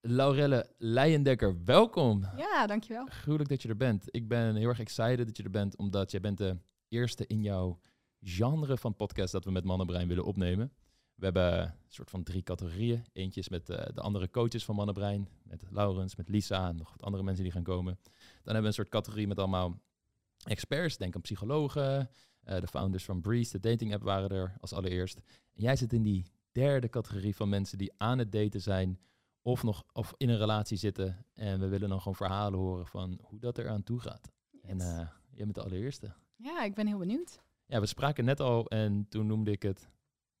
Laurelle Leijendekker, welkom. Ja, dankjewel. Gruwelijk dat je er bent. Ik ben heel erg excited dat je er bent, omdat jij bent de eerste in jouw genre van podcast dat we met Mannenbrein willen opnemen. We hebben een soort van drie categorieën. Eentje is met eh, de andere coaches van Mannenbrein, met Laurens, met Lisa en nog wat andere mensen die gaan komen. Dan hebben we een soort categorie met allemaal experts, denk aan psychologen, eh, de founders van Breeze, de dating app waren er als allereerst. En jij zit in die derde categorie van mensen die aan het daten zijn of nog of in een relatie zitten. En we willen dan gewoon verhalen horen van hoe dat er aan toe gaat. En uh, jij bent de allereerste. Ja, ik ben heel benieuwd. Ja, we spraken net al en toen noemde ik het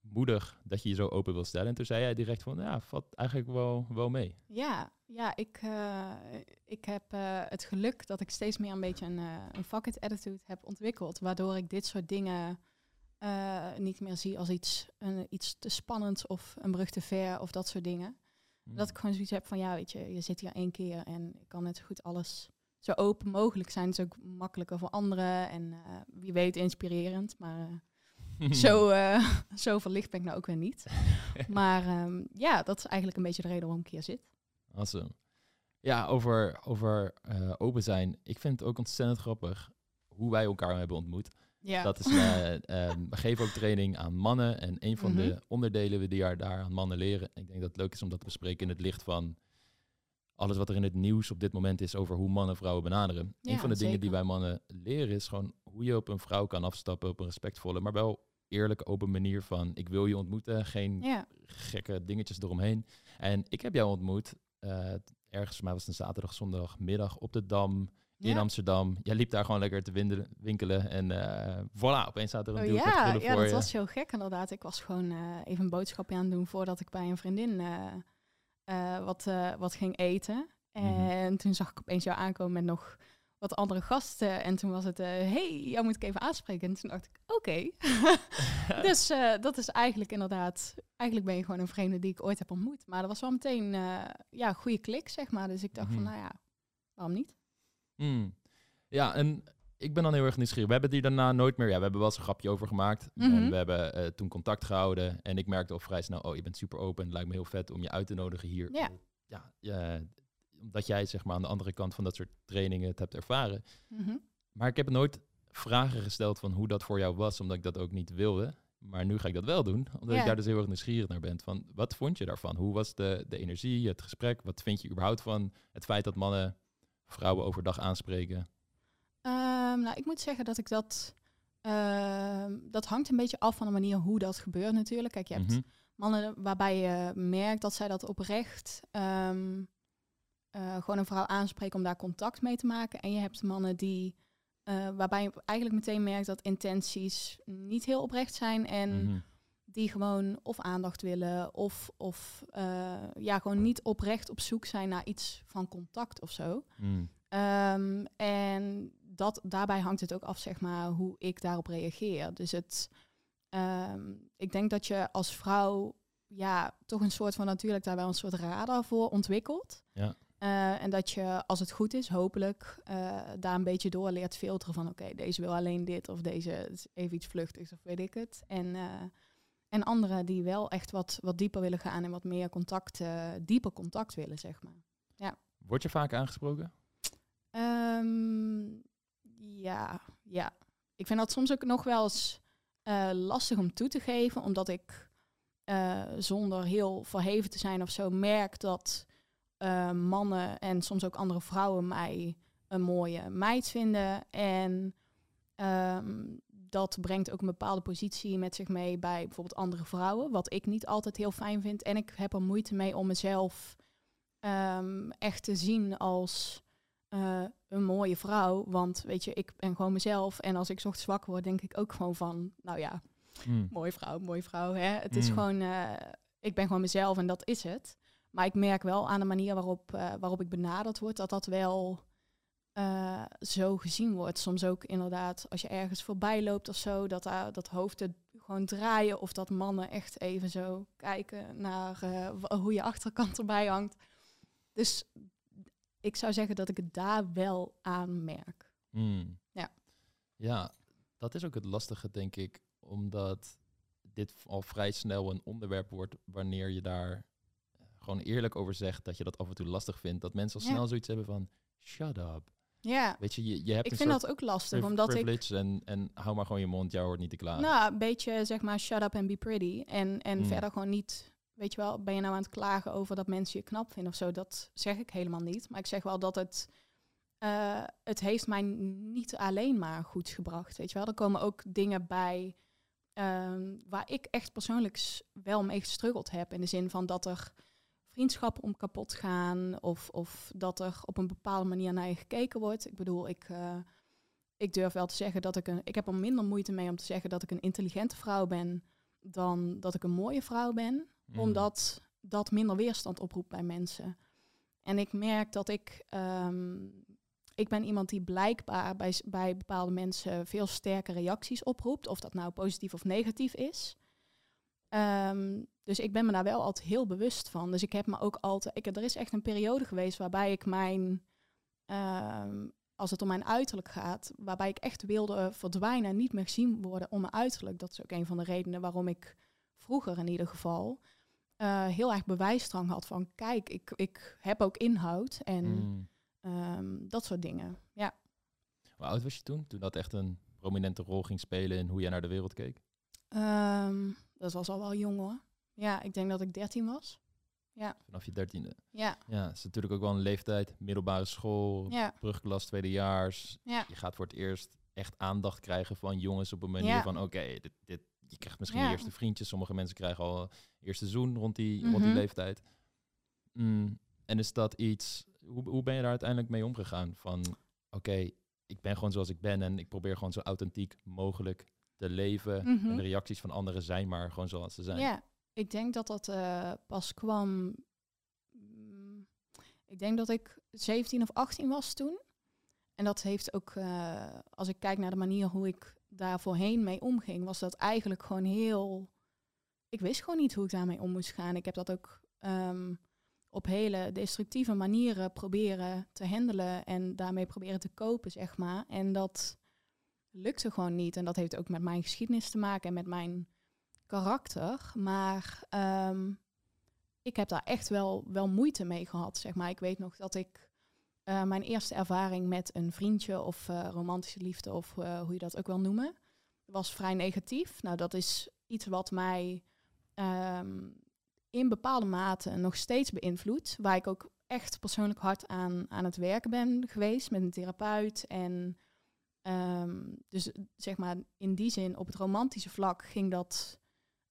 moedig dat je je zo open wil stellen. En toen zei jij direct van, ja, valt eigenlijk wel, wel mee. Ja, ja ik, eh, ik heb eh, het geluk dat ik steeds meer een beetje een, uh, een fuck it attitude heb ontwikkeld. Waardoor ik dit soort dingen niet meer zie als iets, een, iets te spannends of een brug te ver of dat soort dingen. Hmm. Dat ik gewoon zoiets heb van, ja, weet je, je zit hier één keer en ik kan net zo goed alles zo open mogelijk zijn. Het is ook makkelijker voor anderen en eh, wie weet inspirerend. Maar eh, zo, uh, zo verlicht ben ik nou ook weer niet. maar um, ja, dat is eigenlijk een beetje de reden waarom ik hier zit. Awesome. Ja, over, over open zijn. Ik vind het ook ontzettend grappig hoe wij elkaar hebben ontmoet. Ja. Dat is, uh, um, we geven ook training aan mannen. En een van mm -hmm. de onderdelen die daar aan mannen leren. Ik denk dat het leuk is om dat te bespreken in het licht van alles wat er in het nieuws op dit moment is over hoe mannen vrouwen benaderen. Ja, een van de zeker. dingen die wij mannen leren is gewoon hoe je op een vrouw kan afstappen op een respectvolle, maar wel eerlijke, open manier van ik wil je ontmoeten, geen ja. gekke dingetjes eromheen. En ik heb jou ontmoet, uh, ergens, voor mij was het een zaterdag, zondagmiddag op de Dam in Ja. Amsterdam. Jij liep daar gewoon lekker te winkelen en uh, voilà, opeens staat er een Oh, met ja, krullen ja, voor dat je. was heel gek inderdaad. Ik was gewoon eh, even een boodschapje aan het doen voordat ik bij een vriendin eh, eh, wat, eh, wat ging eten. Mhm. En toen zag ik opeens jou aankomen met nog wat andere gasten. En toen was het, eh hey, jou moet ik even aanspreken. En toen dacht ik, oké. dus eh, dat is eigenlijk inderdaad, eigenlijk ben je gewoon een vreemde die ik ooit heb ontmoet. Maar dat was wel meteen, eh, ja, goede klik, zeg maar. Dus ik dacht Mhm. van, nou ja, waarom niet? Hmm. Ja, en ik ben dan heel erg nieuwsgierig. We hebben hier daarna nooit meer... Ja, we hebben wel eens een grapje over gemaakt. Mhm. En we hebben eh, toen contact gehouden. En ik merkte al vrij snel... Oh, je bent super open. Het lijkt me heel vet om je uit te nodigen hier. Ja. Ja, ja, omdat jij zeg maar aan de andere kant van dat soort trainingen het hebt ervaren. Mhm. Maar ik heb nooit vragen gesteld van hoe dat voor jou was. Omdat ik dat ook niet wilde. Maar nu ga ik dat wel doen. Omdat Ja. ik daar dus heel erg nieuwsgierig naar ben. Van, wat vond je daarvan? Hoe was de, de energie, het gesprek? Wat vind je überhaupt van het feit dat mannen vrouwen overdag aanspreken? Ehm, nou, ik moet zeggen dat ik dat... ehm, dat hangt een beetje af van de manier hoe dat gebeurt natuurlijk. Kijk, je hebt Mhm. mannen waarbij je merkt dat zij dat oprecht... ehm, eh, gewoon een vrouw aanspreken om daar contact mee te maken. En je hebt mannen die... eh, waarbij je eigenlijk meteen merkt dat intenties niet heel oprecht zijn. En Mhm. Die gewoon of aandacht willen... of, of eh, ja, gewoon niet oprecht op zoek zijn naar iets van contact of zo. Mm. Ehm, en dat, daarbij hangt het ook af, zeg maar, hoe ik daarop reageer. Dus het, ehm, ik denk dat je als vrouw ja, toch een soort van natuurlijk daar wel een soort radar voor ontwikkelt. Ja. Eh, en dat je, als het goed is, hopelijk eh, daar een beetje door leert filteren van oké, deze wil alleen dit of deze is even iets vluchtigs of weet ik het. En, en anderen die wel echt wat, wat dieper willen gaan en wat meer contact, eh, dieper contact willen, zeg maar. Word je vaak aangesproken? Ehm, ja, ja. Ik vind dat soms ook nog wel eens eh, lastig om toe te geven, omdat ik eh, zonder heel verheven te zijn of zo merk dat mannen en soms ook andere vrouwen mij een mooie meid vinden. En ehm, dat brengt ook een bepaalde positie met zich mee bij bijvoorbeeld andere vrouwen, wat ik niet altijd heel fijn vind. En ik heb er moeite mee om mezelf ehm, echt te zien als eh, een mooie vrouw. Want weet je, ik ben gewoon mezelf. En als ik ochtends wakker word, denk ik ook gewoon van, nou ja, Mm. mooie vrouw, mooie vrouw. Hè? Het is Mm. gewoon, eh, ik ben gewoon mezelf en dat is het. Maar ik merk wel aan de manier waarop, eh, waarop ik benaderd word, dat dat wel eh, zo gezien wordt. Soms ook inderdaad, als je ergens voorbij loopt of zo, dat daar dat hoofden gewoon draaien. Of dat mannen echt even zo kijken naar eh, hoe je achterkant erbij hangt. Dus ik zou zeggen dat ik het daar wel aan merk. Mm. Ja. Ja, dat is ook het lastige, denk ik. Omdat dit al vrij snel een onderwerp wordt wanneer je daar eh, gewoon eerlijk over zegt dat je dat af en toe lastig vindt, dat mensen al Ja. snel zoiets hebben van shut up. Ja, Weet je, je, je hebt ik een vind dat ook lastig, omdat ik... privilege en, en hou maar gewoon je mond, jou hoort niet te klagen. Nou, een beetje zeg maar shut up and be pretty. En, en Mm. verder gewoon niet, weet je wel, ben je nou aan het klagen over dat mensen je knap vinden of zo? Dat zeg ik helemaal niet. Maar ik zeg wel dat het, eh, het heeft mij niet alleen maar goed gebracht, weet je wel. Er komen ook dingen bij ehm, waar ik echt persoonlijk wel mee gestruggeld heb. In de zin van dat er vriendschappen om kapot gaan of, of dat er op een bepaalde manier naar je gekeken wordt. Ik bedoel, ik... eh, ik durf wel te zeggen dat ik een. Ik heb er minder moeite mee om te zeggen dat ik een intelligente vrouw ben dan dat ik een mooie vrouw ben. Mm. Omdat dat minder weerstand oproept bij mensen. En ik merk dat ik. ehm, ik ben iemand die blijkbaar bij, bij bepaalde mensen veel sterke reacties oproept. Of dat nou positief of negatief is. Ehm, dus ik ben me daar wel altijd heel bewust van. Dus ik heb me ook altijd. Ik, er is echt een periode geweest waarbij ik mijn. ehm, als het om mijn uiterlijk gaat, waarbij ik echt wilde verdwijnen en niet meer gezien worden om mijn uiterlijk. Dat is ook een van de redenen waarom ik vroeger in ieder geval eh, heel erg bewijsdrang had van kijk, ik, ik heb ook inhoud en Mm. ehm, dat soort dingen. Ja. Hoe oud was je toen? Toen dat echt een prominente rol ging spelen in hoe jij naar de wereld keek? Dat was al wel jong hoor. Ja, ik denk dat ik 13 was. Vanaf je dertiende. Ja, Ja, het is natuurlijk ook wel een leeftijd. Middelbare school, ja, brugklas, tweedejaars. ja. Je gaat voor het eerst echt aandacht krijgen van jongens op een manier Ja. van oké, dit, dit, je krijgt misschien Ja. je eerste vriendjes. Sommige mensen krijgen al eerste seizoen rond die, rond die Mhm. leeftijd. Mm, en is dat iets, hoe, hoe ben je daar uiteindelijk mee omgegaan? Van oké, ik ben gewoon zoals ik ben en ik probeer gewoon zo authentiek mogelijk te leven. Mhm. En de reacties van anderen zijn maar gewoon zoals ze zijn. Ja, ik denk dat dat eh, pas kwam. mm, ik denk dat ik 17 of 18 was toen. En dat heeft ook, eh, als ik kijk naar de manier hoe ik daar voorheen mee omging, was dat eigenlijk gewoon heel. Ik wist gewoon niet hoe ik daarmee om moest gaan. Ik heb dat ook ehm, op hele destructieve manieren proberen te handelen en daarmee proberen te kopen, zeg maar. En dat lukte gewoon niet. En dat heeft ook met mijn geschiedenis te maken en met mijn karakter. Maar ehm, ik heb daar echt wel, wel moeite mee gehad, zeg maar. Ik weet nog dat ik eh, mijn eerste ervaring met een vriendje of eh, romantische liefde, of eh, hoe je dat ook wil noemen, was vrij negatief. Nou, dat is iets wat mij ehm, in bepaalde mate nog steeds beïnvloedt. Waar ik ook echt persoonlijk hard aan, aan het werken ben geweest met een therapeut. En ehm, dus zeg maar in die zin, op het romantische vlak ging dat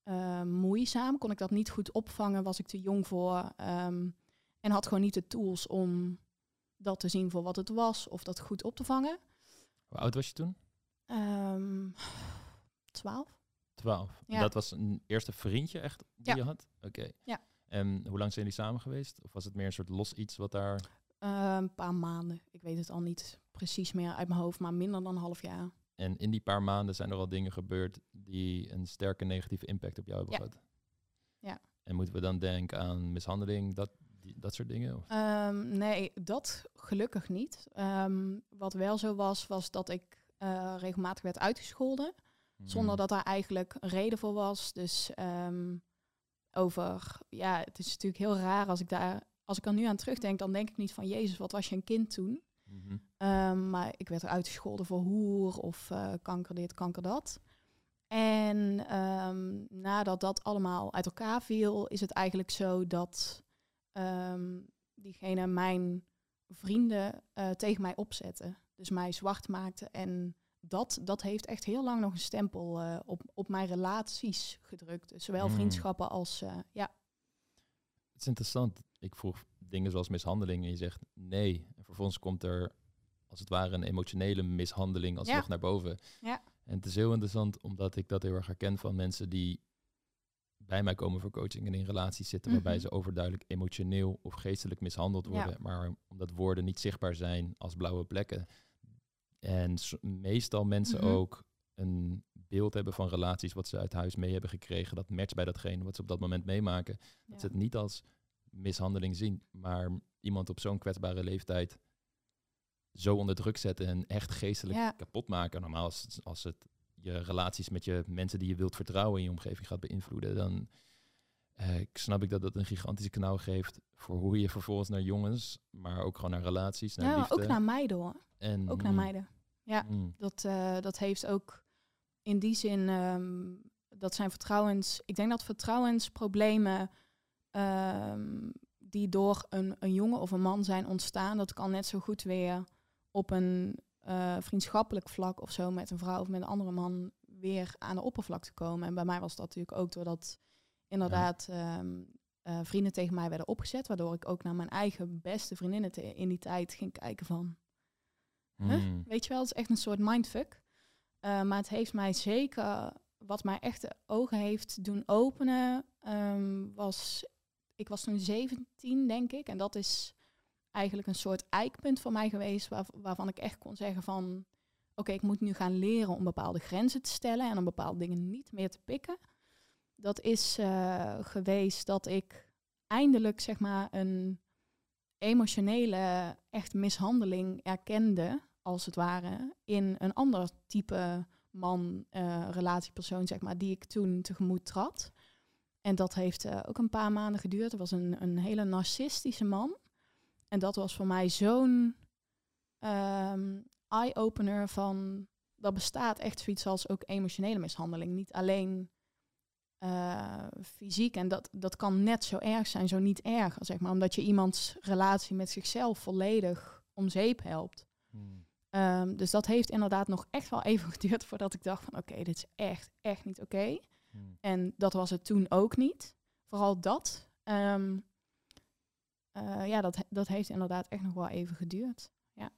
eh, moeizaam. Kon ik dat niet goed opvangen, was ik te jong voor. ehm, en had gewoon niet de tools om dat te zien voor wat het was of dat goed op te vangen. Hoe oud was je toen? Ehm 12. Twaalf. Ja. Dat was een eerste vriendje echt die Ja. je had? Oké. Ja. En hoe lang zijn jullie samen geweest? Of was het meer een soort los iets wat daar... Eh, een paar maanden. Ik weet het al niet precies meer uit mijn hoofd, maar minder dan een half jaar. En in die paar maanden zijn er al dingen gebeurd die een sterke negatieve impact op jou hebben Ja. gehad? Ja. En moeten we dan denken aan mishandeling, dat, die, dat soort dingen? Of? Ehm, nee, dat gelukkig niet. Ehm, wat wel zo was, was dat ik eh, regelmatig werd uitgescholden. Zonder Hmm. dat daar eigenlijk een reden voor was. Dus ehm, over, ja, het is natuurlijk heel raar als ik daar, als ik er nu aan terugdenk, dan denk ik niet van, Jezus, wat was je een kind toen? Mhm. Ehm, maar ik werd eruit gescholden voor hoer of eh, kanker dit, kanker dat. En ehm, nadat dat allemaal uit elkaar viel, is het eigenlijk zo dat ehm, diegene mijn vrienden eh, tegen mij opzette. Dus mij zwart maakte. En dat, dat heeft echt heel lang nog een stempel eh, op, op mijn relaties gedrukt. Dus zowel Hmm. vriendschappen als, ja. Het is interessant. Ik vroeg dingen zoals mishandeling en je zegt nee. En vervolgens komt er als het ware een emotionele mishandeling alsnog Ja. naar boven. Ja. En het is heel interessant omdat ik dat heel erg herken van mensen die bij mij komen voor coaching en in relaties zitten waarbij Mhm. ze overduidelijk emotioneel of geestelijk mishandeld Ja. worden, maar omdat woorden niet zichtbaar zijn als blauwe plekken. En meestal mensen Mhm. ook een beeld hebben van relaties wat ze uit huis mee hebben gekregen, dat matcht bij datgene wat ze op dat moment meemaken. Dat Ja. ze het niet als mishandeling zien, maar iemand op zo'n kwetsbare leeftijd zo onder druk zetten en echt geestelijk Ja. kapot maken. Normaal als, als het je relaties met je mensen die je wilt vertrouwen in je omgeving gaat beïnvloeden, dan eh, ik snap ik dat dat een gigantische knauw geeft voor hoe je vervolgens naar jongens, maar ook gewoon naar relaties, naar ja, liefde. ook naar meiden hoor. en, Ook naar mm, meiden. Ja. mm, Dat, eh, dat heeft ook in die zin, ehm, dat zijn vertrouwens. Ik denk dat vertrouwensproblemen ehm, die door een, een jongen of een man zijn ontstaan, dat kan net zo goed weer op een eh, vriendschappelijk vlak of zo met een vrouw of met een andere man weer aan de oppervlakte komen. En bij mij was dat natuurlijk ook doordat inderdaad ehm, eh, vrienden tegen mij werden opgezet, waardoor ik ook naar mijn eigen beste vriendinnen te- in die tijd ging kijken van, Huh? mm. Weet je wel, het is echt een soort mindfuck. Eh, maar het heeft mij zeker, wat mij echt de ogen heeft doen openen, ehm, was, ik was toen 17 denk ik. En dat is eigenlijk een soort eikpunt voor mij geweest, waar, waarvan ik echt kon zeggen van, oké, ik moet nu gaan leren om bepaalde grenzen te stellen en om bepaalde dingen niet meer te pikken. Dat is eh, geweest dat ik eindelijk, zeg maar, een emotionele echt mishandeling erkende, als het ware, in een ander type man, eh, zeg maar, die ik toen tegemoet trad. En dat heeft eh, ook een paar maanden geduurd. Het was een, een hele narcistische man. En dat was voor mij zo'n ehm, eye-opener van... dat bestaat echt zoiets als ook emotionele mishandeling. Niet alleen eh, fysiek. En dat, dat kan net zo erg zijn, zo niet erger, zeg maar. Omdat je iemands relatie met zichzelf volledig om zeep helpt. Mm. Ehm, dus dat heeft inderdaad nog echt wel even geduurd voordat ik dacht van... oké, dit is echt, echt niet oké. Mm. En dat was het toen ook niet. Vooral dat. Ehm, eh, ja, dat, dat heeft inderdaad echt nog wel even geduurd. Ja,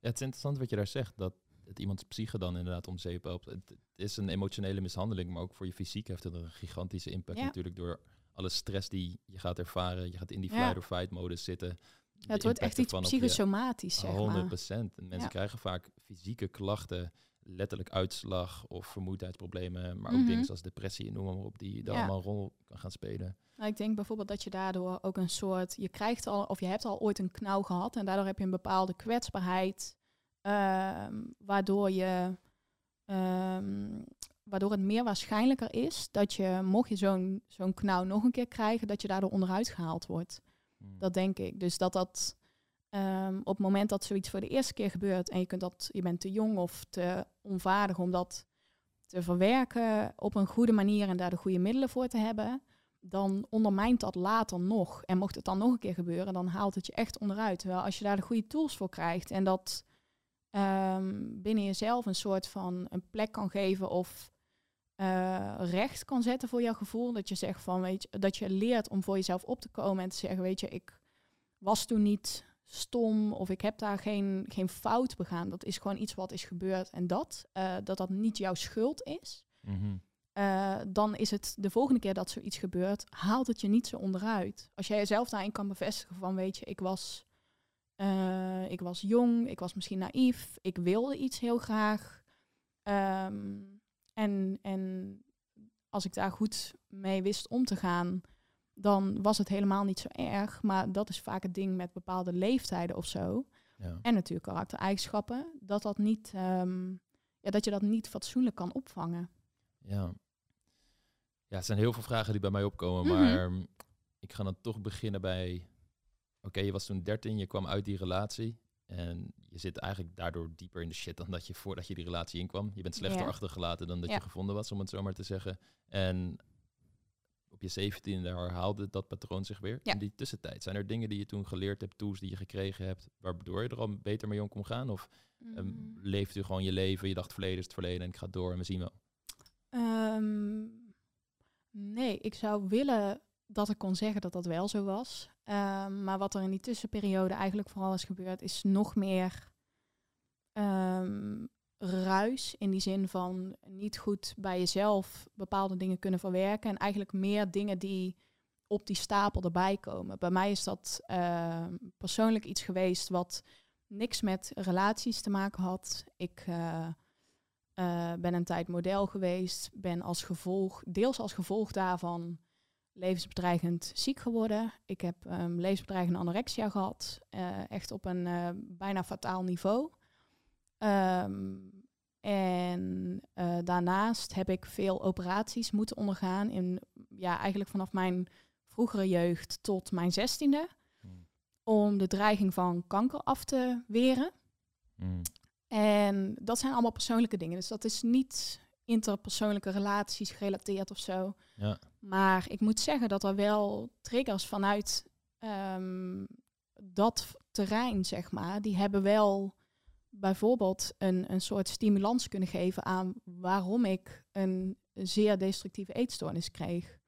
het is interessant wat je daar zegt, dat het iemands psyche dan inderdaad om zeep helpt. Het, is een emotionele mishandeling, maar ook voor je fysiek heeft het een gigantische impact Ja. natuurlijk door alle stress die je gaat ervaren. Je gaat in die Ja. flight-or-fight modus zitten. Ja, het wordt echt iets psychosomatisch, zeg 100 maar. procent. En mensen Ja. krijgen vaak fysieke klachten, letterlijk uitslag of vermoeidheidsproblemen, maar ook Mhm. dingen zoals depressie en noem maar op, die daar Ja. allemaal een rol kan gaan spelen. Nou, ik denk bijvoorbeeld dat je daardoor ook een soort... Je krijgt al, of je hebt al ooit een knauw gehad... en daardoor heb je een bepaalde kwetsbaarheid... ehm, waardoor je... ehm, waardoor het meer waarschijnlijker is dat je, mocht je zo'n zo'n knauw nog een keer krijgen, dat je daardoor onderuit gehaald wordt. Mm. Dat denk ik. Dus dat dat ehm, op het moment dat zoiets voor de eerste keer gebeurt en je, kunt dat, je bent te jong of te onvaardig om dat te verwerken op een goede manier en daar de goede middelen voor te hebben, dan ondermijnt dat later nog. En mocht het dan nog een keer gebeuren, dan haalt het je echt onderuit. Terwijl als je daar de goede tools voor krijgt en dat ehm, binnen jezelf een soort van een plek kan geven of eh, recht kan zetten voor jouw gevoel. Dat je zegt van, weet je, dat je leert om voor jezelf op te komen en te zeggen, weet je, ik was toen niet stom of ik heb daar geen, geen fout begaan. Dat is gewoon iets wat is gebeurd en dat, eh, dat dat niet jouw schuld is. Mhm. eh, dan is het de volgende keer dat zoiets gebeurt, haalt het je niet zo onderuit. Als jij jezelf daarin kan bevestigen van, weet je, ik was, eh, ik was jong, ik was misschien naïef, ik wilde iets heel graag. Ehm, en, en als ik daar goed mee wist om te gaan, dan was het helemaal niet zo erg. Maar dat is vaak het ding met bepaalde leeftijden of zo. Ja. En natuurlijk karaktereigenschappen. Dat, dat, niet, ehm, ja, dat je dat niet fatsoenlijk kan opvangen. Ja. Ja, er zijn heel veel vragen die bij mij opkomen, Mhm. maar mm, ik ga dan toch beginnen bij... Oké, je was toen 13, je kwam uit die relatie en je zit eigenlijk daardoor dieper in de shit dan dat je voordat je die relatie inkwam. Je bent slechter achtergelaten dan dat je gevonden was, om het zo maar te zeggen. En op je 17 herhaalde dat patroon zich weer. Ja. In die tussentijd, zijn er dingen die je toen geleerd hebt, tools die je gekregen hebt, waardoor je er al beter mee om kon gaan? Of ehm, Mm. leefde je gewoon je leven, je dacht verleden is het verleden en ik ga door en we zien wel. Ehm, nee, ik zou willen dat ik kon zeggen dat dat wel zo was. Ehm, maar wat er in die tussenperiode eigenlijk vooral is gebeurd, is nog meer ruis. In die zin van niet goed bij jezelf bepaalde dingen kunnen verwerken. En eigenlijk meer dingen die op die stapel erbij komen. Bij mij is dat ehm, persoonlijk iets geweest wat niks met relaties te maken had. Ik eh, eh, ben een tijd model geweest, ben als gevolg, deels als gevolg daarvan levensbedreigend ziek geworden. Ik heb ehm, levensbedreigende anorexia gehad, eh, echt op een bijna fataal niveau. Ehm, en eh, daarnaast heb ik veel operaties moeten ondergaan in ja, eigenlijk vanaf mijn vroegere jeugd tot mijn zestiende. Hmm. Om de dreiging van kanker af te weren. Mm. En dat zijn allemaal persoonlijke dingen. Dus dat is niet interpersoonlijke relaties gerelateerd of zo. Ja. Maar ik moet zeggen dat er wel triggers vanuit ehm, dat terrein, zeg maar, die hebben wel bijvoorbeeld een, een soort stimulans kunnen geven aan waarom ik een zeer destructieve eetstoornis kreeg.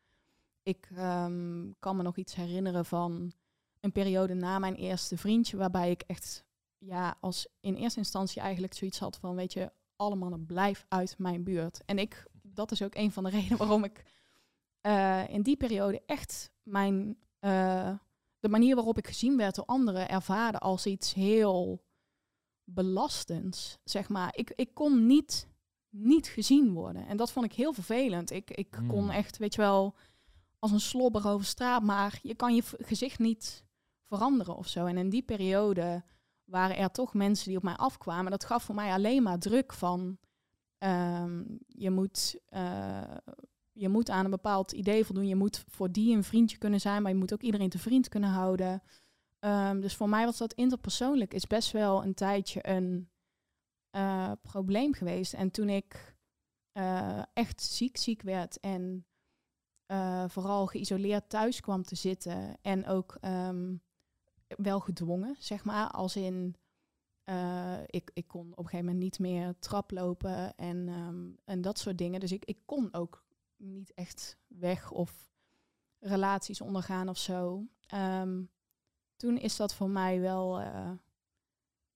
Ik ehm, kan me nog iets herinneren van een periode na mijn eerste vriendje, waarbij ik echt, ja, als in eerste instantie eigenlijk zoiets had van, weet je, alle mannen blijf uit mijn buurt. En ik, dat is ook een van de redenen waarom ik eh, in die periode echt mijn, eh, de manier waarop ik gezien werd door anderen ervaarde als iets heel belastends, zeg maar. Ik, ik kon niet, niet gezien worden. En dat vond ik heel vervelend. Ik, ik Hmm. kon echt, weet je wel, als een slobber over straat, maar je kan je gezicht niet veranderen of zo. En in die periode waren er toch mensen die op mij afkwamen. Dat gaf voor mij alleen maar druk van ehm, je, moet, eh, je moet aan een bepaald idee voldoen. Je moet voor die een vriendje kunnen zijn, maar je moet ook iedereen te vriend kunnen houden. Ehm, dus voor mij was dat interpersoonlijk is best wel een tijdje een eh, probleem geweest. En toen ik eh, echt ziek ziek werd en eh, vooral geïsoleerd thuis kwam te zitten en ook ehm, wel gedwongen, zeg maar, als in ik, ik kon op een gegeven moment niet meer traplopen en, ehm, en dat soort dingen. Dus ik, ik kon ook niet echt weg of relaties ondergaan of zo. Toen is dat voor mij wel, eh,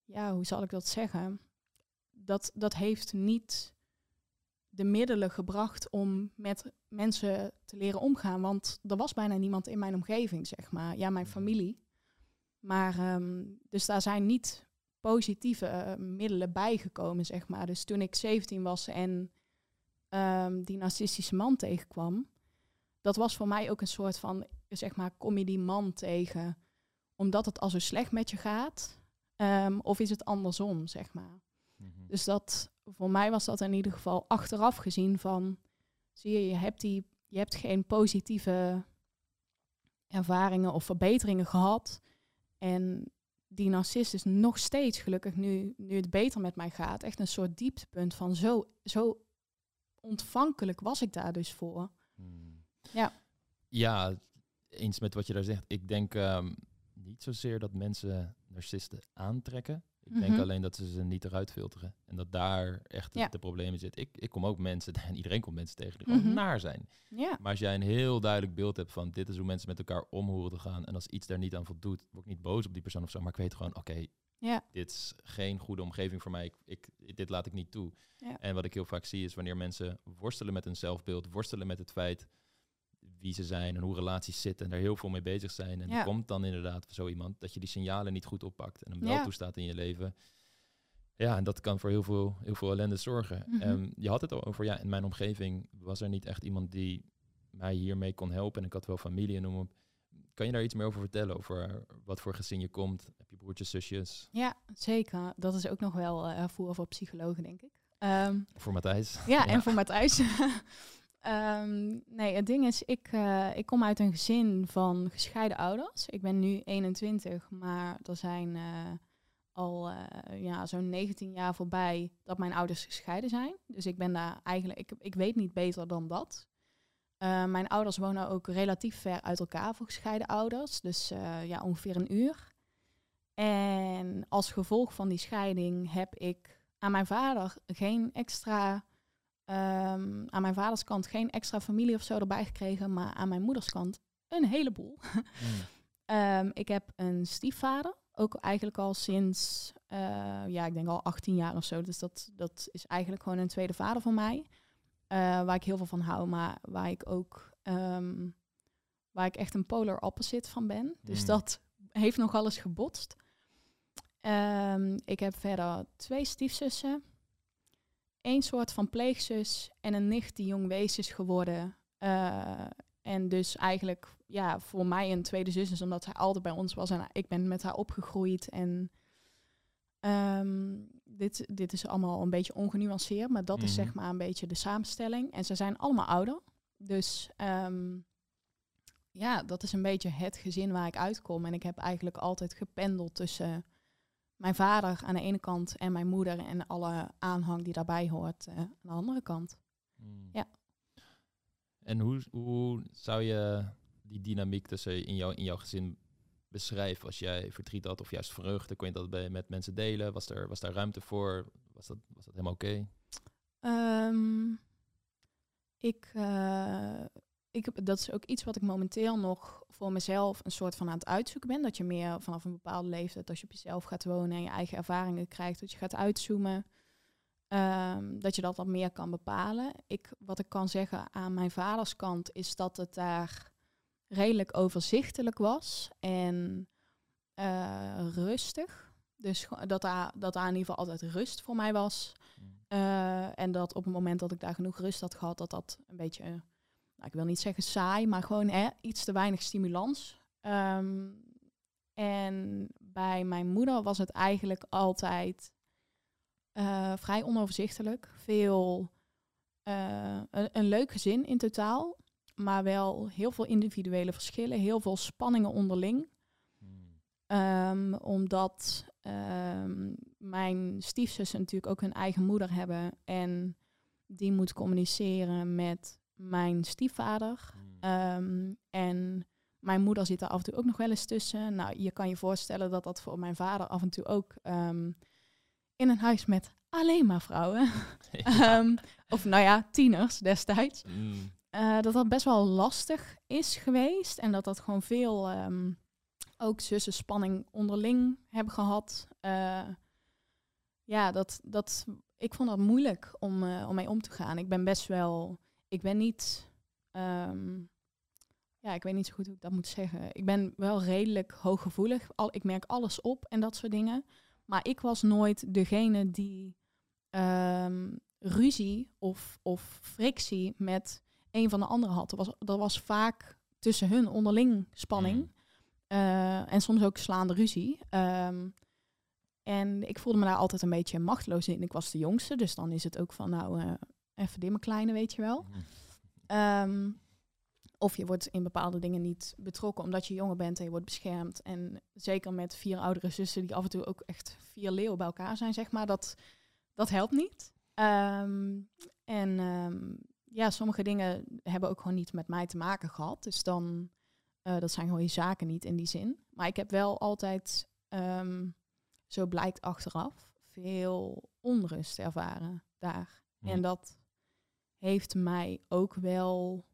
ja, hoe zal ik dat zeggen? Dat, dat heeft niet de middelen gebracht om met mensen te leren omgaan. Want er was bijna niemand in mijn omgeving, zeg maar. Ja, mijn familie. Maar ehm, dus daar zijn niet positieve eh, middelen bijgekomen, zeg maar. Dus toen ik 17 was en ehm, die narcistische man tegenkwam, dat was voor mij ook een soort van, zeg maar, kom je die man tegen omdat het al zo slecht met je gaat? Ehm, of is het andersom, zeg maar? Mhm. Dus dat, voor mij was dat in ieder geval achteraf gezien van, zie je, je hebt, die, je hebt geen positieve ervaringen of verbeteringen gehad. En die narcist is nog steeds gelukkig nu, nu het beter met mij gaat. Echt een soort dieptepunt van zo, zo ontvankelijk was ik daar dus voor. Hmm. Ja. Ja, eens met wat je daar zegt. Ik denk ehm, niet zozeer dat mensen narcisten aantrekken. Ik denk Mhm. alleen dat ze ze niet eruit filteren. En dat daar echt de, Ja. de problemen zitten. Ik, ik kom ook mensen, en iedereen komt mensen tegen die gewoon Mhm. naar zijn. Ja, Maar als jij een heel duidelijk beeld hebt van dit is hoe mensen met elkaar om horen te gaan. En als iets daar niet aan voldoet, word ik niet boos op die persoon of zo. Maar ik weet gewoon, oké, ja, dit is geen goede omgeving voor mij. Ik, ik, dit laat ik niet toe. Ja. En wat ik heel vaak zie is wanneer mensen worstelen met hun zelfbeeld, worstelen met het feit wie ze zijn en hoe relaties zitten en daar heel veel mee bezig zijn. En Ja. er komt dan inderdaad zo iemand dat je die signalen niet goed oppakt en hem wel Ja. toestaat in je leven. Ja, en dat kan voor heel veel, heel veel ellende zorgen. Ehm, je had het al over, ja, in mijn omgeving was er niet echt iemand die mij hiermee kon helpen. En ik had wel familie en noem op. Kan je daar iets meer over vertellen? Over wat voor gezin je komt? Heb je broertjes, zusjes? ja, zeker. Dat is ook nog wel eh voer voor psychologen, denk ik. Ehm, Voor Matthijs? Ja, en voor Matthijs. Ehm, nee, het ding is, ik, eh, ik kom uit een gezin van gescheiden ouders. Ik ben nu 21, maar er zijn eh, al eh, ja, zo'n 19 jaar voorbij dat mijn ouders gescheiden zijn. Dus ik ben daar eigenlijk, ik, ik weet niet beter dan dat. Mijn ouders wonen ook relatief ver uit elkaar voor gescheiden ouders. Dus ja, ongeveer een uur. En als gevolg van die scheiding heb ik aan mijn vader geen extra Ehm, aan mijn vaders kant geen extra familie of zo erbij gekregen, maar aan mijn moeders kant een heleboel. Mm. Ehm, ik heb een stiefvader, ook eigenlijk al sinds, eh, ja, ik denk al 18 jaar of zo. Dus dat, dat is eigenlijk gewoon een tweede vader voor mij. Eh, waar ik heel veel van hou, maar waar ik ook, ehm, waar ik echt een polar opposite van ben. Dus Mm. dat heeft nogal eens gebotst. Ik heb verder twee stiefzussen één soort van pleegzus en een nicht die jong wees is geworden. Eh, en dus eigenlijk ja, voor mij een tweede zus is, omdat zij altijd bij ons was en ik ben met haar opgegroeid. En ehm, dit, dit is allemaal een beetje ongenuanceerd, maar dat is Mhm. zeg maar een beetje de samenstelling. En ze zijn allemaal ouder. Dus ehm, ja, dat is een beetje het gezin waar ik uitkom. En ik heb eigenlijk altijd gependeld tussen mijn vader aan de ene kant en mijn moeder en alle aanhang die daarbij hoort uh, aan de andere kant. Hmm. Ja. En hoe, hoe zou je die dynamiek tussen in, jou, in jouw gezin beschrijven? Als jij verdriet had of juist vreugde, kon je dat bij, met mensen delen? Was, er, was daar ruimte voor? Was dat, was dat helemaal oké? Ehm, ik, uh, ik, dat is ook iets wat ik momenteel nog voor mezelf een soort van aan het uitzoeken ben. Dat je meer vanaf een bepaalde leeftijd, als je op jezelf gaat wonen en je eigen ervaringen krijgt, dat je gaat uitzoomen. Um, dat je dat wat meer kan bepalen. Ik, wat ik kan zeggen aan mijn vaders kant is dat het daar redelijk overzichtelijk was en uh, rustig. Dus dat daar, dat daar in ieder geval altijd rust voor mij was. Uh, en dat op het moment dat ik daar genoeg rust had gehad, dat dat een beetje, nou, ik wil niet zeggen saai, maar gewoon eh, iets te weinig stimulans. Um, en bij mijn moeder was het eigenlijk altijd uh, vrij onoverzichtelijk. Veel, een, een leuk gezin in totaal, maar wel heel veel individuele verschillen, heel veel spanningen onderling. Um, omdat um, mijn stiefzussen natuurlijk ook hun eigen moeder hebben. En die moet communiceren met mijn stiefvader. Um, en mijn moeder zit er af en toe ook nog wel eens tussen. Nou, je kan je voorstellen dat dat voor mijn vader af en toe ook in een huis met alleen maar vrouwen. Ja. of nou ja, tieners destijds. Mm. Uh, dat dat best wel lastig is geweest. En dat dat gewoon veel ook zussenspanning onderling hebben gehad. Uh, ja, dat, dat, ik vond dat moeilijk om, uh, om mee om te gaan. Ik ben best wel, ik ben niet, um, ja, ik weet niet zo goed hoe ik dat moet zeggen. Ik ben wel redelijk hooggevoelig. Al, ik merk alles op en dat soort dingen. Maar ik was nooit degene die um, ruzie of, of frictie met een van de anderen had. Er was, er was vaak tussen hun onderling spanning. Mm. Uh, en soms ook slaande ruzie. Um, en ik voelde me daar altijd een beetje machteloos in. Ik was de jongste, dus dan is het ook van, nou, uh, even mijn kleine, weet je wel. Um, of je wordt in bepaalde dingen niet betrokken omdat je jonger bent en je wordt beschermd. En zeker met vier oudere zussen die af en toe ook echt vier leeuwen bij elkaar zijn, zeg maar, dat, dat helpt niet. Um, en um, ja, sommige dingen hebben ook gewoon niet met mij te maken gehad. Dus dan uh, dat zijn gewoon je zaken niet in die zin. Maar ik heb wel altijd, um, zo blijkt achteraf, veel onrust ervaren daar. Ja. En dat heeft mij ook wel,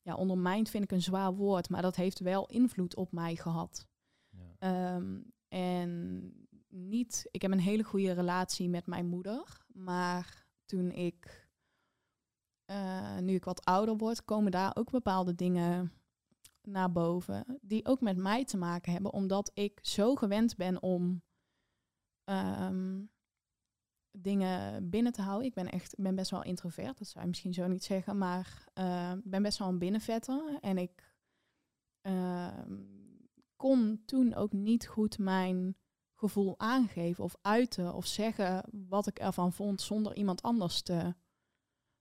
ja, ondermijnd vind ik een zwaar woord, maar dat heeft wel invloed op mij gehad. Ja. Um, en niet, ik heb een hele goede relatie met mijn moeder, maar toen ik, uh, nu ik wat ouder word, komen daar ook bepaalde dingen naar boven, die ook met mij te maken hebben, omdat ik zo gewend ben om um, dingen binnen te houden. Ik ben echt, ben best wel introvert, dat zou je misschien zo niet zeggen, maar uh, ben best wel een binnenvetter en ik uh, kon toen ook niet goed mijn gevoel aangeven of uiten of zeggen wat ik ervan vond zonder iemand anders te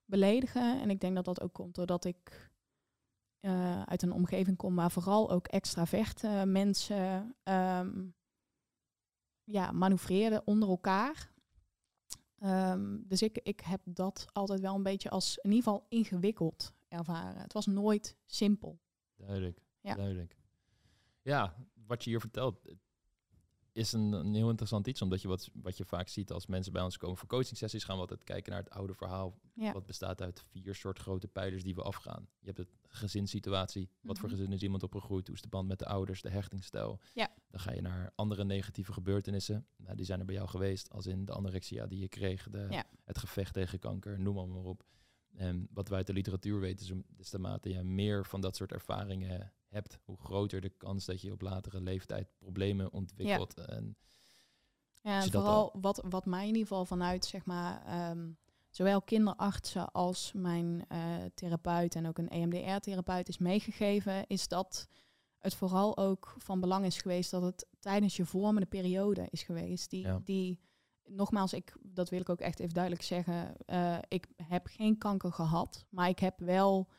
beledigen. En ik denk dat dat ook komt doordat ik uh, uit een omgeving kom waar vooral ook extraverte mensen um, ja, manoeuvreerden onder elkaar. Um, dus ik, ik heb dat altijd wel een beetje als in ieder geval ingewikkeld ervaren. Het was nooit simpel. Duidelijk, ja. duidelijk. Ja, wat je hier vertelt, is een, een, heel interessant iets, omdat je wat, wat je vaak ziet als mensen bij ons komen voor coaching sessies, gaan we altijd kijken naar het oude verhaal. Ja. Wat bestaat uit vier soort grote pijlers die we afgaan. Je hebt het gezinssituatie, wat mm -hmm. voor Mhm. gezin is iemand opgegroeid, hoe is de band met de ouders, de hechtingsstijl. Ja. Dan ga je naar andere negatieve gebeurtenissen. Nou, die zijn er bij jou geweest, als in de anorexia die je kreeg, de, Ja. het gevecht tegen kanker, noem maar, maar op. En wat wij uit de literatuur weten, is, is de mate je meer van dat soort ervaringen hebt, hoe groter de kans dat je op latere leeftijd problemen ontwikkelt. En Ja, en vooral wat, wat mij in ieder geval vanuit, zeg maar, ehm, zowel kinderartsen als mijn eh, therapeut en ook een EMDR-therapeut is meegegeven, is dat het vooral ook van belang is geweest dat het tijdens je vormende periode is geweest. Die, Ja. die nogmaals, ik, dat wil ik ook echt even duidelijk zeggen, eh, ik heb geen kanker gehad, maar ik heb wel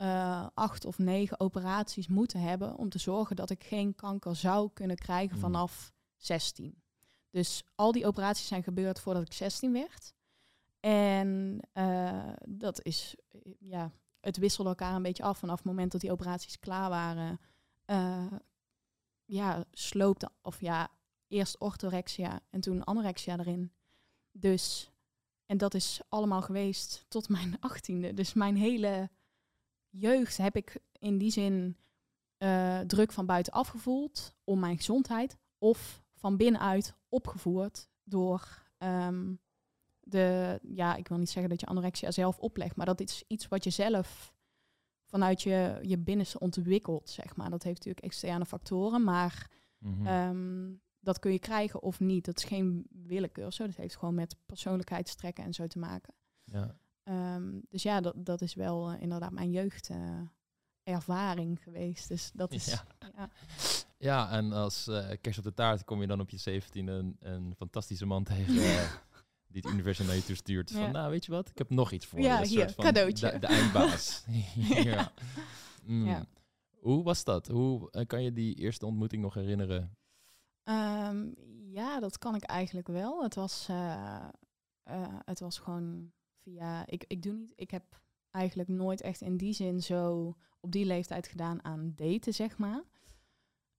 eh, acht of negen operaties moeten hebben om te zorgen dat ik geen kanker zou kunnen krijgen Mm. vanaf 16. Dus al die operaties zijn gebeurd voordat ik 16 werd. En eh, dat is, eh, ja, het wisselde elkaar een beetje af vanaf het moment dat die operaties klaar waren. ja, sloopte, of ja, eerst orthorexia en toen anorexia erin. Dus, en dat is allemaal geweest tot mijn achttiende. Dus mijn hele jeugd heb ik in die zin eh, druk van buitenaf gevoeld om mijn gezondheid. Of van binnenuit opgevoerd door ehm, de, ja, ik wil niet zeggen dat je anorexia zelf oplegt, maar dat is iets wat je zelf vanuit je, je binnenste ontwikkelt, zeg maar. Dat heeft natuurlijk externe factoren, maar Mhm. Ehm, dat kun je krijgen of niet. Dat is geen willekeur. Zo. Dat heeft gewoon met persoonlijkheidstrekken en zo te maken. ja. Ehm, dus ja, dat, dat is wel eh, inderdaad mijn jeugdervaring ervaring geweest. Dus dat is. Ja. Ja. ja, en als eh, kerst op de taart kom je dan op je 17 een, een fantastische man tegen eh, die het universum naar je toe stuurt. Van, nou, weet je wat? Ik heb nog iets voor Ja, je. Een hier, soort van cadeautje. De, de eindbaas. ja. Mm. Ja. Hoe was dat? Hoe kan je die eerste ontmoeting nog herinneren? Ehm, ja, dat kan ik eigenlijk wel. Het was, het was gewoon via. Ik, ik doe niet. Ik heb eigenlijk nooit echt in die zin zo op die leeftijd gedaan aan daten, zeg maar.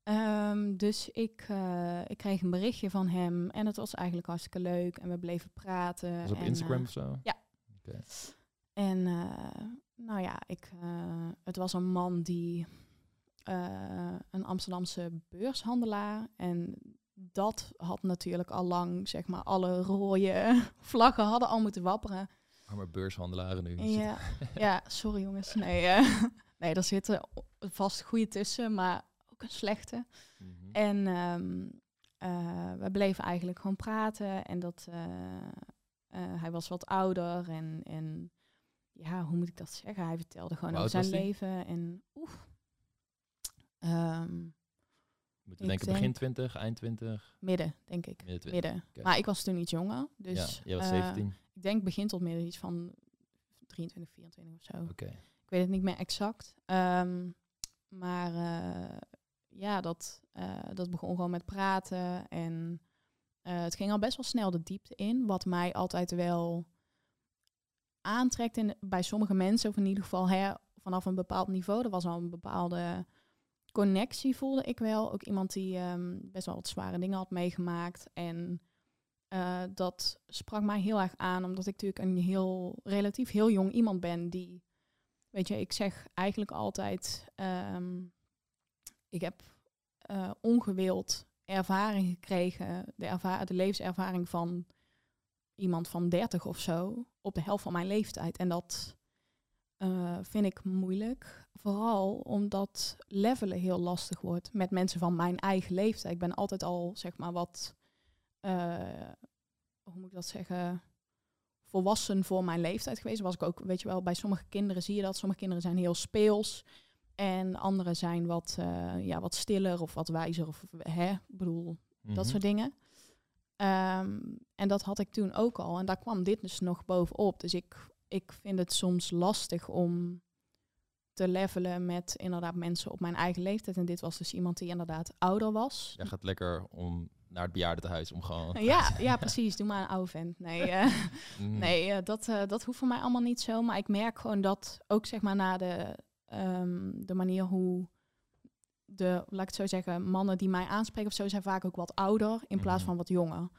Ehm, dus ik, eh, ik kreeg een berichtje van hem en het was eigenlijk hartstikke leuk en we bleven praten. Was op en, Instagram eh, of zo? ja. En eh, nou ja, ik, het was een man die een Amsterdamse beurshandelaar. En dat had natuurlijk al lang, zeg maar, alle rode vlaggen hadden al moeten wapperen. Arme beurshandelaren nu. Ja, ja sorry jongens. Nee, eh, nee, er zitten vast goede tussen, maar ook een slechte. Mhm. En ehm, eh, we bleven eigenlijk gewoon praten. En dat eh, hij was wat ouder. En, en ja, hoe moet ik dat zeggen? Hij vertelde gewoon over zijn leven. En oeh. Ehm, Moeten denken begin denk- 20, eind 20, midden, denk ik. midden 20? Midden. Oké. Maar ik was toen iets jonger. Dus ja, jij was eh, 17. ik denk begin tot midden, iets van 23, 24 of zo. Ik weet het niet meer exact. Ehm, maar eh, ja, dat, eh, dat begon gewoon met praten. En eh, het ging al best wel snel de diepte in. Wat mij altijd wel aantrekt in, bij sommige mensen. Of in ieder geval hè, vanaf een bepaald niveau. Er was al een bepaalde connectie, voelde ik wel. Ook iemand die ehm, best wel wat zware dingen had meegemaakt. En eh, dat sprak mij heel erg aan. Omdat ik natuurlijk een heel relatief heel jong iemand ben die Weet je, ik zeg eigenlijk altijd, ehm, ik heb eh, ongewild ervaring gekregen, de, de levenservaring van iemand van 30 of zo, op de helft van mijn leeftijd. En dat eh, vind ik moeilijk, vooral omdat levelen heel lastig wordt met mensen van mijn eigen leeftijd. Ik ben altijd al, zeg maar, wat, eh, hoe moet ik dat zeggen, volwassen voor mijn leeftijd geweest. Was ik ook, weet je wel, bij sommige kinderen zie je dat. Sommige kinderen zijn heel speels. En andere zijn wat, eh, ja, wat stiller of wat wijzer. Of hè, ik bedoel, dat Mhm. soort dingen. Ehm, en dat had ik toen ook al. En daar kwam dit dus nog bovenop. Dus ik, ik vind het soms lastig om te levelen met inderdaad mensen op mijn eigen leeftijd. En dit was dus iemand die inderdaad ouder was. Jij gaat lekker om naar het bejaardentehuis om gewoon... Ja, ja, precies. Doe maar een oude vent. Nee, eh, Mm. Nee, eh, dat, eh, dat hoeft voor mij allemaal niet zo. Maar ik merk gewoon dat ook zeg maar na de, ehm, de manier hoe de, laat ik het zo zeggen, mannen die mij aanspreken of zo zijn vaak ook wat ouder in plaats Mhm. van wat jonger.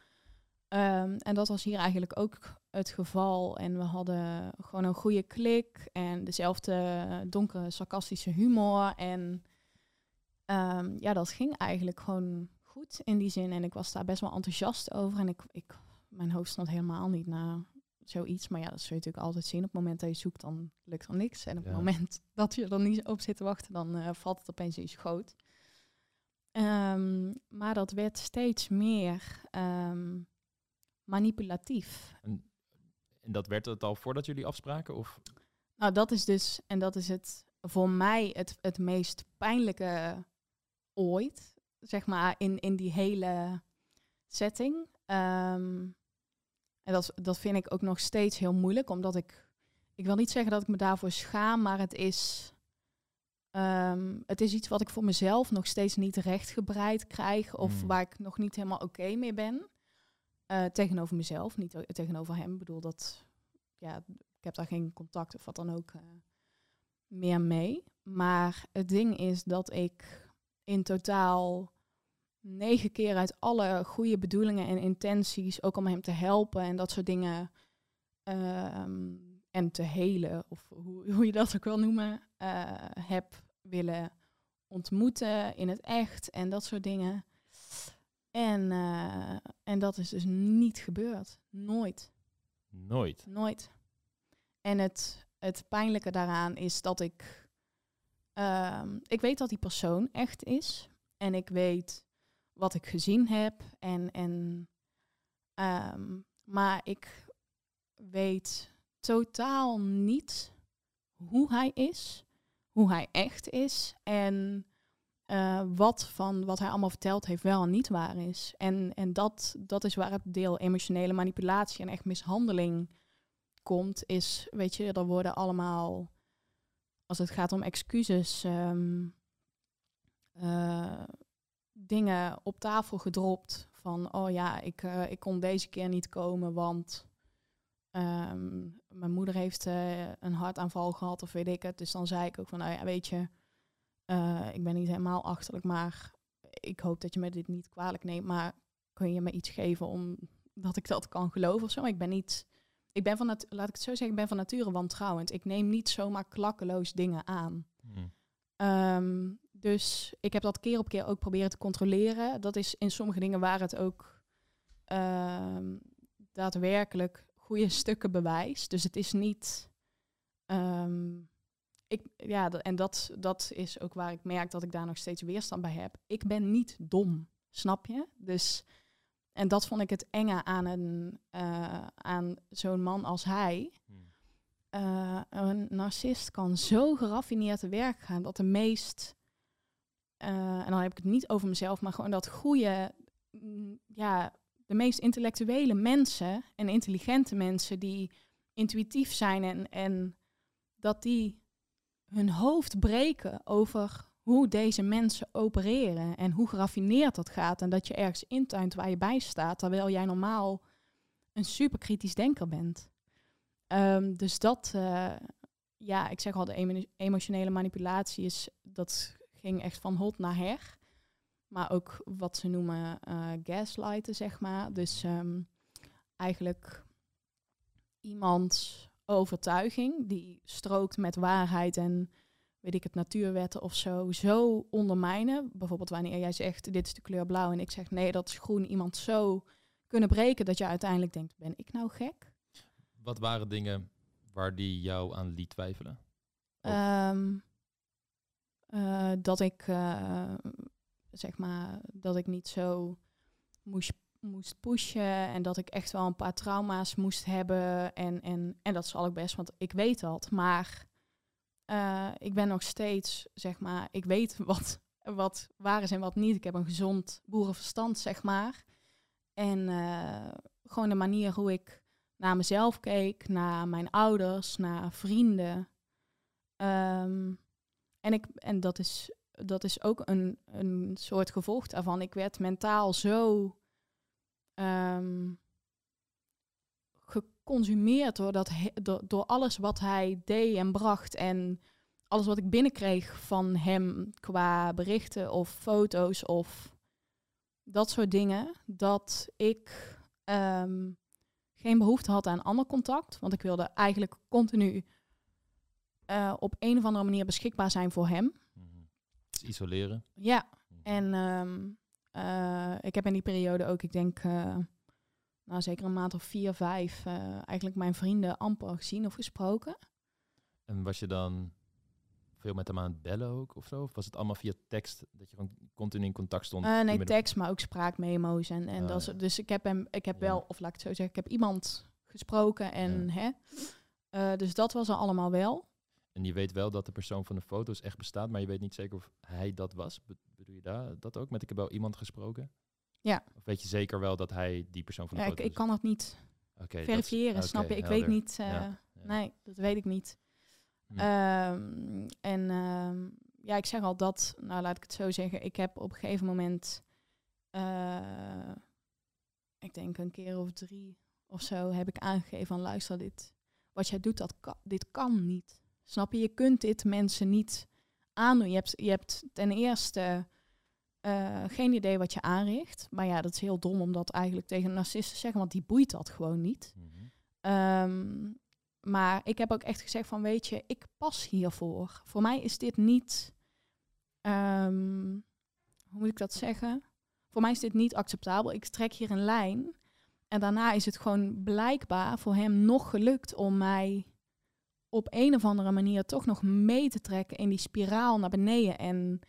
Ehm, en dat was hier eigenlijk ook het geval. En we hadden gewoon een goede klik en dezelfde donkere, sarcastische humor. En ehm, ja, dat ging eigenlijk gewoon goed in die zin. En ik was daar best wel enthousiast over. En ik, ik, mijn hoofd stond helemaal niet naar zoiets. Maar ja, dat zul je natuurlijk altijd zien. Op het moment dat je zoekt, dan lukt er niks. En op Ja. het moment dat je er niet op zit te wachten, dan eh, valt het opeens in je schoot. Ehm, maar dat werd steeds meer manipulatief. En dat werd het al voordat jullie afspraken? Of? Nou, dat is dus, en dat is het voor mij het, het meest pijnlijke ooit, zeg maar, in, in die hele setting. Ehm, en dat, dat vind ik ook nog steeds heel moeilijk, omdat ik, ik wil niet zeggen dat ik me daarvoor schaam, maar het is, ehm, het is iets wat ik voor mezelf nog steeds niet rechtgebreid krijg of Hmm. waar ik nog niet helemaal oké mee ben. Eh, tegenover mezelf, niet o- tegenover hem. Ik bedoel dat, ja, ik heb daar geen contact of wat dan ook eh, meer mee. Maar het ding is dat ik in totaal negen keer uit alle goede bedoelingen en intenties, ook om hem te helpen en dat soort dingen, ehm, en te helen, of hoe, hoe je dat ook wil noemen, eh, heb willen ontmoeten in het echt en dat soort dingen. En, eh, en dat is dus niet gebeurd. Nooit. Nooit. Nooit. En het, het pijnlijke daaraan is dat ik. ehm, ik weet dat die persoon echt is. En ik weet wat ik gezien heb. En, en, ehm, maar ik weet totaal niet hoe hij is. Hoe hij echt is. En eh, wat van wat hij allemaal verteld heeft wel en niet waar is. En, en dat, dat is waar het deel emotionele manipulatie en echt mishandeling komt, is, weet je, er worden allemaal, als het gaat om excuses, ehm, eh, dingen op tafel gedropt van, oh ja, ik, eh, ik kon deze keer niet komen, want ehm, mijn moeder heeft een hartaanval gehad of weet ik het. Dus dan zei ik ook van, nou ja, weet je, eh, ik ben niet helemaal achterlijk, maar ik hoop dat je me dit niet kwalijk neemt, maar kun je me iets geven om dat ik dat kan geloven of zo? Maar ik ben niet, ik ben van, nat- laat ik het zo zeggen, ik ben van nature wantrouwend. Ik neem niet zomaar klakkeloos dingen aan. Hm. Ehm, dus ik heb dat keer op keer ook proberen te controleren. Dat is in sommige dingen waar het ook ehm, daadwerkelijk goede stukken bewijst. Dus het is niet. ehm, ik, ja, en dat, dat is ook waar ik merk dat ik daar nog steeds weerstand bij heb. Ik ben niet dom, snap je? Dus, en dat vond ik het enge aan, een, eh, aan zo'n man als hij Hm. eh, een narcist kan zo geraffineerd te werk gaan dat de meest, eh, en dan heb ik het niet over mezelf, maar gewoon dat goede, mm, ja, de meest intellectuele mensen en intelligente mensen die intuïtief zijn en, en dat die hun hoofd breken over hoe deze mensen opereren en hoe geraffineerd dat gaat en dat je ergens intuint waar je bij staat, terwijl jij normaal een superkritisch denker bent. Ehm, dus dat, eh, ja, ik zeg al, de emo- emotionele manipulatie is, dat ging echt van hot naar her. Maar ook wat ze noemen eh, gaslighten, zeg maar. Dus ehm, eigenlijk iemands overtuiging die strookt met waarheid en weet ik het, natuurwetten of zo, zo ondermijnen. Bijvoorbeeld wanneer jij zegt, dit is de kleur blauw en ik zeg, nee, dat is groen. Iemand zo kunnen breken dat je uiteindelijk denkt, ben ik nou gek? Wat waren dingen waar die jou aan liet twijfelen? Ehm, eh, dat ik eh, zeg maar dat ik niet zo moest, moest pushen en dat ik echt wel een paar trauma's moest hebben en, en, en dat zal ik best, want ik weet dat. Maar eh, ik ben nog steeds zeg maar, ik weet wat, wat waar is en wat niet. Ik heb een gezond boerenverstand zeg maar. En eh, gewoon de manier hoe ik naar mezelf keek, naar mijn ouders, naar vrienden. Ehm, en, ik, en dat, is, dat is ook een, een soort gevolg daarvan. Ik werd mentaal zo ehm, geconsumeerd door, dat, door, door alles wat hij deed en bracht. En alles wat ik binnenkreeg van hem qua berichten of foto's of dat soort dingen. Dat ik ehm, geen behoefte had aan ander contact. Want ik wilde eigenlijk continu eh, op een of andere manier beschikbaar zijn voor hem. Mhm. Isoleren. Ja, Mhm. en ehm, eh, ik heb in die periode ook, ik denk, eh, nou zeker een maand of vier, vijf, eh, eigenlijk mijn vrienden amper gezien of gesproken. En was je dan veel met hem aan het bellen ook of zo? Of was het allemaal via tekst dat je gewoon continu in contact stond? Nee, tekst, maar ook spraakmemo's. En, en Ah, dat ja. Dus ik heb hem, ik heb Ja. wel, of laat ik het zo zeggen, ik heb iemand gesproken en hè. Dus dat was er allemaal wel. En je weet wel dat de persoon van de foto's echt bestaat, maar je weet niet zeker of hij dat was. Je daar, dat ook? Met ik heb wel iemand gesproken? Ja. Of weet je zeker wel dat hij die persoon van de Ja, ik, kan dat niet verifiëren, snap je? Ik helder. weet niet. eh, Ja. Ja. Nee, dat weet ik niet. Hm. Ehm, en ehm, ja, ik zeg al dat, nou laat ik het zo zeggen, ik heb op een gegeven moment, eh, ik denk een keer of drie of zo, heb ik aangegeven van luister, dit, wat jij doet, dat kan, dit kan niet. Snap je? Je kunt dit mensen niet aandoen. Je hebt, je hebt ten eerste eh, geen idee wat je aanricht. Maar ja, dat is heel dom om dat eigenlijk tegen een narcist te zeggen, want die boeit dat gewoon niet. Mhm. Ehm, maar ik heb ook echt gezegd van, weet je, ik pas hiervoor. Voor mij is dit niet, ehm, hoe moet ik dat zeggen? Voor mij is dit niet acceptabel. Ik trek hier een lijn. En daarna is het gewoon blijkbaar voor hem nog gelukt om mij op een of andere manier toch nog mee te trekken in die spiraal naar beneden. En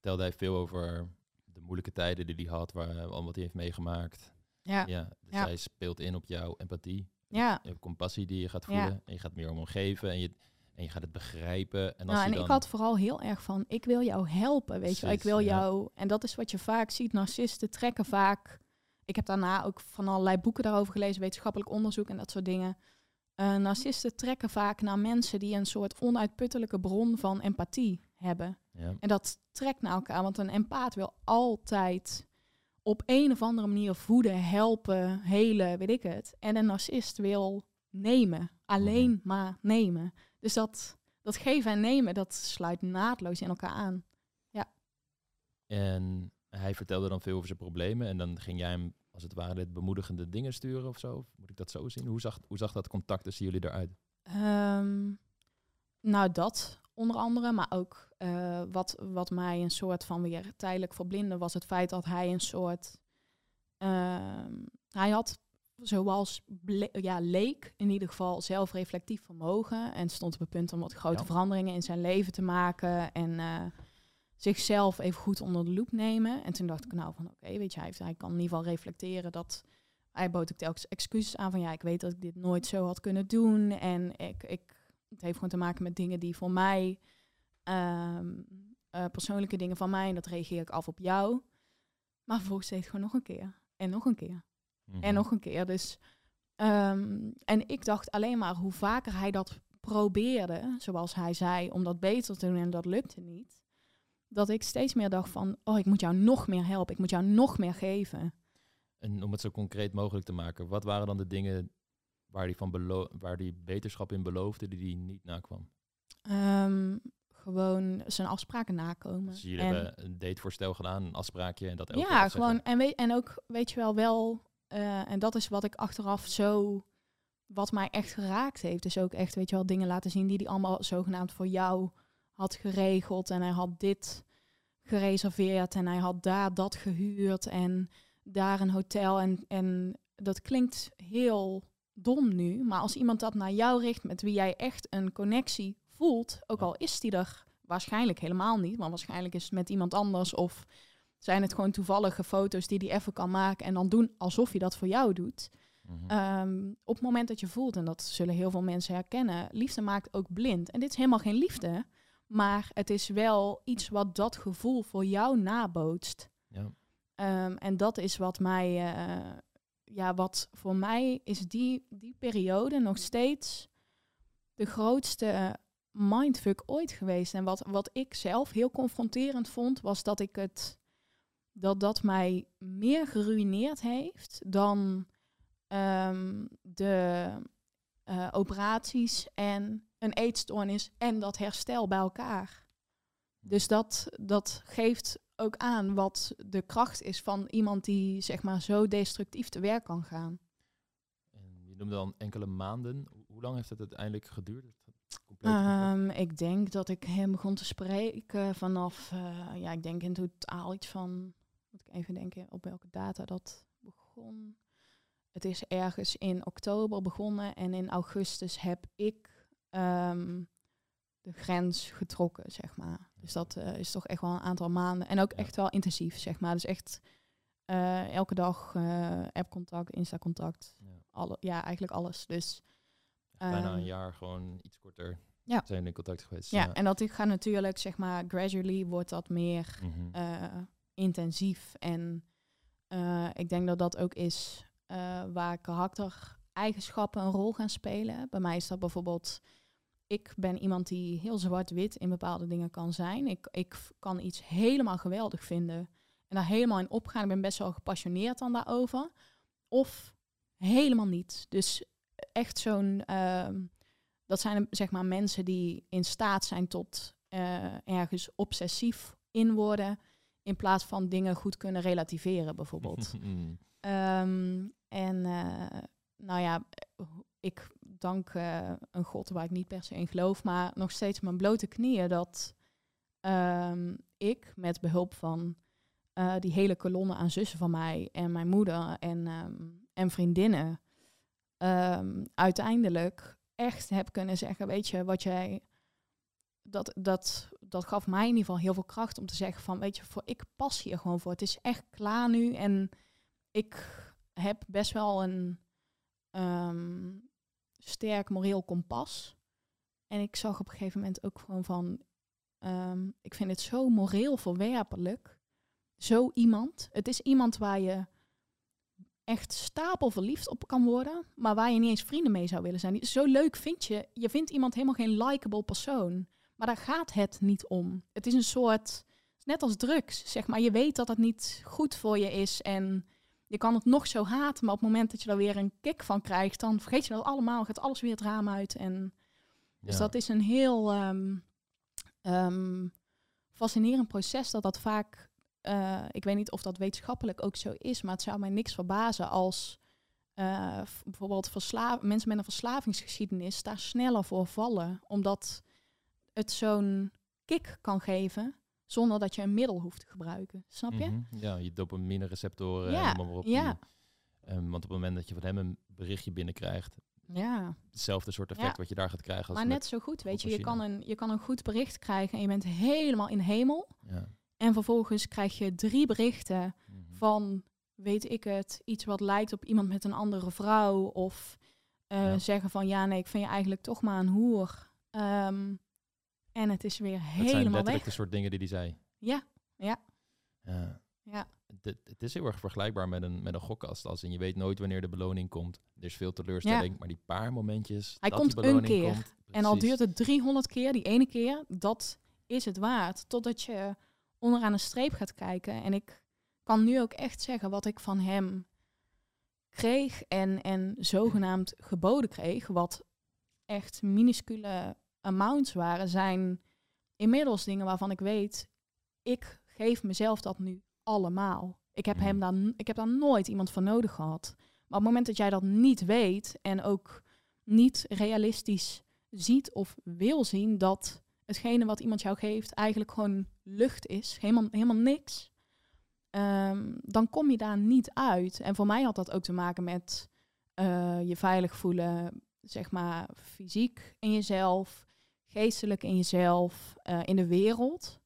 Vertelde hij veel over de moeilijke tijden die hij had, waar, al wat hij heeft meegemaakt. ja, Ja, dus Ja. hij speelt in op jouw empathie. ja. Je hebt compassie die je gaat Ja. voelen. En je gaat meer om hem geven. En je, en je gaat het begrijpen. En als Nou, en dan... ik had vooral heel erg van, ik wil jou helpen, weet je wel. Ik wil ja. jou... En dat is wat je vaak ziet. Narcisten trekken vaak... Ik heb daarna ook van allerlei boeken daarover gelezen, wetenschappelijk onderzoek en dat soort dingen. Eh, narcisten trekken vaak naar mensen die een soort onuitputtelijke bron van empathie hebben. Ja. En dat trekt naar elkaar, want een empaat wil altijd op een of andere manier voeden, helpen, helen, weet ik het. En een narcist wil nemen, alleen Mhm. maar nemen. Dus dat, dat geven en nemen, dat sluit naadloos in elkaar aan. En hij vertelde dan veel over zijn problemen. En dan ging jij hem, als het ware, dit bemoedigende dingen sturen of zo. Of Moet ik dat zo zien? Hoe zag, hoe zag dat contact tussen jullie eruit? Ehm, nou, dat onder andere, maar ook eh, wat, wat mij een soort van weer tijdelijk verblindde, was het feit dat hij een soort. ehm, hij had, zoals ja, leek, in ieder geval zelfreflectief vermogen. En stond op het punt om wat grote Ja. veranderingen in zijn leven te maken. En eh, zichzelf even goed onder de loep nemen. En toen dacht ik nou van oké, weet je, hij, heeft, hij kan in ieder geval reflecteren dat hij bood ook telkens excuses aan van ja, ik weet dat ik dit nooit zo had kunnen doen. En ik, ik, het heeft gewoon te maken met dingen die voor mij, ehm, eh, persoonlijke dingen van mij, en dat reageer ik af op jou. Maar vervolgens deed het gewoon nog een keer. En nog een keer. Mhm. En nog een keer. Dus, ehm, en ik dacht alleen maar hoe vaker hij dat probeerde, zoals hij zei, om dat beter te doen en dat lukte niet. Dat ik steeds meer dacht van, oh, ik moet jou nog meer helpen. Ik moet jou nog meer geven. En om het zo concreet mogelijk te maken, wat waren dan de dingen waar hij, van belo waar hij beterschap in beloofde die hij niet nakwam? Ehm, gewoon zijn afspraken nakomen. Dus jullie En- hebben een datevoorstel gedaan, een afspraakje en dat elke keer ja, gewoon. En, weet, en ook, weet je wel, wel. eh, en dat is wat ik achteraf zo. Wat mij echt geraakt heeft. Dus ook echt, weet je wel, dingen laten zien die hij allemaal zogenaamd voor jou had geregeld. En hij had dit gereserveerd. En hij had daar dat gehuurd. En daar een hotel. En, en dat klinkt heel dom nu. Maar als iemand dat naar jou richt met wie jij echt een connectie voelt. Ook al is die er waarschijnlijk helemaal niet. Maar waarschijnlijk is het met iemand anders. Of zijn het gewoon toevallige foto's die hij even kan maken en dan doen alsof hij dat voor jou doet. Mhm. Ehm, op het moment dat je voelt, en dat zullen heel veel mensen herkennen, liefde maakt ook blind. En dit is helemaal geen liefde, maar het is wel iets wat dat gevoel voor jou nabootst. ja. Ehm, en dat is wat mij, eh, ja, wat voor mij is die, die periode nog steeds de grootste eh, mindfuck ooit geweest. En wat, wat ik zelf heel confronterend vond, was dat ik het, dat dat mij meer geruineerd heeft dan ehm, de eh, operaties en een eetstoornis en dat herstel bij elkaar. Dus dat, dat geeft ook aan wat de kracht is van iemand die zeg maar zo destructief te werk kan gaan. En je noemde dan enkele maanden. Hoe- lang heeft het uiteindelijk geduurd? Ehm, ik denk dat ik hem begon te spreken vanaf, eh, ja, ik denk in totaal iets van, moet ik even denken op welke data dat begon. Het is ergens in oktober begonnen en in augustus heb ik ehm, de grens getrokken, zeg maar. Dus dat eh, is toch echt wel een aantal maanden. En ook Ja. echt wel intensief, zeg maar. Dus echt eh, elke dag eh app-contact, Insta-contact. ja. Alle, ja, eigenlijk alles. Dus bijna een ehm, jaar gewoon iets korter ja. zijn in contact geweest. Ja, en dat gaat natuurlijk, zeg maar, gradually wordt dat meer Mhm. intensief. En ik denk dat dat ook is waar karakter eigenschappen een rol gaan spelen. Bij mij is dat bijvoorbeeld, ik ben iemand die heel zwart-wit in bepaalde dingen kan zijn. Ik, ik kan iets helemaal geweldig vinden en daar helemaal in opgaan. Ik ben best wel gepassioneerd dan daarover. Of helemaal niet. Dus echt zo'n, ehm, dat zijn zeg maar mensen die in staat zijn tot eh, ergens obsessief in worden. In plaats van dingen goed kunnen relativeren, bijvoorbeeld. Mm. Ehm, en eh, nou ja, ik dank eh, een God waar ik niet per se in geloof, maar nog steeds mijn blote knieën dat ehm, ik met behulp van eh, die hele kolonne aan zussen van mij en mijn moeder en, ehm, en vriendinnen ehm, uiteindelijk echt heb kunnen zeggen, weet je, wat jij dat, dat, dat gaf mij in ieder geval heel veel kracht om te zeggen van, weet je, voor ik pas hier gewoon voor. Het is echt klaar nu en ik heb best wel een sterk moreel kompas. En ik zag op een gegeven moment ook gewoon van, ehm, ik vind het zo moreel verwerpelijk. Zo iemand. Het is iemand waar je echt stapel verliefd op kan worden, maar waar je niet eens vrienden mee zou willen zijn. Zo leuk vind je. Je vindt iemand helemaal geen likable persoon. Maar daar gaat het niet om. Het is een soort, net als drugs, zeg maar. Je weet dat het niet goed voor je is en je kan het nog zo haten, maar op het moment dat je er weer een kick van krijgt, dan vergeet je dat allemaal, gaat alles weer het raam uit. En dus Ja. dat is een heel ehm, ehm, fascinerend proces dat dat vaak, eh, ik weet niet of dat wetenschappelijk ook zo is, maar het zou mij niks verbazen als eh, bijvoorbeeld mensen met een verslavingsgeschiedenis daar sneller voor vallen, omdat het zo'n kick kan geven zonder dat je een middel hoeft te gebruiken. Snap je? Mhm. Ja, je dopamine receptoren Ja, maar op. ja. ehm, want op het moment dat je van hem een berichtje binnenkrijgt, Ja. hetzelfde soort effect Ja. wat je daar gaat krijgen als Maar net zo goed, weet je, je kan, een, je kan een goed bericht krijgen en je bent helemaal in hemel. Ja. En vervolgens krijg je drie berichten Mhm. van, weet ik het, iets wat lijkt op iemand met een andere vrouw. Of eh, Ja. zeggen van, ja nee, ik vind je eigenlijk toch maar een hoer. Ehm, en het is weer Dat zijn helemaal letterlijk weg. de soort dingen die hij zei. Ja, ja, Ja. ja. Het, het is heel erg vergelijkbaar met een, met een gokkast. Als in je weet nooit wanneer de beloning komt. Er is veel teleurstelling, maar die paar momentjes. Hij dat komt die een beloning keer. Komt, En al duurt het 300 keer, die ene keer, dat is het waard. Totdat je onderaan een streep gaat kijken. En ik kan nu ook echt zeggen wat ik van hem kreeg en, en zogenaamd geboden kreeg, wat echt minuscule amounts waren, zijn inmiddels dingen waarvan ik weet, ik geef mezelf dat nu allemaal. Ik heb, hem Mhm. daar, ik heb daar nooit iemand voor nodig gehad. Maar op het moment dat jij dat niet weet en ook niet realistisch ziet of wil zien dat hetgene wat iemand jou geeft eigenlijk gewoon lucht is, helemaal, helemaal niks, ehm, dan kom je daar niet uit. En voor mij had dat ook te maken met eh, je veilig voelen, zeg maar fysiek in jezelf, geestelijk in jezelf, eh, in de wereld.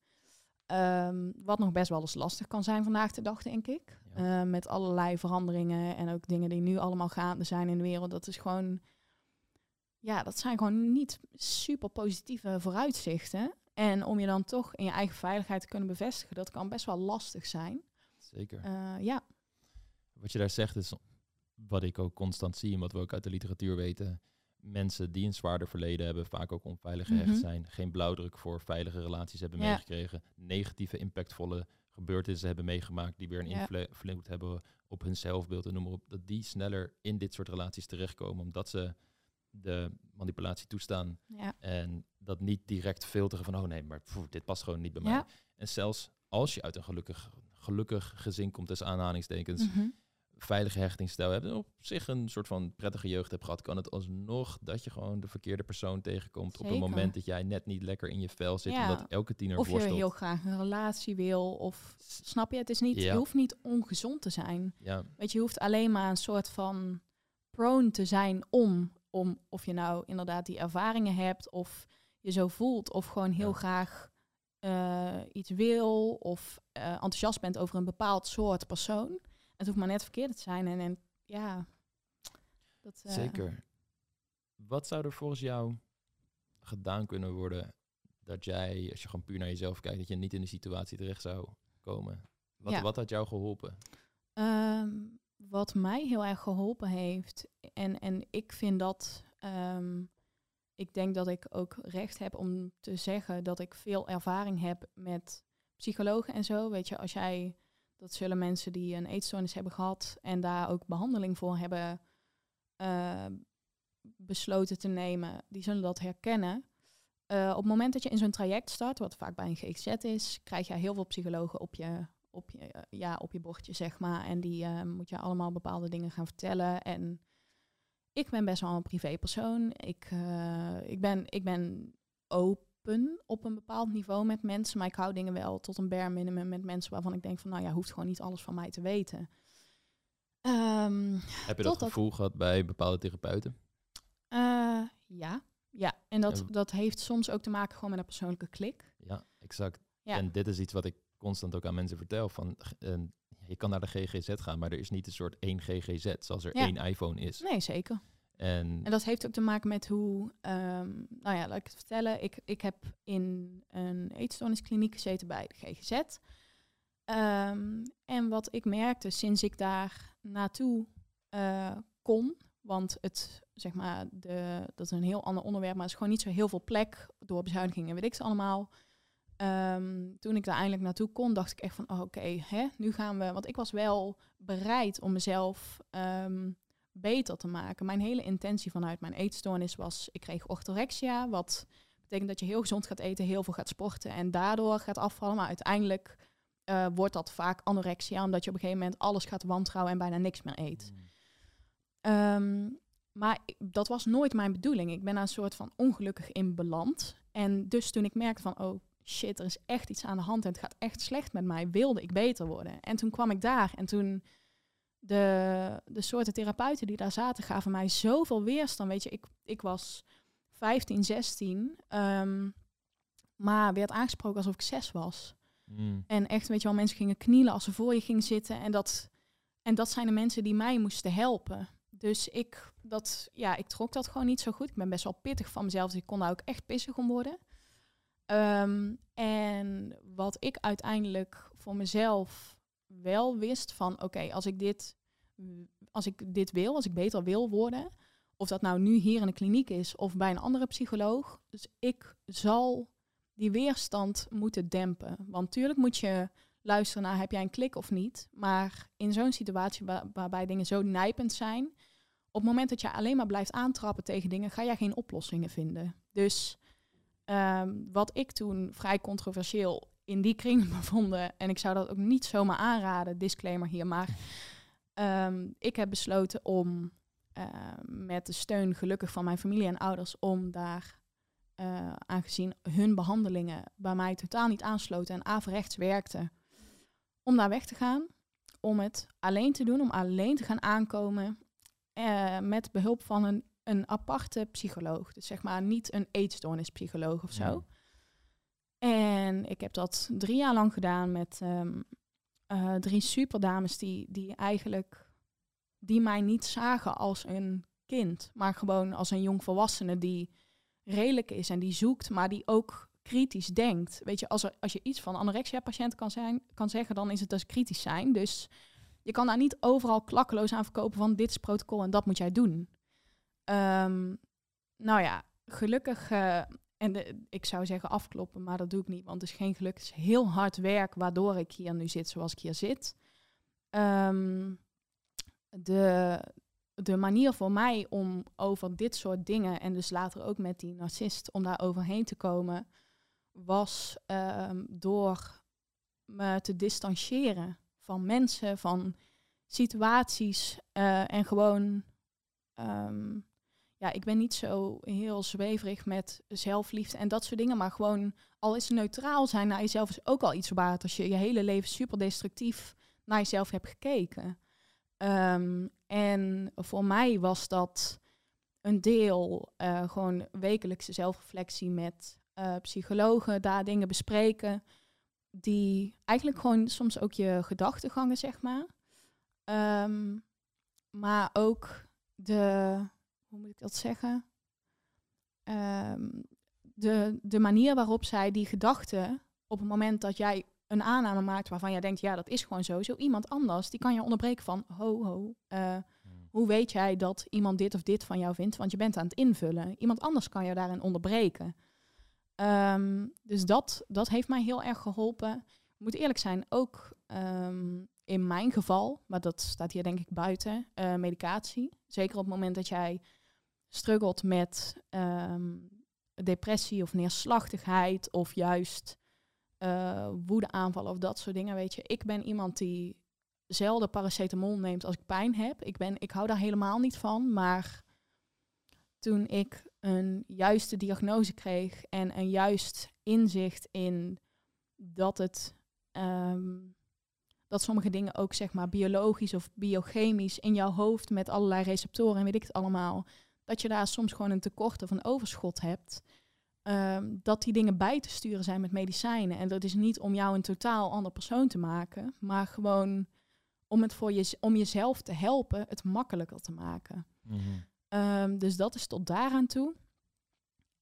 Ehm, wat nog best wel eens lastig kan zijn vandaag de dag, denk ik. Ja. Eh, met allerlei veranderingen en ook dingen die nu allemaal gaande zijn in de wereld. Dat is gewoon, ja, dat zijn gewoon niet super positieve vooruitzichten. En om je dan toch in je eigen veiligheid te kunnen bevestigen, dat kan best wel lastig zijn. Zeker. Eh, ja, Wat je daar zegt is wat ik ook constant zie en wat we ook uit de literatuur weten. Mensen die een zwaarder verleden hebben, vaak ook onveilig gehecht Mhm. zijn, geen blauwdruk voor veilige relaties hebben Ja. meegekregen, negatieve, impactvolle gebeurtenissen hebben meegemaakt die weer een Ja. invloed hebben op hun zelfbeeld en noem maar op, dat die sneller in dit soort relaties terechtkomen, omdat ze de manipulatie toestaan ja, en dat niet direct filteren van, oh nee, maar dit past gewoon niet bij mij. En zelfs als je uit een gelukkig, gelukkig gezin komt, tussen aanhalingstekens, Mhm. Veilige hechtingsstijl hebt en op zich een soort van prettige jeugd hebt gehad, kan het alsnog dat je gewoon de verkeerde persoon tegenkomt op een moment dat jij net niet lekker in je vel zit, Ja. omdat elke tiener Of je worstelt. heel graag een relatie wil. Of snap je, het is niet, Ja. je hoeft niet ongezond te zijn. Ja, Weet je, je hoeft alleen maar een soort van prone te zijn om, om of je nou inderdaad die ervaringen hebt of je zo voelt of gewoon heel Ja. graag eh, iets wil of eh, enthousiast bent over een bepaald soort persoon. Het hoeft maar net verkeerd te zijn en, en ja, dat, eh, zeker. Wat zou er volgens jou gedaan kunnen worden dat jij, als je gewoon puur naar jezelf kijkt, dat je niet in die situatie terecht zou komen? Wat, Ja. wat had jou geholpen? Ehm, wat mij heel erg geholpen heeft, En, en ik vind dat, ehm, ik denk dat ik ook recht heb om te zeggen dat ik veel ervaring heb met psychologen en zo. Weet je, als jij, dat zullen mensen die een eetstoornis hebben gehad en daar ook behandeling voor hebben uh, besloten te nemen, die zullen dat herkennen. Uh, op het moment dat je in zo'n traject start, wat vaak bij een GGZ is, krijg je heel veel psychologen op je, op je, uh, ja, op je bordje, zeg maar. En die moet je allemaal bepaalde dingen gaan vertellen. En ik ben best wel een privépersoon. Ik, ik, ben, ik ben open op een bepaald niveau met mensen, maar ik hou dingen wel tot een bare minimum met mensen waarvan ik denk van, nou ja, hoeft gewoon niet alles van mij te weten. Um, Heb je dat gevoel dat... gehad bij bepaalde therapeuten? ja, ja, en dat, dat heeft soms ook te maken gewoon met een persoonlijke klik. Ja, exact. Ja. En dit is iets wat ik constant ook aan mensen vertel. Van, uh, je kan naar de GGZ gaan, maar er is niet een soort één GGZ, zoals er één iPhone is. Nee, zeker. En, en dat heeft ook te maken met hoe, um, nou ja, laat ik het vertellen. Ik, ik heb in een eetstoorniskliniek gezeten bij de GGZ. Um, en wat ik merkte sinds ik daar naartoe uh, kon, want het, zeg maar, de, dat is een heel ander onderwerp, maar er is gewoon niet zo heel veel plek door bezuinigingen, weet ik ze allemaal. Um, toen ik daar eindelijk naartoe kon, dacht ik echt van, oh, oké, nu gaan we. Want ik was wel bereid om mezelf beter te maken. Mijn hele intentie vanuit mijn eetstoornis was, ik kreeg orthorexia, wat betekent dat je heel gezond gaat eten, heel veel gaat sporten en daardoor gaat afvallen. Maar uiteindelijk uh, wordt dat vaak anorexia, omdat je op een gegeven moment alles gaat wantrouwen en bijna niks meer eet. Mm. Um, maar dat was nooit mijn bedoeling. Ik ben daar een soort van ongelukkig in beland. En dus toen ik merkte van, oh shit, er is echt iets aan de hand en het gaat echt slecht met mij, wilde ik beter worden. En toen kwam ik daar en toen de, de soorten therapeuten die daar zaten gaven mij zoveel weerstand. Weet je, ik, ik was 15, 16, um, maar werd aangesproken alsof ik zes was. Mm. En echt, weet je wel, mensen gingen knielen als ze voor je gingen zitten. En dat, en dat zijn de mensen die mij moesten helpen. Dus ik, dat, ja, ik trok dat gewoon niet zo goed. Ik ben best wel pittig van mezelf, dus ik kon daar ook echt pissig om worden. Um, en wat ik uiteindelijk voor mezelf wel wist van, oké, als ik dit, als ik dit wil, als ik beter wil worden, of dat nou nu hier in de kliniek is of bij een andere psycholoog, dus ik zal die weerstand moeten dempen. Want tuurlijk moet je luisteren naar heb jij een klik of niet, maar in zo'n situatie waarbij dingen zo nijpend zijn, op het moment dat je alleen maar blijft aantrappen tegen dingen, ga jij geen oplossingen vinden. Dus ehm, wat ik toen vrij controversieel in die kringen bevonden, en ik zou dat ook niet zomaar aanraden, disclaimer hier, maar ehm, ik heb besloten om ehm, met de steun gelukkig van mijn familie en ouders, om daar, uh, aangezien hun behandelingen bij mij totaal niet aansloten en averechts werkten, om daar weg te gaan. Om het alleen te doen, om alleen te gaan aankomen uh, met behulp van een, een aparte psycholoog. Dus zeg maar niet een eetstoornispsycholoog of zo. En ik heb dat drie jaar lang gedaan met um, uh, drie superdames die, die eigenlijk die mij niet zagen als een kind, maar gewoon als een jong volwassene die redelijk is en die zoekt, maar die ook kritisch denkt. Weet je, als, er, als je iets van anorexia-patiënten kan, zijn, kan zeggen, dan is het dus kritisch zijn. Dus je kan daar niet overal klakkeloos aan verkopen van dit is protocol en dat moet jij doen. Um, nou ja, gelukkig, uh, en ik zou zeggen afkloppen, maar dat doe ik niet, want het is geen geluk. Het is heel hard werk waardoor ik hier nu zit zoals ik hier zit. Um, de, de manier voor mij om over dit soort dingen, en dus later ook met die narcist, om daar overheen te komen, was um, door me te distancieren van mensen, van situaties uh, en gewoon, um, ja, ik ben niet zo heel zweverig met zelfliefde en dat soort dingen, maar gewoon al is neutraal zijn naar jezelf is ook al iets waard als je je hele leven super destructief naar jezelf hebt gekeken. Um, en voor mij was dat een deel uh, gewoon wekelijkse zelfreflectie met uh, psychologen, daar dingen bespreken die eigenlijk gewoon soms ook je gedachtegangen, zeg maar. Um, maar ook de, hoe moet ik dat zeggen? Um, de, de manier waarop zij die gedachten, op het moment dat jij een aanname maakt waarvan jij denkt, ja, dat is gewoon zo, zo iemand anders, die kan je onderbreken van, ho, ho, uh, hoe weet jij dat iemand dit of dit van jou vindt? Want je bent aan het invullen. Iemand anders kan je daarin onderbreken. Ehm, dus dat, dat heeft mij heel erg geholpen. Ik moet eerlijk zijn, ook ehm, in mijn geval, maar dat staat hier denk ik buiten, uh, medicatie. Zeker op het moment dat jij struggelt met ehm, depressie of neerslachtigheid of juist uh, woedeaanvallen of dat soort dingen. Weet je, ik ben iemand die zelden paracetamol neemt als ik pijn heb. Ik, ben, ik hou daar helemaal niet van, maar toen ik een juiste diagnose kreeg en een juist inzicht in dat het ehm, dat sommige dingen ook zeg maar biologisch of biochemisch in jouw hoofd met allerlei receptoren en weet ik het allemaal, dat je daar soms gewoon een tekort of een overschot hebt. Ehm, dat die dingen bij te sturen zijn met medicijnen. En dat is niet om jou een totaal ander persoon te maken, maar gewoon om het voor je, om jezelf te helpen, het makkelijker te maken. Mhm. Ehm, dus dat is tot daaraan toe.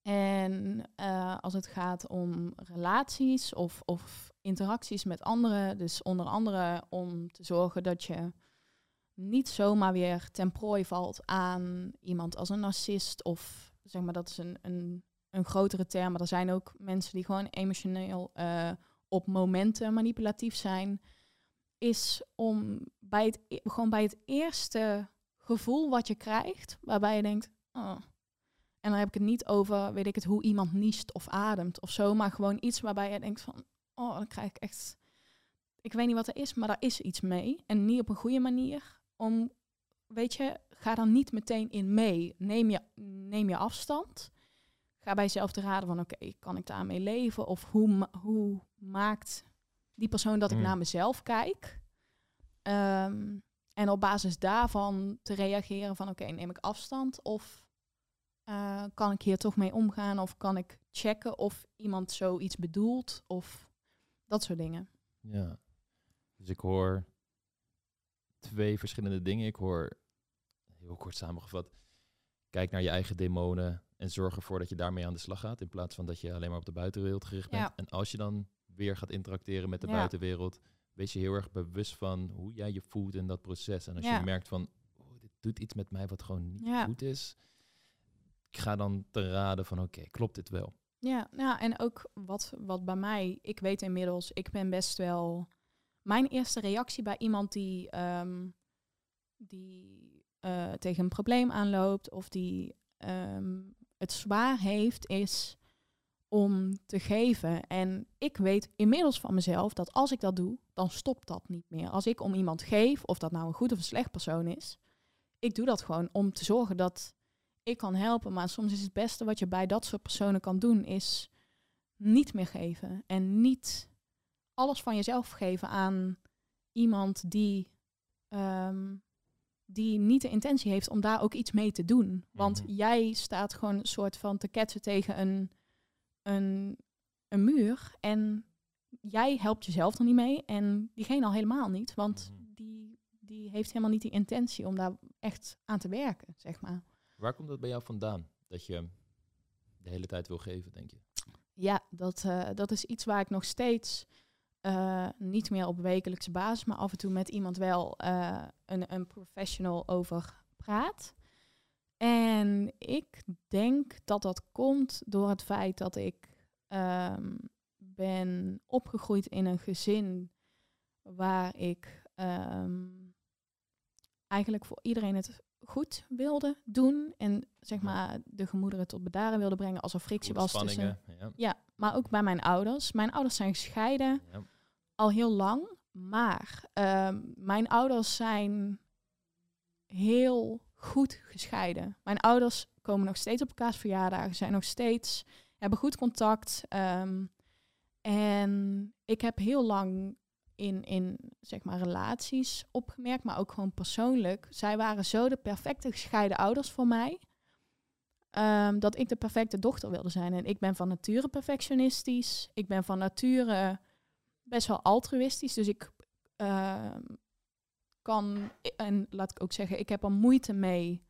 En uh, als het gaat om relaties of, of interacties met anderen, dus onder andere om te zorgen dat je niet zomaar weer ten prooi valt aan iemand als een narcist of zeg maar dat is een, een, een grotere term, maar er zijn ook mensen die gewoon emotioneel uh, op momenten manipulatief zijn, is om bij het, e-, gewoon bij het eerste gevoel wat je krijgt, waarbij je denkt, oh. en dan heb ik het niet over, weet ik het, hoe iemand niest of ademt of zo, maar gewoon iets waarbij je denkt van, oh, dan krijg ik echt, ik weet niet wat er is, maar daar is iets mee. En niet op een goede manier. Om, weet je, ga dan niet meteen in mee. Neem je, neem je afstand. Ga bij jezelf te raden van, oké, kan ik daarmee leven? Of hoe, hoe maakt die persoon dat ik hmm. naar mezelf kijk? Ehm, en op basis daarvan te reageren van, oké, neem ik afstand? Of uh, kan ik hier toch mee omgaan? Of kan ik checken of iemand zoiets bedoelt? Of dat soort dingen. Ja. Dus ik hoor twee verschillende dingen. Ik hoor, heel kort samengevat, kijk naar je eigen demonen en zorg ervoor dat je daarmee aan de slag gaat. In plaats van dat je alleen maar op de buitenwereld gericht bent. En als je dan weer gaat interacteren met de buitenwereld, wees je heel erg bewust van hoe jij je voelt in dat proces. En als je merkt van, oh, dit doet iets met mij wat gewoon niet goed is, ik ga dan te raden van, oké, klopt dit wel? Ja, ja en ook wat, wat bij mij, ik weet inmiddels, ik ben best wel. Mijn eerste reactie bij iemand die, ehm, die uh, tegen een probleem aanloopt of die ehm, het zwaar heeft, is om te geven. En ik weet inmiddels van mezelf dat als ik dat doe, dan stopt dat niet meer. Als ik om iemand geef, of dat nou een goed of een slecht persoon is, ik doe dat gewoon om te zorgen dat ik kan helpen. Maar soms is het beste wat je bij dat soort personen kan doen, is niet meer geven. En niet alles van jezelf geven aan iemand die, ehm, die niet de intentie heeft om daar ook iets mee te doen. Want mhm. jij staat gewoon een soort van te ketsen tegen een, een, een muur. En jij helpt jezelf er niet mee. En diegene al helemaal niet. Want mhm. die, die heeft helemaal niet die intentie om daar echt aan te werken, zeg maar. Waar komt dat bij jou vandaan? Dat je de hele tijd wil geven, denk je? Ja, dat, uh, dat is iets waar ik nog steeds uh, niet meer op wekelijkse basis, maar af en toe met iemand wel uh, een, een professional over praat. En ik denk dat dat komt door het feit dat ik um, ben opgegroeid in een gezin waar ik um, eigenlijk voor iedereen het goed wilde doen. En zeg maar de gemoederen tot bedaren wilde brengen als er frictie was tussen. Ja. ja. maar ook bij mijn ouders. Mijn ouders zijn gescheiden ja. Al heel lang. Maar uh, mijn ouders zijn heel goed gescheiden. Mijn ouders komen nog steeds op elkaars verjaardagen, zijn nog steeds, hebben goed contact. Um, en ik heb heel lang in, in zeg maar relaties opgemerkt, maar ook gewoon persoonlijk. Zij waren zo de perfecte gescheiden ouders voor mij. Um, dat ik de perfecte dochter wilde zijn. En ik ben van nature perfectionistisch. Ik ben van nature best wel altruïstisch. Dus ik uh, kan, en laat ik ook zeggen, ik heb er moeite mee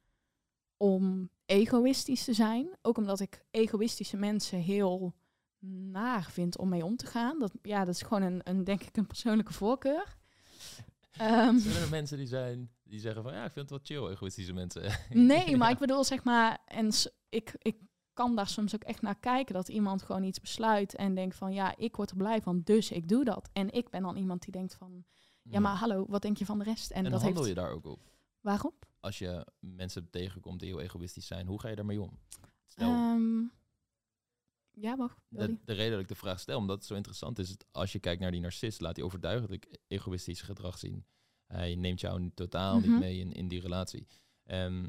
om egoïstisch te zijn. Ook omdat ik egoïstische mensen heel naar vind om mee om te gaan. Dat, ja, dat is gewoon een, een denk ik, een persoonlijke voorkeur. Ehm, Zijn er mensen die zijn die zeggen van ja, ik vind het wel chill, egoïstische mensen. nee, maar ik bedoel zeg maar, en ik, ik kan daar soms ook echt naar kijken dat iemand gewoon iets besluit en denkt van ja, ik word er blij van, dus ik doe dat. En ik ben dan iemand die denkt van ja, maar hallo, wat denk je van de rest? En, En, dat handel heeft. je daar ook op? Waarop? Als je mensen tegenkomt die heel egoïstisch zijn, hoe ga je daarmee om? Stel, Ehm, ja, wacht. wil de, de reden dat ik de vraag stel, omdat het zo interessant is, als je kijkt naar die narcist, laat hij overduidelijk egoïstisch gedrag zien. Hij neemt jou totaal Mhm. niet mee in, in die relatie. Ehm,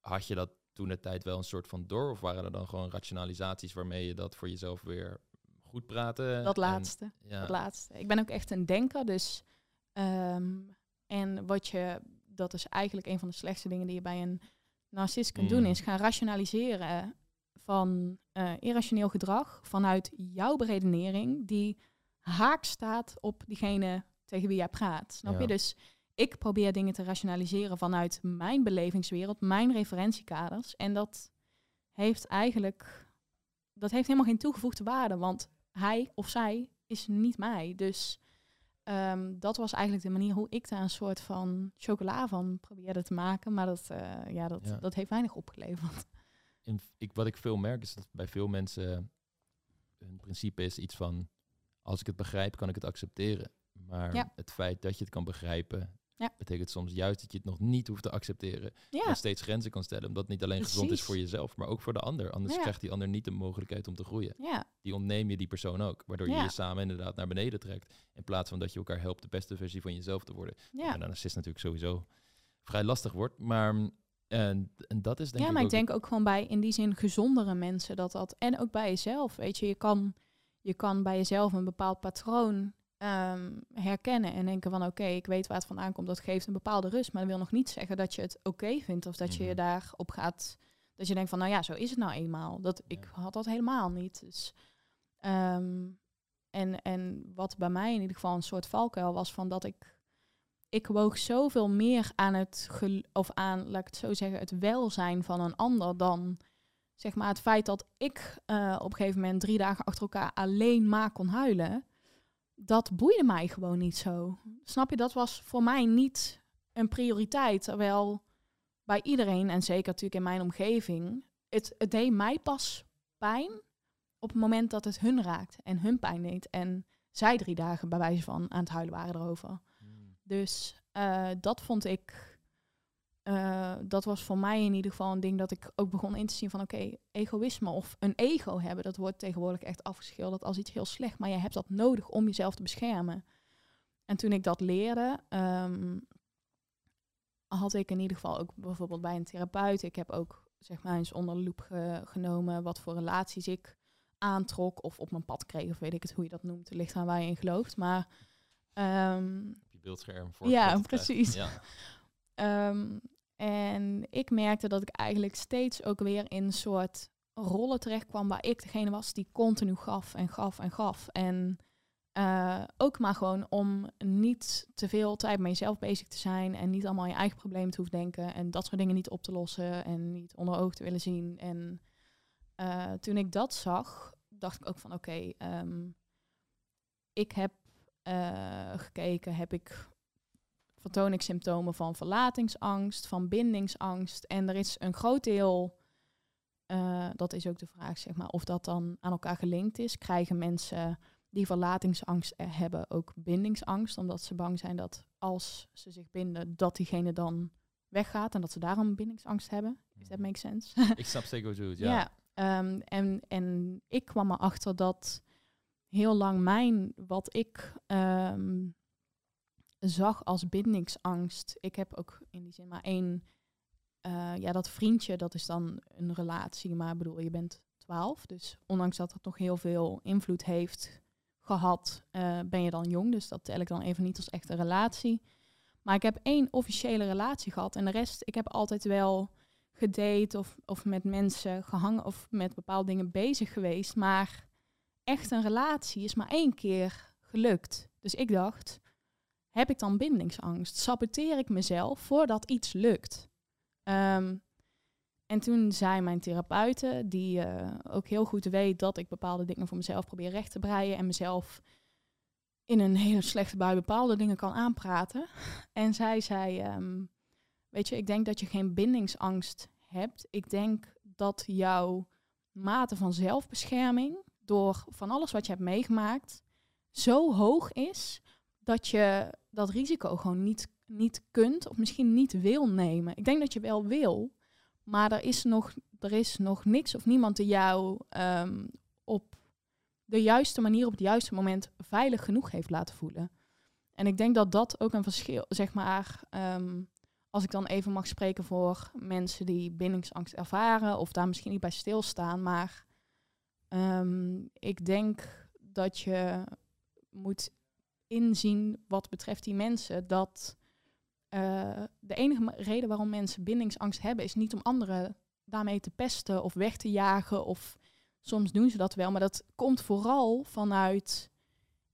had je dat toen de tijd wel een soort van door, of waren er dan gewoon rationalisaties waarmee je dat voor jezelf weer goed praten? Dat En- laatste. ja. Dat laatste. Ik ben ook echt een denker, dus. ehm, en wat je. Dat is eigenlijk een van de slechtste dingen die je bij een narcist kunt doen, Mm. is gaan rationaliseren van eh, irrationeel gedrag vanuit jouw beredenering, die haak staat op diegene tegen wie jij praat. Snap Ja. je? Dus ik probeer dingen te rationaliseren vanuit mijn belevingswereld, mijn referentiekaders. En dat heeft eigenlijk. Dat heeft helemaal geen toegevoegde waarde, want hij of zij is niet mij. Dus ehm, dat was eigenlijk de manier hoe ik daar een soort van chocola van probeerde te maken. Maar dat, eh, ja, dat, Ja. dat heeft weinig opgeleverd. ik, wat ik veel merk is dat bij veel mensen hun principe is iets van als ik het begrijp, kan ik het accepteren. Maar Ja. het feit dat je het kan begrijpen, Ja. betekent soms juist dat je het nog niet hoeft te accepteren. Ja, En steeds grenzen kan stellen. Omdat het niet alleen gezond is voor jezelf, maar ook voor de ander. Anders Ja. krijgt die ander niet de mogelijkheid om te groeien. ja, Die ontneem je die persoon ook. Waardoor je Ja. je samen inderdaad naar beneden trekt. In plaats van dat je elkaar helpt de beste versie van jezelf te worden. ja. En een narcist natuurlijk sowieso vrij lastig wordt. Maar en, en dat is denk ja, ik maar ik denk ook gewoon bij in die zin gezondere mensen dat dat. En ook bij jezelf. Weet je, je kan, je kan bij jezelf een bepaald patroon ehm, herkennen en denken van oké, ik weet waar het vandaan komt. Dat geeft een bepaalde rust. Maar dat wil nog niet zeggen dat je het oké vindt of dat je je Mhm. daarop gaat. Dat je denkt van nou ja, zo is het nou eenmaal. Dat, Ik had dat helemaal niet. Dus, ehm, en, en wat bij mij in ieder geval een soort valkuil was van dat ik ik woog zoveel meer aan het of aan, laat ik het zo zeggen, het welzijn van een ander dan zeg maar het feit dat ik eh, op een gegeven moment drie dagen achter elkaar alleen maar kon huilen. Dat boeide mij gewoon niet zo. Snap je? Dat was voor mij niet een prioriteit. Terwijl bij iedereen, en zeker natuurlijk in mijn omgeving, het, het deed mij pas pijn op het moment dat het hun raakte en hun pijn deed. En zij drie dagen bij wijze van aan het huilen waren erover. Mm. Dus eh, dat vond ik, eh, dat was voor mij in ieder geval een ding dat ik ook begon in te zien van oké, egoïsme of een ego hebben, dat wordt tegenwoordig echt afgeschilderd als iets heel slecht, maar je hebt dat nodig om jezelf te beschermen. En toen ik dat leerde, ehm, had ik in ieder geval ook bijvoorbeeld bij een therapeut, ik heb ook zeg maar eens onder de loep ge- genomen wat voor relaties ik aantrok of op mijn pad kreeg, of weet ik het hoe je dat noemt, het ligt aan waar je in gelooft, maar je beeldscherm. Voor Ja, precies. Ja. Ehm, en ik merkte dat ik eigenlijk steeds ook weer in een soort rollen terecht kwam waar ik degene was die continu gaf en gaf en gaf. En eh, ook maar gewoon om niet te veel tijd met jezelf bezig te zijn en niet allemaal je eigen problemen te hoeven denken en dat soort dingen niet op te lossen en niet onder ogen te willen zien. En eh, toen ik dat zag, dacht ik ook van oké, ehm, ik heb eh, gekeken, heb ik vertoon ik symptomen van verlatingsangst, van bindingsangst. En er is een groot deel, eh, dat is ook de vraag, zeg maar, of dat dan aan elkaar gelinkt is. Krijgen mensen die verlatingsangst er hebben ook bindingsangst, omdat ze bang zijn dat als ze zich binden, dat diegene dan weggaat en dat ze daarom bindingsangst hebben. If that makes sense. Ik snap zeker wat je doet, ja. Ja, ehm, en, en ik kwam erachter dat heel lang mijn, wat ik ehm, zag als bindingsangst. Ik heb ook in die zin maar één, eh, ja, dat vriendje, dat is dan een relatie, maar bedoel, je bent twaalf, dus ondanks dat het nog heel veel invloed heeft gehad, eh, ben je dan jong, dus dat tel ik dan even niet als echte relatie. Maar ik heb één officiële relatie gehad en de rest, ik heb altijd wel gedate of, of met mensen gehangen of met bepaalde dingen bezig geweest. Maar echt een relatie is maar één keer gelukt. Dus ik dacht, heb ik dan bindingsangst? Saboteer ik mezelf voordat iets lukt? Ehm, en toen zei mijn therapeute, die eh, ook heel goed weet dat ik bepaalde dingen voor mezelf probeer recht te breien en mezelf in een hele slechte bui bepaalde dingen kan aanpraten. En zij zei, ehm, weet je, ik denk dat je geen bindingsangst hebt. Ik denk dat jouw mate van zelfbescherming door van alles wat je hebt meegemaakt zo hoog is dat je dat risico gewoon niet, niet kunt of misschien niet wil nemen. Ik denk dat je wel wil, maar er is nog, er is nog niks of niemand die jou ehm, op de juiste manier, op het juiste moment veilig genoeg heeft laten voelen. En ik denk dat dat ook een verschil, zeg maar, ehm, als ik dan even mag spreken voor mensen die bindingsangst ervaren of daar misschien niet bij stilstaan, maar ehm, ik denk dat je moet inzien wat betreft die mensen dat uh, de enige reden waarom mensen bindingsangst hebben is niet om anderen daarmee te pesten of weg te jagen of soms doen ze dat wel, maar dat komt vooral vanuit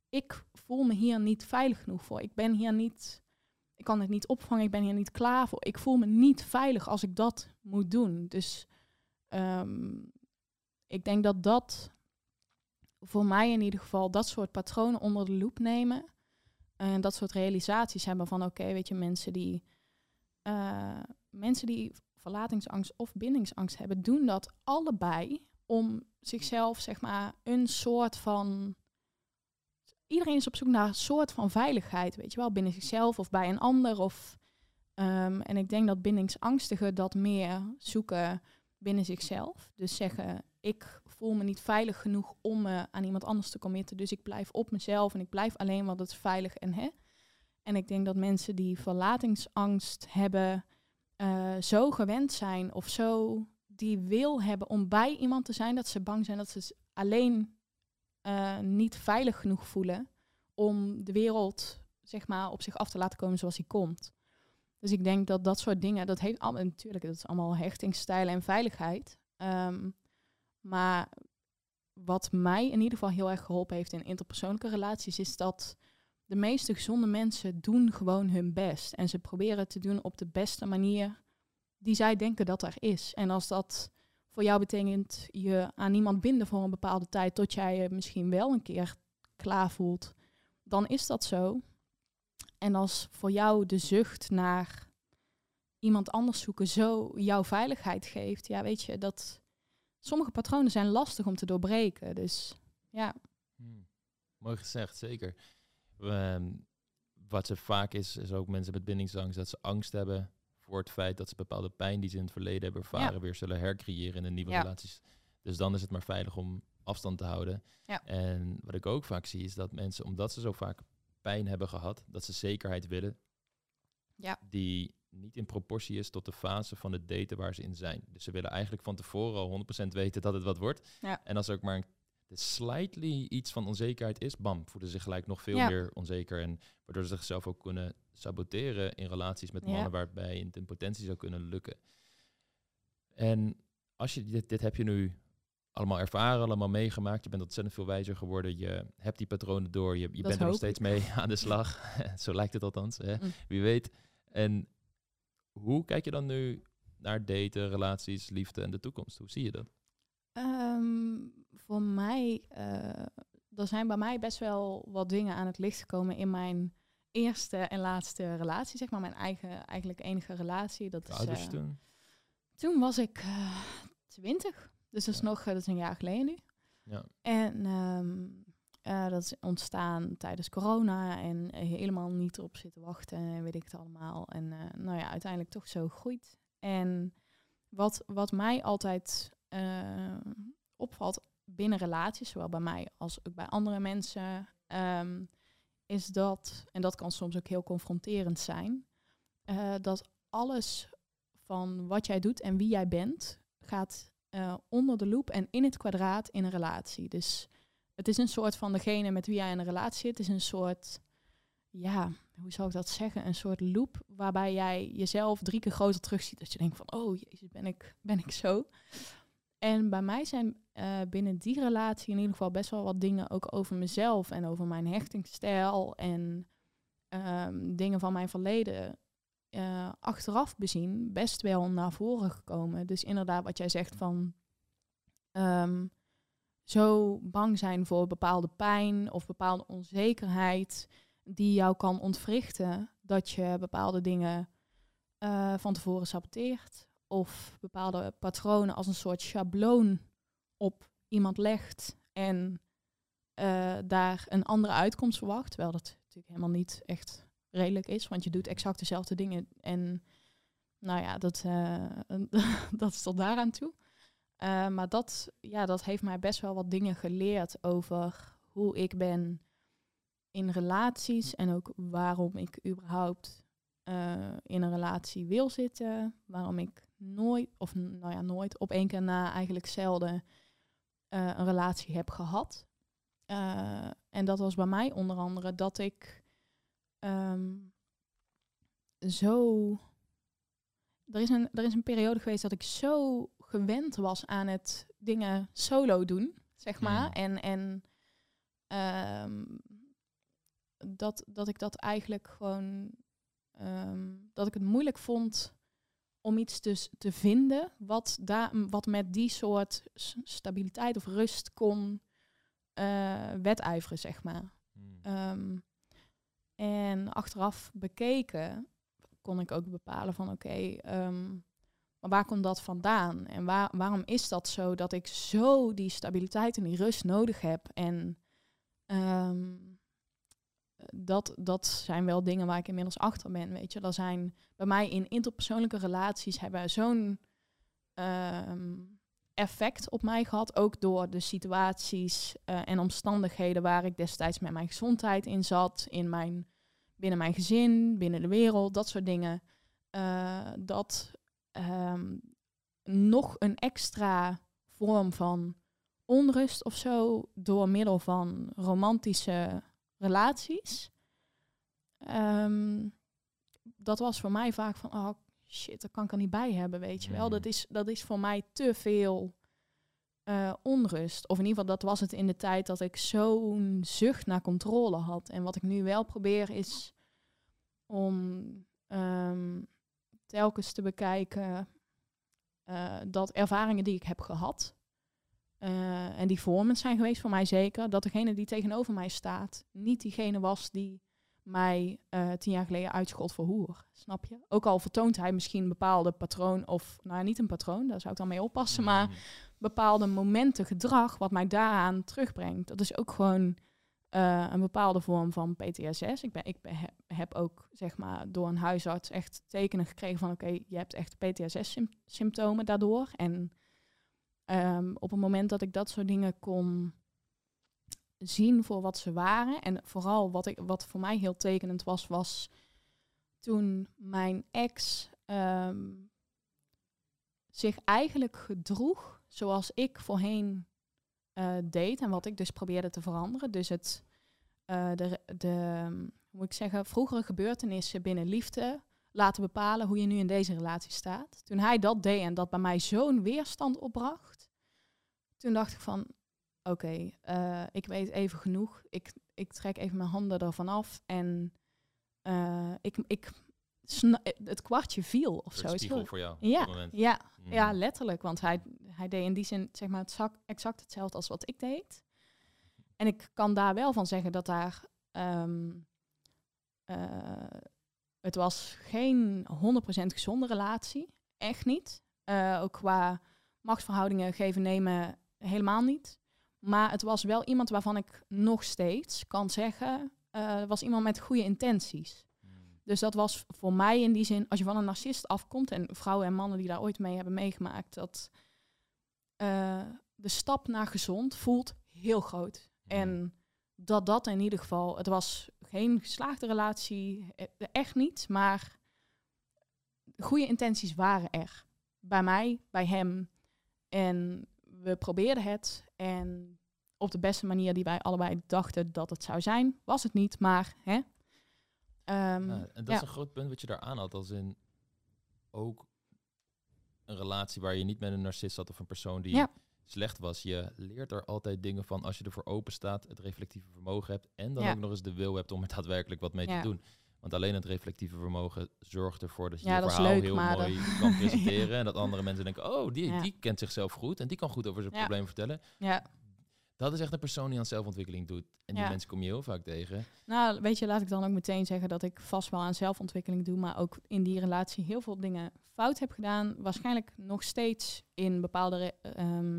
ik voel me hier niet veilig genoeg voor. Ik ben hier niet, ik kan het niet opvangen, ik ben hier niet klaar voor. Ik voel me niet veilig als ik dat moet doen. Dus um, ik denk dat dat voor mij in ieder geval dat soort patronen onder de loep nemen. En dat soort realisaties hebben van oké, weet je, mensen die, uh, mensen die verlatingsangst of bindingsangst hebben, doen dat allebei om zichzelf, zeg maar, een soort van. Iedereen is op zoek naar een soort van veiligheid, weet je wel, binnen zichzelf of bij een ander. Of, um, en ik denk dat bindingsangstigen dat meer zoeken binnen zichzelf. Dus zeggen, ik voel me niet veilig genoeg om me aan iemand anders te committen. Dus ik blijf op mezelf en ik blijf alleen want het is veilig en hè. En ik denk dat mensen die verlatingsangst hebben, uh, zo gewend zijn of zo die wil hebben om bij iemand te zijn, dat ze bang zijn dat ze alleen uh, niet veilig genoeg voelen om de wereld zeg maar op zich af te laten komen zoals hij komt. Dus ik denk dat dat soort dingen, dat heeft allemaal natuurlijk, dat is allemaal hechtingsstijlen en veiligheid. Um, maar wat mij in ieder geval heel erg geholpen heeft in interpersoonlijke relaties, is dat de meeste gezonde mensen doen gewoon hun best. En ze proberen het te doen op de beste manier die zij denken dat er is. En als dat voor jou betekent je aan iemand binden voor een bepaalde tijd tot jij je misschien wel een keer klaar voelt, dan is dat zo. En als voor jou de zucht naar iemand anders zoeken zo jouw veiligheid geeft, ja, weet je, dat sommige patronen zijn lastig om te doorbreken. Dus ja. Hmm. Mooi gezegd, zeker. Ehm, wat ze vaak is, is ook mensen met bindingsangst, dat ze angst hebben voor het feit dat ze bepaalde pijn die ze in het verleden hebben ervaren, weer zullen hercreëren in een nieuwe relaties. Dus dan is het maar veilig om afstand te houden. Ja. En wat ik ook vaak zie, is dat mensen, omdat ze zo vaak pijn hebben gehad, dat ze zekerheid willen, ja. die niet in proportie is tot de fase van het daten waar ze in zijn. Dus ze willen eigenlijk van tevoren al 100% weten dat het wat wordt. Ja. En als er ook maar een slightly iets van onzekerheid is, bam, voelen ze zich gelijk nog veel meer onzeker. En waardoor ze zichzelf ook kunnen saboteren in relaties met mannen waarbij het in potentie zou kunnen lukken. En als je dit, dit heb je nu allemaal ervaren, allemaal meegemaakt. Je bent ontzettend veel wijzer geworden. Je hebt die patronen door. Je, je bent er nog steeds mee aan de slag. Zo lijkt het althans. Hè? Mm. Wie weet. En hoe kijk je dan nu naar daten, relaties, liefde en de toekomst? Hoe zie je dat? Ehm, voor mij, uh, er zijn bij mij best wel wat dingen aan het licht gekomen in mijn eerste en laatste relatie, zeg maar. Mijn eigen, eigenlijk enige relatie. Dat is, uh, toen? Toen was ik uh, twintig, dus dat is nog, dat is een jaar geleden nu. Ja. En um, uh, dat is ontstaan tijdens corona en helemaal niet op zitten wachten en weet ik het allemaal. En uh, nou ja, uiteindelijk toch zo groeit. En wat, wat mij altijd opvalt binnen relaties, zowel bij mij als ook bij andere mensen, um, is dat, en dat kan soms ook heel confronterend zijn, dat alles van wat jij doet en wie jij bent, gaat onder de loep en in het kwadraat in een relatie. Dus het is een soort van degene met wie jij in een relatie zit. Het is een soort, ja, hoe zou ik dat zeggen? Een soort loop waarbij jij jezelf drie keer groter terugziet. Dat je denkt van, oh jezus, ben ik, ben ik zo? En bij mij zijn uh, binnen die relatie in ieder geval best wel wat dingen ook over mezelf en over mijn hechtingsstijl en um, dingen van mijn verleden uh, achteraf bezien best wel naar voren gekomen. Dus inderdaad wat jij zegt van um, zo bang zijn voor bepaalde pijn of bepaalde onzekerheid die jou kan ontwrichten dat je bepaalde dingen eh, van tevoren saboteert of bepaalde patronen als een soort schabloon op iemand legt en eh, daar een andere uitkomst verwacht, terwijl dat natuurlijk helemaal niet echt redelijk is, want je doet exact dezelfde dingen en nou ja, dat, uh, dat is tot daaraan toe. Uh, maar dat, ja, dat heeft mij best wel wat dingen geleerd over hoe ik ben in relaties en ook waarom ik überhaupt uh, in een relatie wil zitten. Waarom ik nooit, of nou ja, nooit, op één keer na eigenlijk zelden een relatie heb gehad. en dat was bij mij onder andere dat ik um, zo er is, een, er is een periode geweest dat ik zo gewend was aan het dingen solo doen, zeg maar. Mm. En, en ehm, dat, dat ik dat eigenlijk gewoon, ehm, dat ik het moeilijk vond om iets dus te vinden wat, daar wat met die soort stabiliteit of rust kon eh, wedijveren, zeg maar. Mm. Ehm, en achteraf bekeken kon ik ook bepalen van oké, ehm, maar waar komt dat vandaan? En waar, waarom is dat zo dat ik zo die stabiliteit en die rust nodig heb? En ehm, dat, dat zijn wel dingen waar ik inmiddels achter ben. Weet je, dat zijn bij mij in interpersoonlijke relaties hebben zo'n ehm, effect op mij gehad. Ook door de situaties eh, en omstandigheden waar ik destijds met mijn gezondheid in zat, in mijn, binnen mijn gezin, binnen de wereld, dat soort dingen. Eh, dat ehm, nog een extra vorm van onrust of zo door middel van romantische relaties. Ehm, dat was voor mij vaak van, oh shit, dat kan ik er niet bij hebben, weet je wel. Mhm. Dat is, dat is voor mij te veel eh, onrust. Of in ieder geval, dat was het in de tijd dat ik zo'n zucht naar controle had. En wat ik nu wel probeer is om ehm, telkens te bekijken eh, dat ervaringen die ik heb gehad, eh, en die vormend zijn geweest voor mij zeker, dat degene die tegenover mij staat, niet diegene was die mij eh, tien jaar geleden uitschold voor hoer. Snap je? Ook al vertoont hij misschien een bepaalde patroon, of nou ja, niet een patroon, daar zou ik dan mee oppassen, maar Mm. bepaalde momenten gedrag wat mij daaraan terugbrengt. Dat is ook gewoon eh, een bepaalde vorm van PTSS. Ik, ben, ik heb ook zeg maar door een huisarts echt tekenen gekregen van oké, je hebt echt PTSS-symptomen daardoor. En ehm, op het moment dat ik dat soort dingen kon zien voor wat ze waren en vooral wat, ik, wat voor mij heel tekenend was, was toen mijn ex ehm, zich eigenlijk gedroeg zoals ik voorheen eh, deed en wat ik dus probeerde te veranderen. Dus het, eh, de, de, hoe moet ik zeggen, vroegere gebeurtenissen binnen liefde laten bepalen hoe je nu in deze relatie staat. Toen hij dat deed en dat bij mij zo'n weerstand opbracht, toen dacht ik van, oké, eh, ik weet even genoeg. Ik, ik trek even mijn handen ervan af en ik, ik het kwartje viel of zo. is spiegel voor jou op Ja, ja, ja, letterlijk. Want hij, hij deed in die zin zeg maar, het zak- exact hetzelfde als wat ik deed. En ik kan daar wel van zeggen dat daar... ehm, eh, het was geen 100% gezonde relatie. Echt niet. Eh, ook qua machtsverhoudingen geven nemen helemaal niet. Maar het was wel iemand waarvan ik nog steeds kan zeggen... eh was iemand met goede intenties. Mm. Dus dat was voor mij in die zin, als je van een narcist afkomt, en vrouwen en mannen die daar ooit mee hebben meegemaakt, dat eh, de stap naar gezond voelt heel groot. Mm. En dat dat in ieder geval, het was geen geslaagde relatie, eh, echt niet, maar goede intenties waren er. Bij mij, bij hem. En we probeerden het. En op de beste manier die wij allebei dachten dat het zou zijn, was het niet, maar hè. Ehm, Ja, en dat ja. is een groot punt wat je daar aan had, als in ook een relatie waar je niet met een narcist zat of een persoon die Ja. slecht was. Je leert er altijd dingen van als je ervoor open staat, het reflectieve vermogen hebt en dan Ja. ook nog eens de wil hebt om er daadwerkelijk wat mee Ja. te doen. Want alleen het reflectieve vermogen zorgt ervoor dat je je verhaal leuk, heel mooi kan presenteren. en dat andere mensen denken, oh, die, die kent zichzelf goed en die kan goed over zijn probleem vertellen. ja, Dat is echt een persoon die aan zelfontwikkeling doet. En die Ja. mensen kom je heel vaak tegen. Nou, weet je, laat ik dan ook meteen zeggen dat ik vast wel aan zelfontwikkeling doe, maar ook in die relatie heel veel dingen fout heb gedaan. Waarschijnlijk nog steeds in bepaalde re- ehm,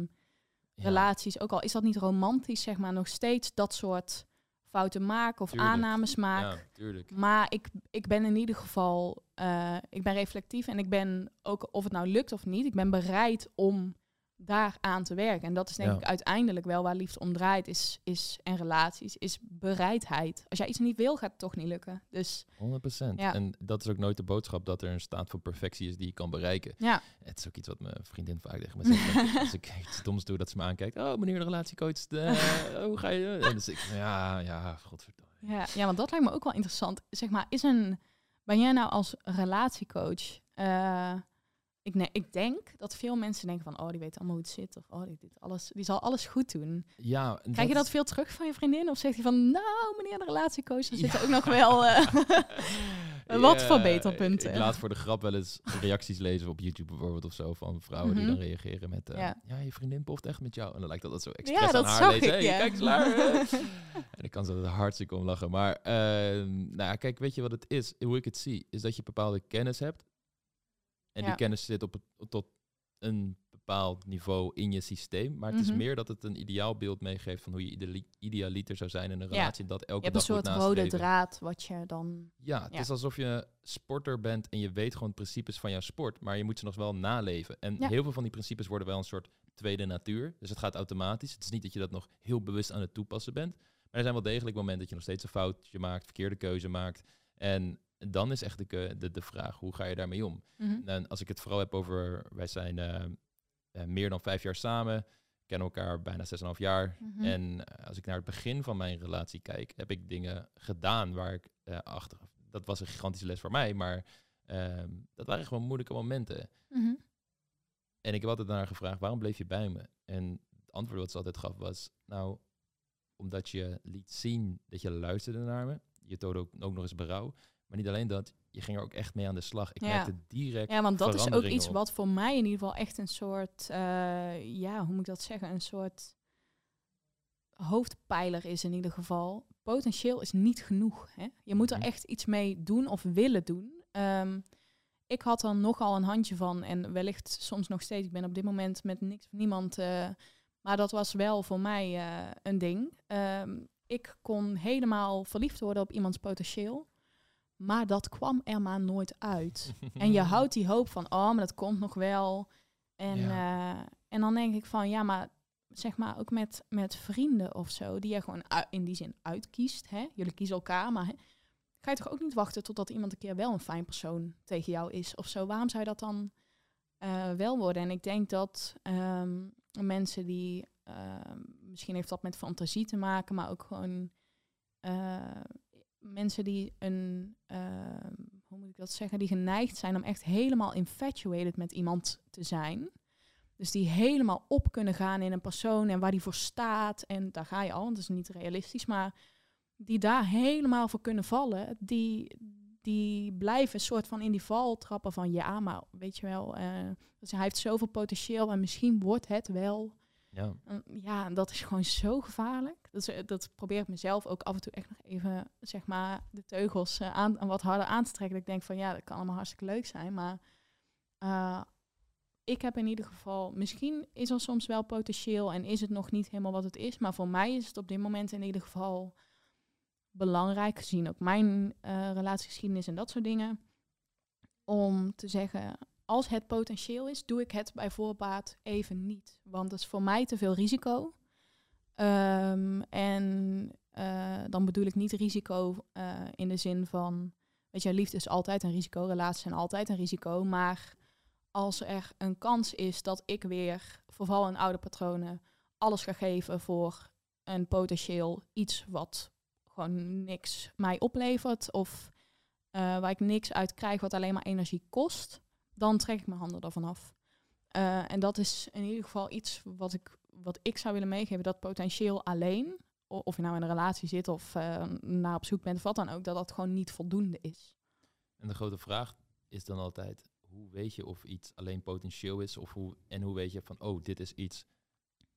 Ja, relaties, ook al is dat niet romantisch, zeg maar, nog steeds dat soort fouten maken of Tuurlijk. aannames maken. Ja, tuurlijk. Maar ik, ik ben in ieder geval, eh, ik ben reflectief en ik ben ook, of het nou lukt of niet, ik ben bereid om daar aan te werken. En dat is denk Ja. ik uiteindelijk wel waar liefde om draait, is, is, en relaties, is bereidheid. Als jij iets niet wil, gaat het toch niet lukken. Dus 100%. Ja. En dat is ook nooit de boodschap dat er een staat van perfectie is die je kan bereiken. ja, Het is ook iets wat mijn vriendin vaak tegen me zegt. als ik iets doms doe, dat ze me aankijkt. Oh, meneer de relatiecoach, eh, hoe ga je? En dus ik, ja, ja, godverdomme. ja, ja, want dat lijkt me ook wel interessant. Zeg maar, is een, ben jij nou als relatiecoach... eh, ik, nee, ik denk dat veel mensen denken van, oh, die weet allemaal hoe het zit. Of, oh, die, doet alles, die zal alles goed doen. Ja, Krijg je dat veel terug van je vriendin? Of zegt hij van, nou, meneer de relatiecoach, er zitten Ja. ook nog wel eh, wat Ja, verbeterpunten. Ik laat voor de grap wel eens reacties lezen op YouTube bijvoorbeeld of zo van vrouwen die Mhm. dan reageren met eh, ja. Ja. je vriendin poft echt met jou. En dan lijkt dat dat zo Ja, expres dat aan haar lezen. Hey, ja. kijk eens naar. en ik kan ze er hartstikke om lachen. Maar eh, nou ja, kijk, weet je wat het is? Hoe ik het zie, is dat je bepaalde kennis hebt. En die Ja. kennis zit op het, tot een bepaald niveau in je systeem. Maar het is Mhm. meer dat het een ideaalbeeld meegeeft van hoe je ideali- idealiter zou zijn in een Ja. relatie. En dat Je elke hebt een dag moet soort rode draad wat je dan... Ja, het Ja. is alsof je sporter bent en je weet gewoon principes van jouw sport, maar je moet ze nog wel naleven. En Ja. heel veel van die principes worden wel een soort tweede natuur. Dus het gaat automatisch. Het is niet dat je dat nog heel bewust aan het toepassen bent. Maar er zijn wel degelijk momenten dat je nog steeds een foutje maakt, verkeerde keuze maakt. En dan is echt de, de, de vraag, hoe ga je daarmee om? Mhm. En als ik het vooral heb over, wij zijn eh, eh, meer dan vijf jaar samen, kennen elkaar bijna 6,5 jaar. Mhm. En eh, als ik naar het begin van mijn relatie kijk, heb ik dingen gedaan waar ik achter. Dat was een gigantische les voor mij, maar ehm, dat waren gewoon moeilijke momenten. Mhm. En ik heb altijd naar gevraagd, waarom bleef je bij me? En het antwoord wat ze altijd gaf was, nou, omdat je liet zien dat je luisterde naar me. Je toonde ook, ook nog eens berouw. Maar niet alleen dat, je ging er ook echt mee aan de slag. Ik Ja. merkte direct Ja, want dat is ook iets op. wat voor mij in ieder geval echt een soort, eh, ja, hoe moet ik dat zeggen, een soort hoofdpijler is in ieder geval. Potentieel is niet genoeg. Hè? Je moet er Mhm. echt iets mee doen of willen doen. Ehm, ik had er nogal een handje van en wellicht soms nog steeds. Ik ben op dit moment met niks of niemand. eh, maar dat was wel voor mij eh, een ding. Ehm, ik kon helemaal verliefd worden op iemands potentieel. Maar dat kwam er maar nooit uit. En je houdt die hoop van, oh, maar dat komt nog wel. En, eh, en dan denk ik van, ja, maar zeg maar ook met, met vrienden of zo, die je gewoon in die zin uitkiest. Hè? Jullie kiezen elkaar, maar hè, ga je toch ook niet wachten totdat iemand een keer wel een fijn persoon tegen jou is of zo? Waarom zou je dat dan eh, wel worden? En ik denk dat ehm, mensen die, ehm, misschien heeft dat met fantasie te maken, maar ook gewoon eh, mensen die een, ehm, hoe moet ik dat zeggen, die geneigd zijn om echt helemaal infatuated met iemand te zijn. Dus die helemaal op kunnen gaan in een persoon en waar die voor staat. En daar ga je al, want dat is niet realistisch. Maar die daar helemaal voor kunnen vallen, die, die blijven een soort van in die val trappen van ja, maar weet je wel, dus hij heeft zoveel potentieel en misschien wordt het wel. Ja, Ja, en dat is gewoon zo gevaarlijk. Dat, is, dat probeer ik mezelf ook af en toe echt nog even, zeg maar, de teugels eh, aan, wat harder aan te trekken. Dat ik denk van, ja, dat kan allemaal hartstikke leuk zijn. Maar eh, ik heb in ieder geval, misschien is er soms wel potentieel en is het nog niet helemaal wat het is. Maar voor mij is het op dit moment in ieder geval belangrijk, gezien ook mijn eh, relatiegeschiedenis en dat soort dingen, om te zeggen, als het potentieel is, doe ik het bij voorbaat even niet. Want dat is voor mij te veel risico. Ehm, en eh, dan bedoel ik niet risico eh, in de zin van, weet je, liefde is altijd een risico, relaties zijn altijd een risico. Maar als er een kans is dat ik weer, vooral in oude patronen, alles ga geven voor een potentieel iets wat gewoon niks mij oplevert of eh, waar ik niks uit krijg wat alleen maar energie kost, dan trek ik mijn handen ervan af. En dat is in ieder geval iets wat ik, wat ik zou willen meegeven, dat potentieel alleen, of je nou in een relatie zit of eh, naar op zoek bent of wat dan ook, dat dat gewoon niet voldoende is. En de grote vraag is dan altijd, hoe weet je of iets alleen potentieel is? Of hoe, en hoe weet je van, oh, dit is iets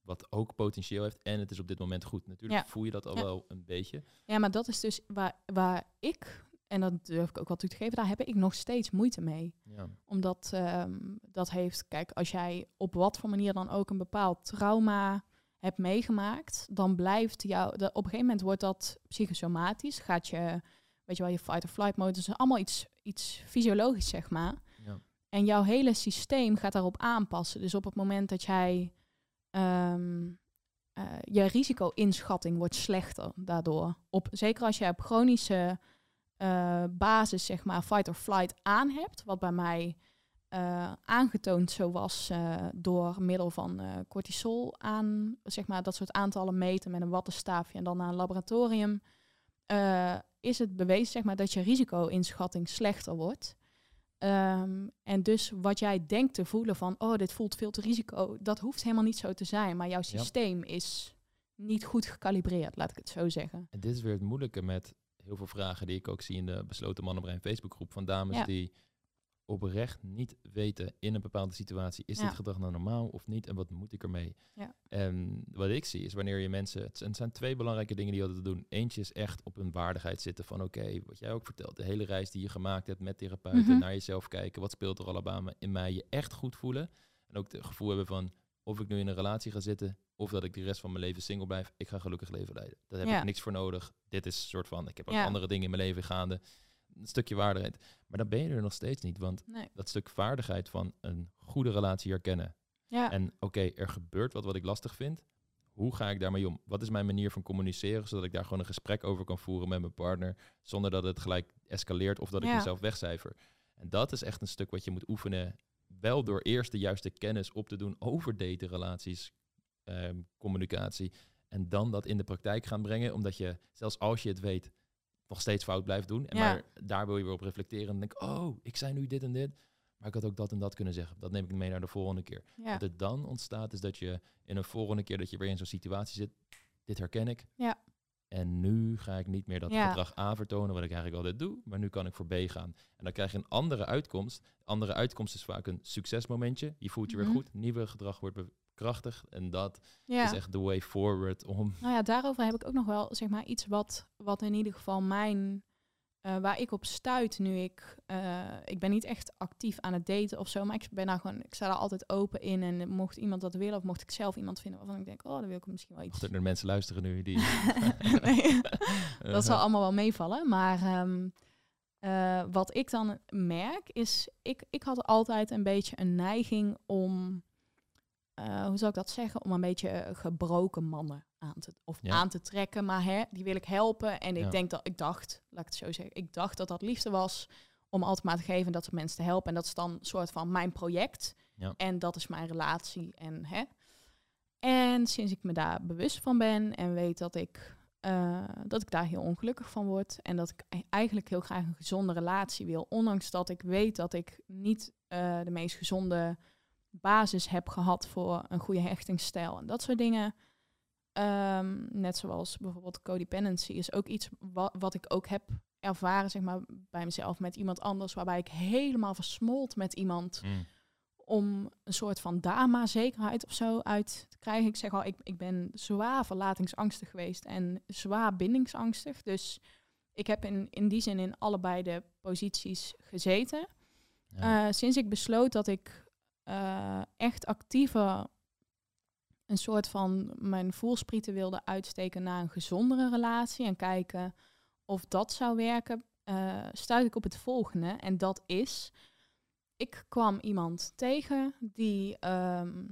wat ook potentieel heeft en het is op dit moment goed. Natuurlijk Ja. voel je dat al Ja. wel een beetje. Ja, maar dat is dus waar, waar ik, en dat durf ik ook wel toe te geven, daar heb ik nog steeds moeite mee. Ja. Omdat ehm, dat heeft, kijk, als jij op wat voor manier dan ook een bepaald trauma hebt meegemaakt, dan blijft jou, op een gegeven moment wordt dat psychosomatisch. Gaat je, weet je wel, je fight or flight mode, dus allemaal iets, iets fysiologisch, zeg maar. Ja. En jouw hele systeem gaat daarop aanpassen. Dus op het moment dat jij ehm, eh, je risico-inschatting wordt slechter daardoor. Op, zeker als jij op chronische eh, basis, zeg maar, fight or flight aan hebt, wat bij mij eh, aangetoond zo was eh, door middel van cortisol aan, zeg maar, dat soort aantallen meten met een wattenstaafje en dan naar een laboratorium, is het bewezen, zeg maar, dat je risico-inschatting slechter wordt. Ehm, en dus wat jij denkt te voelen van, oh, dit voelt veel te risico, dat hoeft helemaal niet zo te zijn. Maar jouw Ja. systeem is niet goed gecalibreerd, laat ik het zo zeggen. En dit is weer het moeilijke met heel veel vragen die ik ook zie in de Besloten Mannenbrein Facebookgroep van dames Ja. die oprecht niet weten in een bepaalde situatie, is Ja. dit gedrag nou normaal of niet en wat moet ik ermee? Ja. En wat ik zie is wanneer je mensen, het zijn- het zijn twee belangrijke dingen die je altijd doen. Eentje is echt op een waardigheid zitten van oké, wat jij ook vertelt, de hele reis die je gemaakt hebt met therapeuten, Mhm. naar jezelf kijken, wat speelt er allemaal in mij, je echt goed voelen en ook het gevoel hebben van of ik nu in een relatie ga zitten of dat ik de rest van mijn leven single blijf, ik ga gelukkig leven leiden. Daar heb Ja. ik niks voor nodig. Dit is een soort van, ik heb ook Ja. andere dingen in mijn leven gaande. Een stukje waardigheid. Maar dan ben je er nog steeds niet, want Nee. dat stuk vaardigheid van een goede relatie herkennen. Ja. En oké, er gebeurt wat wat ik lastig vind. Hoe ga ik daarmee om? Wat is mijn manier van communiceren, zodat ik daar gewoon een gesprek over kan voeren met mijn partner, zonder dat het gelijk escaleert of dat ik mezelf wegcijfer. En dat is echt een stuk wat je moet oefenen, wel door eerst de juiste kennis op te doen over daten, relaties, ehm, communicatie, en dan dat in de praktijk gaan brengen, omdat je, zelfs als je het weet, nog steeds fout blijft doen. En Ja. Maar daar wil je weer op reflecteren en denk, oh, ik zei nu dit en dit, maar ik had ook dat en dat kunnen zeggen. Dat neem ik mee naar de volgende keer. Ja. Wat er dan ontstaat is dat je in een volgende keer dat je weer in zo'n situatie zit, dit herken ik. Ja. En nu ga ik niet meer dat Ja. gedrag A vertonen, wat ik eigenlijk altijd doe, maar nu kan ik voor B gaan. En dan krijg je een andere uitkomst. Andere uitkomst is vaak een succesmomentje. Je voelt je Mhm. weer goed, nieuwe gedrag wordt bekrachtigd. En dat ja. is echt the way forward om... Nou ja, daarover heb ik ook nog wel zeg maar iets wat, wat in ieder geval mijn, eh, waar ik op stuit nu ik, eh, ik ben niet echt actief aan het daten of zo, maar ik ben daar gewoon, ik sta daar altijd open in en mocht iemand dat willen of mocht ik zelf iemand vinden waarvan ik denk, oh, dan wil ik misschien wel iets. Als er mensen luisteren nu die... nee, dat zal Uh, allemaal wel meevallen, maar ehm, eh, wat ik dan merk is, ik, ik had altijd een beetje een neiging om, eh, hoe zou ik dat zeggen, om een beetje gebroken mannen aan te, of Ja. aan te trekken, maar hè, die wil ik helpen. En ik Ja. denk dat, ik dacht, laat ik het zo zeggen, ik dacht dat dat liefde was om altijd maar te geven en dat soort mensen te helpen. En dat is dan een soort van mijn project. Ja. En dat is mijn relatie. En, hè. en sinds ik me daar bewust van ben en weet dat ik, eh, dat ik daar heel ongelukkig van word. En dat ik e- eigenlijk heel graag een gezonde relatie wil. Ondanks dat ik weet dat ik niet eh, de meest gezonde basis heb gehad voor een goede hechtingsstijl. En dat soort dingen. Ehm, net zoals bijvoorbeeld codependency is ook iets wat, wat ik ook heb ervaren, zeg maar, bij mezelf met iemand anders, waarbij ik helemaal versmolt met iemand mm, om een soort van dama-zekerheid of zo uit te krijgen. Ik zeg al, ik, ik ben zwaar verlatingsangstig geweest en zwaar bindingsangstig. Dus ik heb in, in die zin in allebei de posities gezeten. ja. Eh, sinds ik besloot dat ik eh, echt actiever een soort van mijn voelsprieten wilde uitsteken naar een gezondere relatie en kijken of dat zou werken, eh stuit ik op het volgende. En dat is, ik kwam iemand tegen die, ehm,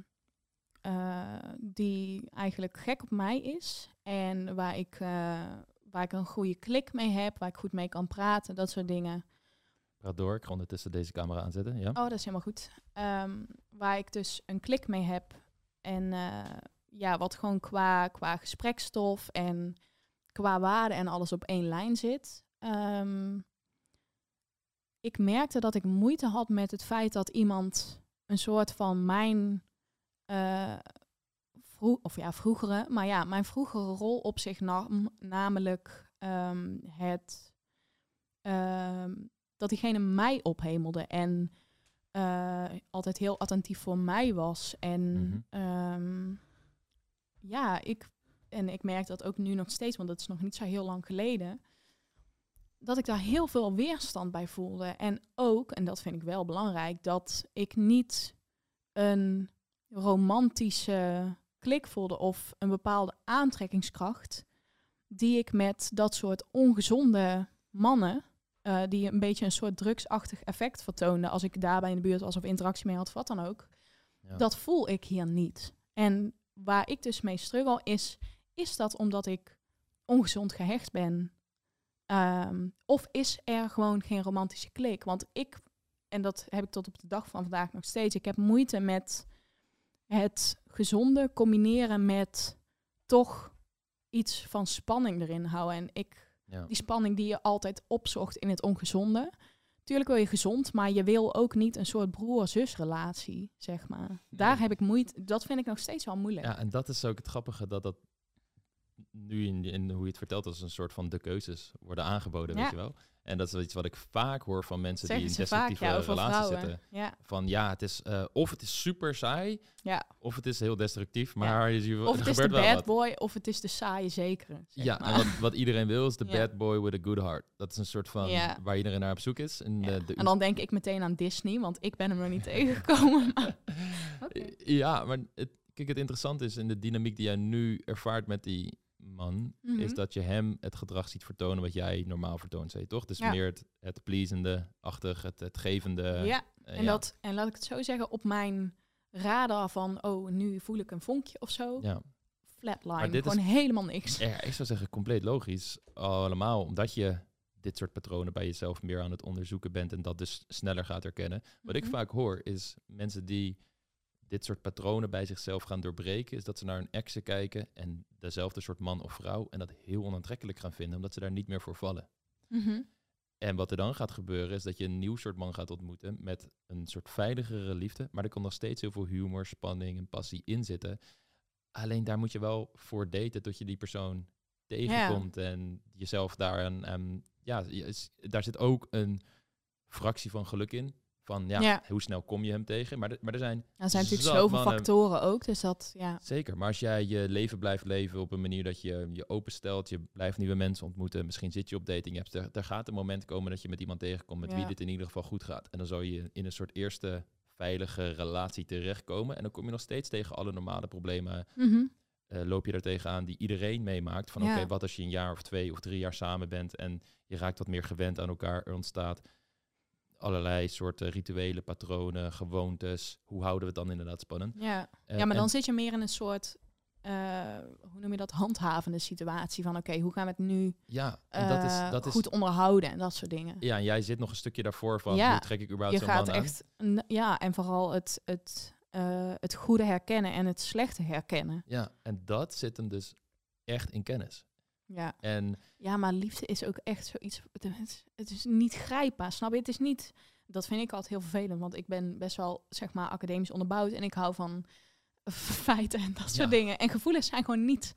eh, die eigenlijk gek op mij is en waar ik, waar ik een goede klik mee heb, waar ik goed mee kan praten, dat soort dingen. Praat door, ik ga ondertussen deze camera aanzetten. Ja. Oh, dat is helemaal goed. Ehm, waar ik dus een klik mee heb. En eh, ja, wat gewoon qua, qua gesprekstof en qua waarde en alles op één lijn zit. Ehm, ik merkte dat ik moeite had met het feit dat iemand een soort van mijn vroeg, of ja, vroegere, maar ja, mijn vroegere rol op zich nam, namelijk ehm, het dat diegene mij ophemelde en eh, altijd heel attentief voor mij was. En Mhm. ehm, ja, ik, en ik merk dat ook nu nog steeds, want dat is nog niet zo heel lang geleden, dat ik daar heel veel weerstand bij voelde. En ook, en dat vind ik wel belangrijk, dat ik niet een romantische klik voelde of een bepaalde aantrekkingskracht die ik met dat soort ongezonde mannen, eh, die een beetje een soort drugsachtig effect vertoonden als ik daarbij in de buurt was of interactie mee had, of wat dan ook, Ja. dat voel ik hier niet. En waar ik dus mee struggle is, is dat omdat ik ongezond gehecht ben? Ehm, of is er gewoon geen romantische klik? Want ik, en dat heb ik tot op de dag van vandaag nog steeds, ik heb moeite met het gezonde combineren met toch iets van spanning erin houden. En ik, Ja. die spanning die je altijd opzocht in het ongezonde. Tuurlijk wil je gezond, maar je wil ook niet een soort broer-zus relatie, zeg maar. Daar Nee. heb ik moeite, dat vind ik nog steeds wel moeilijk. Ja, en dat is ook het grappige dat dat nu in, in hoe je het vertelt als een soort van de keuzes worden aangeboden, weet je wel. En dat is iets wat ik vaak hoor van mensen Zeggen die in vaak, destructieve ja, over relaties vrouwen. zitten. Ja. Van ja, het is eh, of het is super saai, Ja. of het is heel destructief, maar je, Of het is de bad wat. boy, of het is de saaie zekere. zeg Ja, maar. en wat, wat iedereen wil is de bad boy with a good heart. Dat is een soort van waar iedereen naar op zoek is. En, de, de En dan denk ik meteen aan Disney, want ik ben hem nog niet tegengekomen. maar-. Ja, maar het, kijk, het interessante is in de dynamiek die jij nu ervaart met die man, is Mhm. dat je hem het gedrag ziet vertonen wat jij normaal vertoont, zei je toch? Dus Ja. meer het, het pleasende, achtig, het, het gevende. ja, eh, en, Dat, en laat ik het zo zeggen, op mijn radar van, oh, nu voel ik een vonkje of zo. Ja. Flatline, Maar dit is- gewoon helemaal niks. Ja, ik zou zeggen compleet logisch. Allemaal omdat je dit soort patronen bij jezelf meer aan het onderzoeken bent en dat dus sneller gaat herkennen. Wat ik Mhm. vaak hoor is mensen die dit soort patronen bij zichzelf gaan doorbreken, is dat ze naar hun exen kijken en dezelfde soort man of vrouw en dat heel onaantrekkelijk gaan vinden, omdat ze daar niet meer voor vallen. Mhm. En wat er dan gaat gebeuren is dat je een nieuw soort man gaat ontmoeten met een soort veiligere liefde, maar er kan nog steeds heel veel humor, spanning en passie in zitten. Alleen daar moet je wel voor daten tot je die persoon tegenkomt en jezelf daar een, ehm, ja, daar zit ook een fractie van geluk in. Van ja, Ja. hoe snel kom je hem tegen? Maar, maar er zijn Er zijn natuurlijk zoveel factoren ook, dus dat, ja. Zeker, maar als jij je leven blijft leven op een manier dat je je openstelt, je blijft nieuwe mensen ontmoeten, misschien zit je op dating apps, er, er gaat een moment komen dat je met iemand tegenkomt met wie dit in ieder geval goed gaat. En dan zal je in een soort eerste veilige relatie terechtkomen en dan kom je nog steeds tegen alle normale problemen, Mhm. eh, loop je er tegenaan die iedereen meemaakt. Van oké, wat als je een jaar of twee of drie jaar samen bent en je raakt wat meer gewend aan elkaar, er ontstaat allerlei soorten rituelen, patronen, gewoontes. Hoe houden we het dan inderdaad spannend? Ja. Eh, ja, maar dan zit je meer in een soort, eh, hoe noem je dat, handhavende situatie van, oké, hoe gaan we het nu ja, en dat is, eh, dat is goed onderhouden en dat soort dingen. Ja, en jij zit nog een stukje daarvoor van Ja, hoe trek ik überhaupt zo'n man aan? echt, ja, en vooral het, het, eh, het goede herkennen en het slechte herkennen. Ja, en dat zit hem dus echt in kennis. Ja. En ja, maar liefde is ook echt zoiets, het is, het is niet grijpbaar, snap je? Het is niet, dat vind ik altijd heel vervelend, want ik ben best wel, zeg maar, academisch onderbouwd en ik hou van feiten en dat soort Ja. dingen. En gevoelens zijn gewoon niet,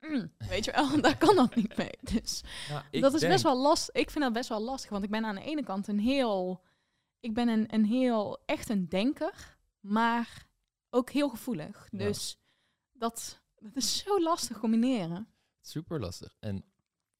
mm, weet je wel, daar kan dat niet mee. Dus nou, dat is denk- best wel lastig. Ik vind dat best wel lastig, want ik ben aan de ene kant een heel, ik ben een, een heel, echt een denker, maar ook heel gevoelig. Ja. Dus dat, dat is zo lastig combineren. Super lastig. En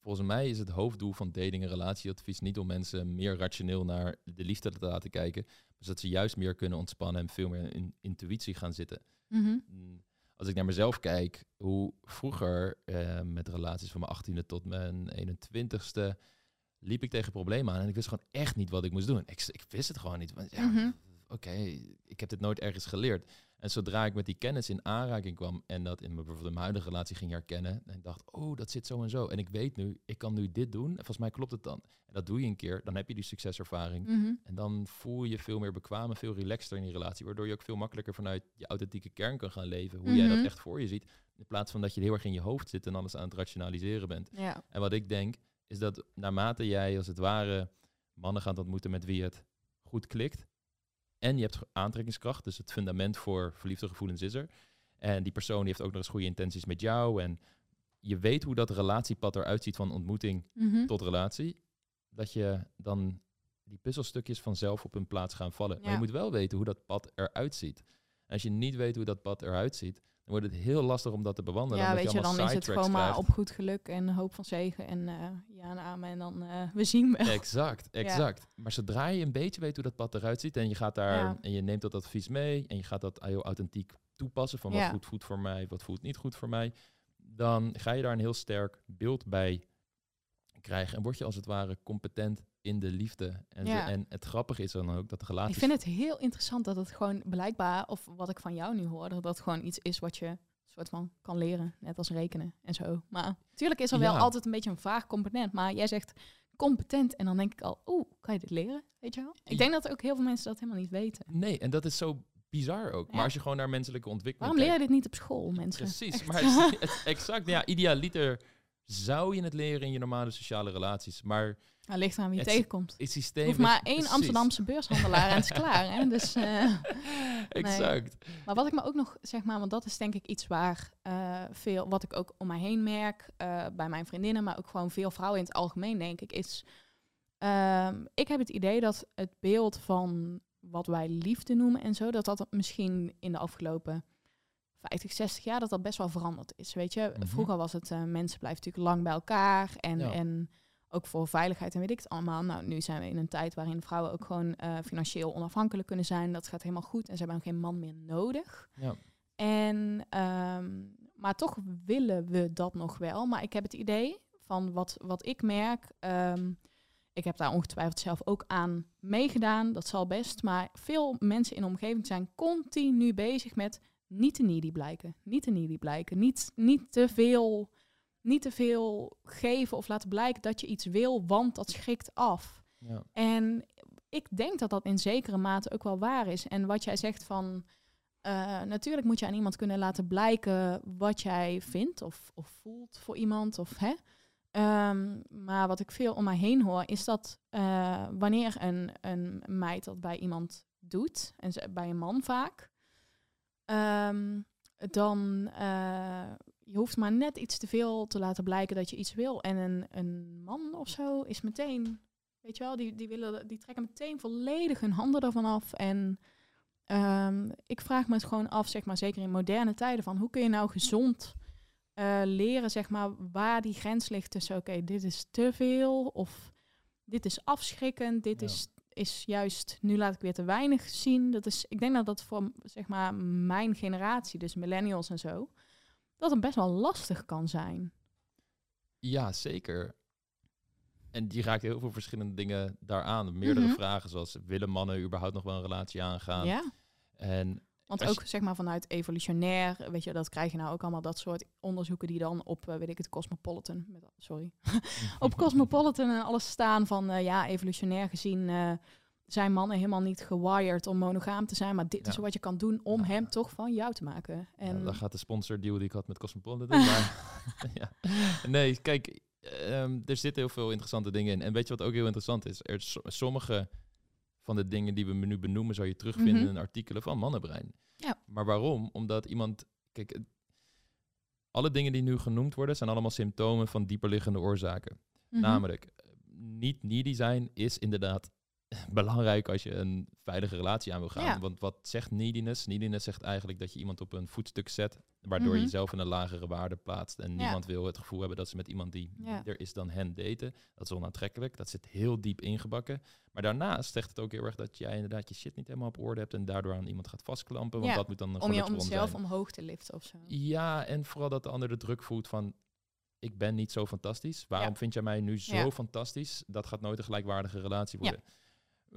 volgens mij is het hoofddoel van dating en relatieadvies niet om mensen meer rationeel naar de liefde te laten kijken, maar zodat ze juist meer kunnen ontspannen en veel meer in intuïtie gaan zitten. Mhm. Mm, Als ik naar mezelf kijk, hoe vroeger eh, met relaties van mijn 18e tot mijn 21ste liep ik tegen problemen aan en ik wist gewoon echt niet wat ik moest doen. Ik, ik wist het gewoon niet. Ja, Mhm. oké, ik heb dit nooit ergens geleerd. En zodra ik met die kennis in aanraking kwam en dat in mijn, bijvoorbeeld in mijn huidige relatie ging herkennen, en ik dacht, oh, dat zit zo en zo. En ik weet nu, ik kan nu dit doen. En volgens mij klopt het dan. En dat doe je een keer, dan heb je die succeservaring. Mhm. En dan voel je je veel meer bekwaam en veel relaxter in die relatie. Waardoor je ook veel makkelijker vanuit je authentieke kern kan gaan leven. Hoe jij dat Mhm. echt voor je ziet. In plaats van dat je heel erg in je hoofd zit en alles aan het rationaliseren bent. Ja. En wat ik denk, is dat naarmate jij als het ware mannen gaat ontmoeten met wie het goed klikt. En je hebt aantrekkingskracht, dus het fundament voor verliefde gevoelens is er. En die persoon die heeft ook nog eens goede intenties met jou. En je weet hoe dat relatiepad eruit ziet van ontmoeting Mhm. tot relatie. Dat je dan die puzzelstukjes vanzelf op hun plaats gaan vallen. Maar je moet wel weten hoe dat pad eruit ziet. En als je niet weet hoe dat pad eruit ziet, wordt het heel lastig om dat te bewandelen. Ja, weet je, dan is het gewoon maar krijgt. op goed geluk en hoop van zegen en eh, ja en amen. En dan eh, we zien wel. Exact, exact. Maar zodra je een beetje weet hoe dat pad eruit ziet en je gaat daar Ja. en je neemt dat advies mee en je gaat dat heel authentiek toepassen van wat voelt goed voor mij, wat voelt niet goed voor mij, dan ga je daar een heel sterk beeld bij krijgen en word je als het ware competent in de liefde. En, en het grappige is dan ook dat de relatie Ik vind het heel interessant dat het gewoon blijkbaar, of wat ik van jou nu hoor, dat dat gewoon iets is wat je soort van kan leren. Net als rekenen en zo. Maar natuurlijk is er wel Ja. altijd een beetje een vaag component. Maar jij zegt competent en dan denk ik al, oeh, kan je dit leren? Weet je wel? Ik denk dat ook heel veel mensen dat helemaal niet weten. Nee, en dat is zo bizar ook. Ja. Maar als je gewoon naar menselijke ontwikkeling Waarom leer je dit niet op school, mensen? Precies, Echt. maar het, het- exact. Ja, idealiter zou je het leren in je normale sociale relaties. Maar Nou, ligt eraan wie je tegenkomt. het systeem... maar één precies. Amsterdamse beurshandelaar en het is klaar. Hè? Dus, eh, Exact. Maar wat ik me ook nog zeg maar, want dat is denk ik iets waar eh, veel, wat ik ook om mij heen merk, eh, bij mijn vriendinnen, maar ook gewoon veel vrouwen in het algemeen, denk ik, is. ehm, ik heb het idee dat het beeld van wat wij liefde noemen en zo, dat dat misschien in de afgelopen 50, 60 jaar, dat dat best wel veranderd is. Weet je, Mhm. vroeger was het, eh, mensen blijven natuurlijk lang bij elkaar en, Ja. en ook voor veiligheid en weet ik het allemaal. Nou, nu zijn we in een tijd waarin vrouwen ook gewoon eh, financieel onafhankelijk kunnen zijn. Dat gaat helemaal goed en ze hebben ook geen man meer nodig. Ja. En, ehm, maar toch willen we dat nog wel. Maar ik heb het idee van wat, wat ik merk. ehm, ik heb daar ongetwijfeld zelf ook aan meegedaan. Dat zal best. Maar veel mensen in de omgeving zijn continu bezig met niet te needy blijken. Niet te needy blijken. Niet, niet, te veel, niet te veel geven of laten blijken dat je iets wil, want dat schrikt af. Ja. En ik denk dat dat in zekere mate ook wel waar is. En wat jij zegt van... eh, natuurlijk moet je aan iemand kunnen laten blijken wat jij vindt of, of voelt voor iemand. Of, hè? Ehm, maar wat ik veel om mij heen hoor, is dat eh, wanneer een, een meid dat bij iemand doet, en ze- bij een man vaak, ehm, dan uh, je hoeft maar net iets te veel te laten blijken dat je iets wil. En een, een man of zo is meteen, weet je wel, die, die, willen, die trekken meteen volledig hun handen ervan af. En um, ik vraag me het gewoon af, zeg maar, zeker in moderne tijden, van hoe kun je nou gezond uh, leren, zeg maar, waar die grens ligt tussen, oké, okay, dit is te veel of dit is afschrikkend, dit Ja. is, is juist, nu laat ik weer te weinig zien. Dat is, ik denk dat dat voor, zeg maar, mijn generatie, dus millennials en zo, dat het best wel lastig kan zijn. Ja, zeker. En die raakt heel veel verschillende dingen daaraan. Meerdere Mhm. vragen, zoals willen mannen überhaupt nog wel een relatie aangaan? Ja. En Want ook zeg maar vanuit evolutionair, weet je, dat krijg je nou ook allemaal dat soort onderzoeken die dan op, uh, weet ik het, Cosmopolitan, met, sorry, op Cosmopolitan en alles staan van, uh, ja, evolutionair gezien uh, zijn mannen helemaal niet gewired om monogaam te zijn, maar dit Ja. is wat je kan doen om Ja. hem toch van jou te maken. En Ja, dan gaat de sponsordeal die ik had met Cosmopolitan. maar, ja. Nee, kijk, ehm, er zitten heel veel interessante dingen in. En weet je wat ook heel interessant is? Er so- sommige van de dingen die we nu benoemen, zou je terugvinden Mhm. in artikelen van Mannenbrein. Ja. Maar waarom? Omdat iemand... Kijk, alle dingen die nu genoemd worden, zijn allemaal symptomen van dieperliggende oorzaken. Mhm. Namelijk, niet needy zijn is inderdaad belangrijk als je een veilige relatie aan wil gaan. Ja. Want wat zegt neediness? Neediness zegt eigenlijk dat je iemand op een voetstuk zet, waardoor je Mhm. jezelf in een lagere waarde plaatst. En Ja. niemand wil het gevoel hebben dat ze met iemand die Ja. er is dan hen daten. Dat is onaantrekkelijk. Dat zit heel diep ingebakken. Maar daarnaast zegt het ook heel erg dat jij inderdaad je shit niet helemaal op orde hebt en daardoor aan iemand gaat vastklampen. Want dat moet dan een om je om zelf zijn. omhoog te liften of zo. Ja, en vooral dat de ander de druk voelt van... ik ben niet zo fantastisch. Waarom vind jij mij nu zo fantastisch? Dat gaat nooit een gelijkwaardige relatie worden.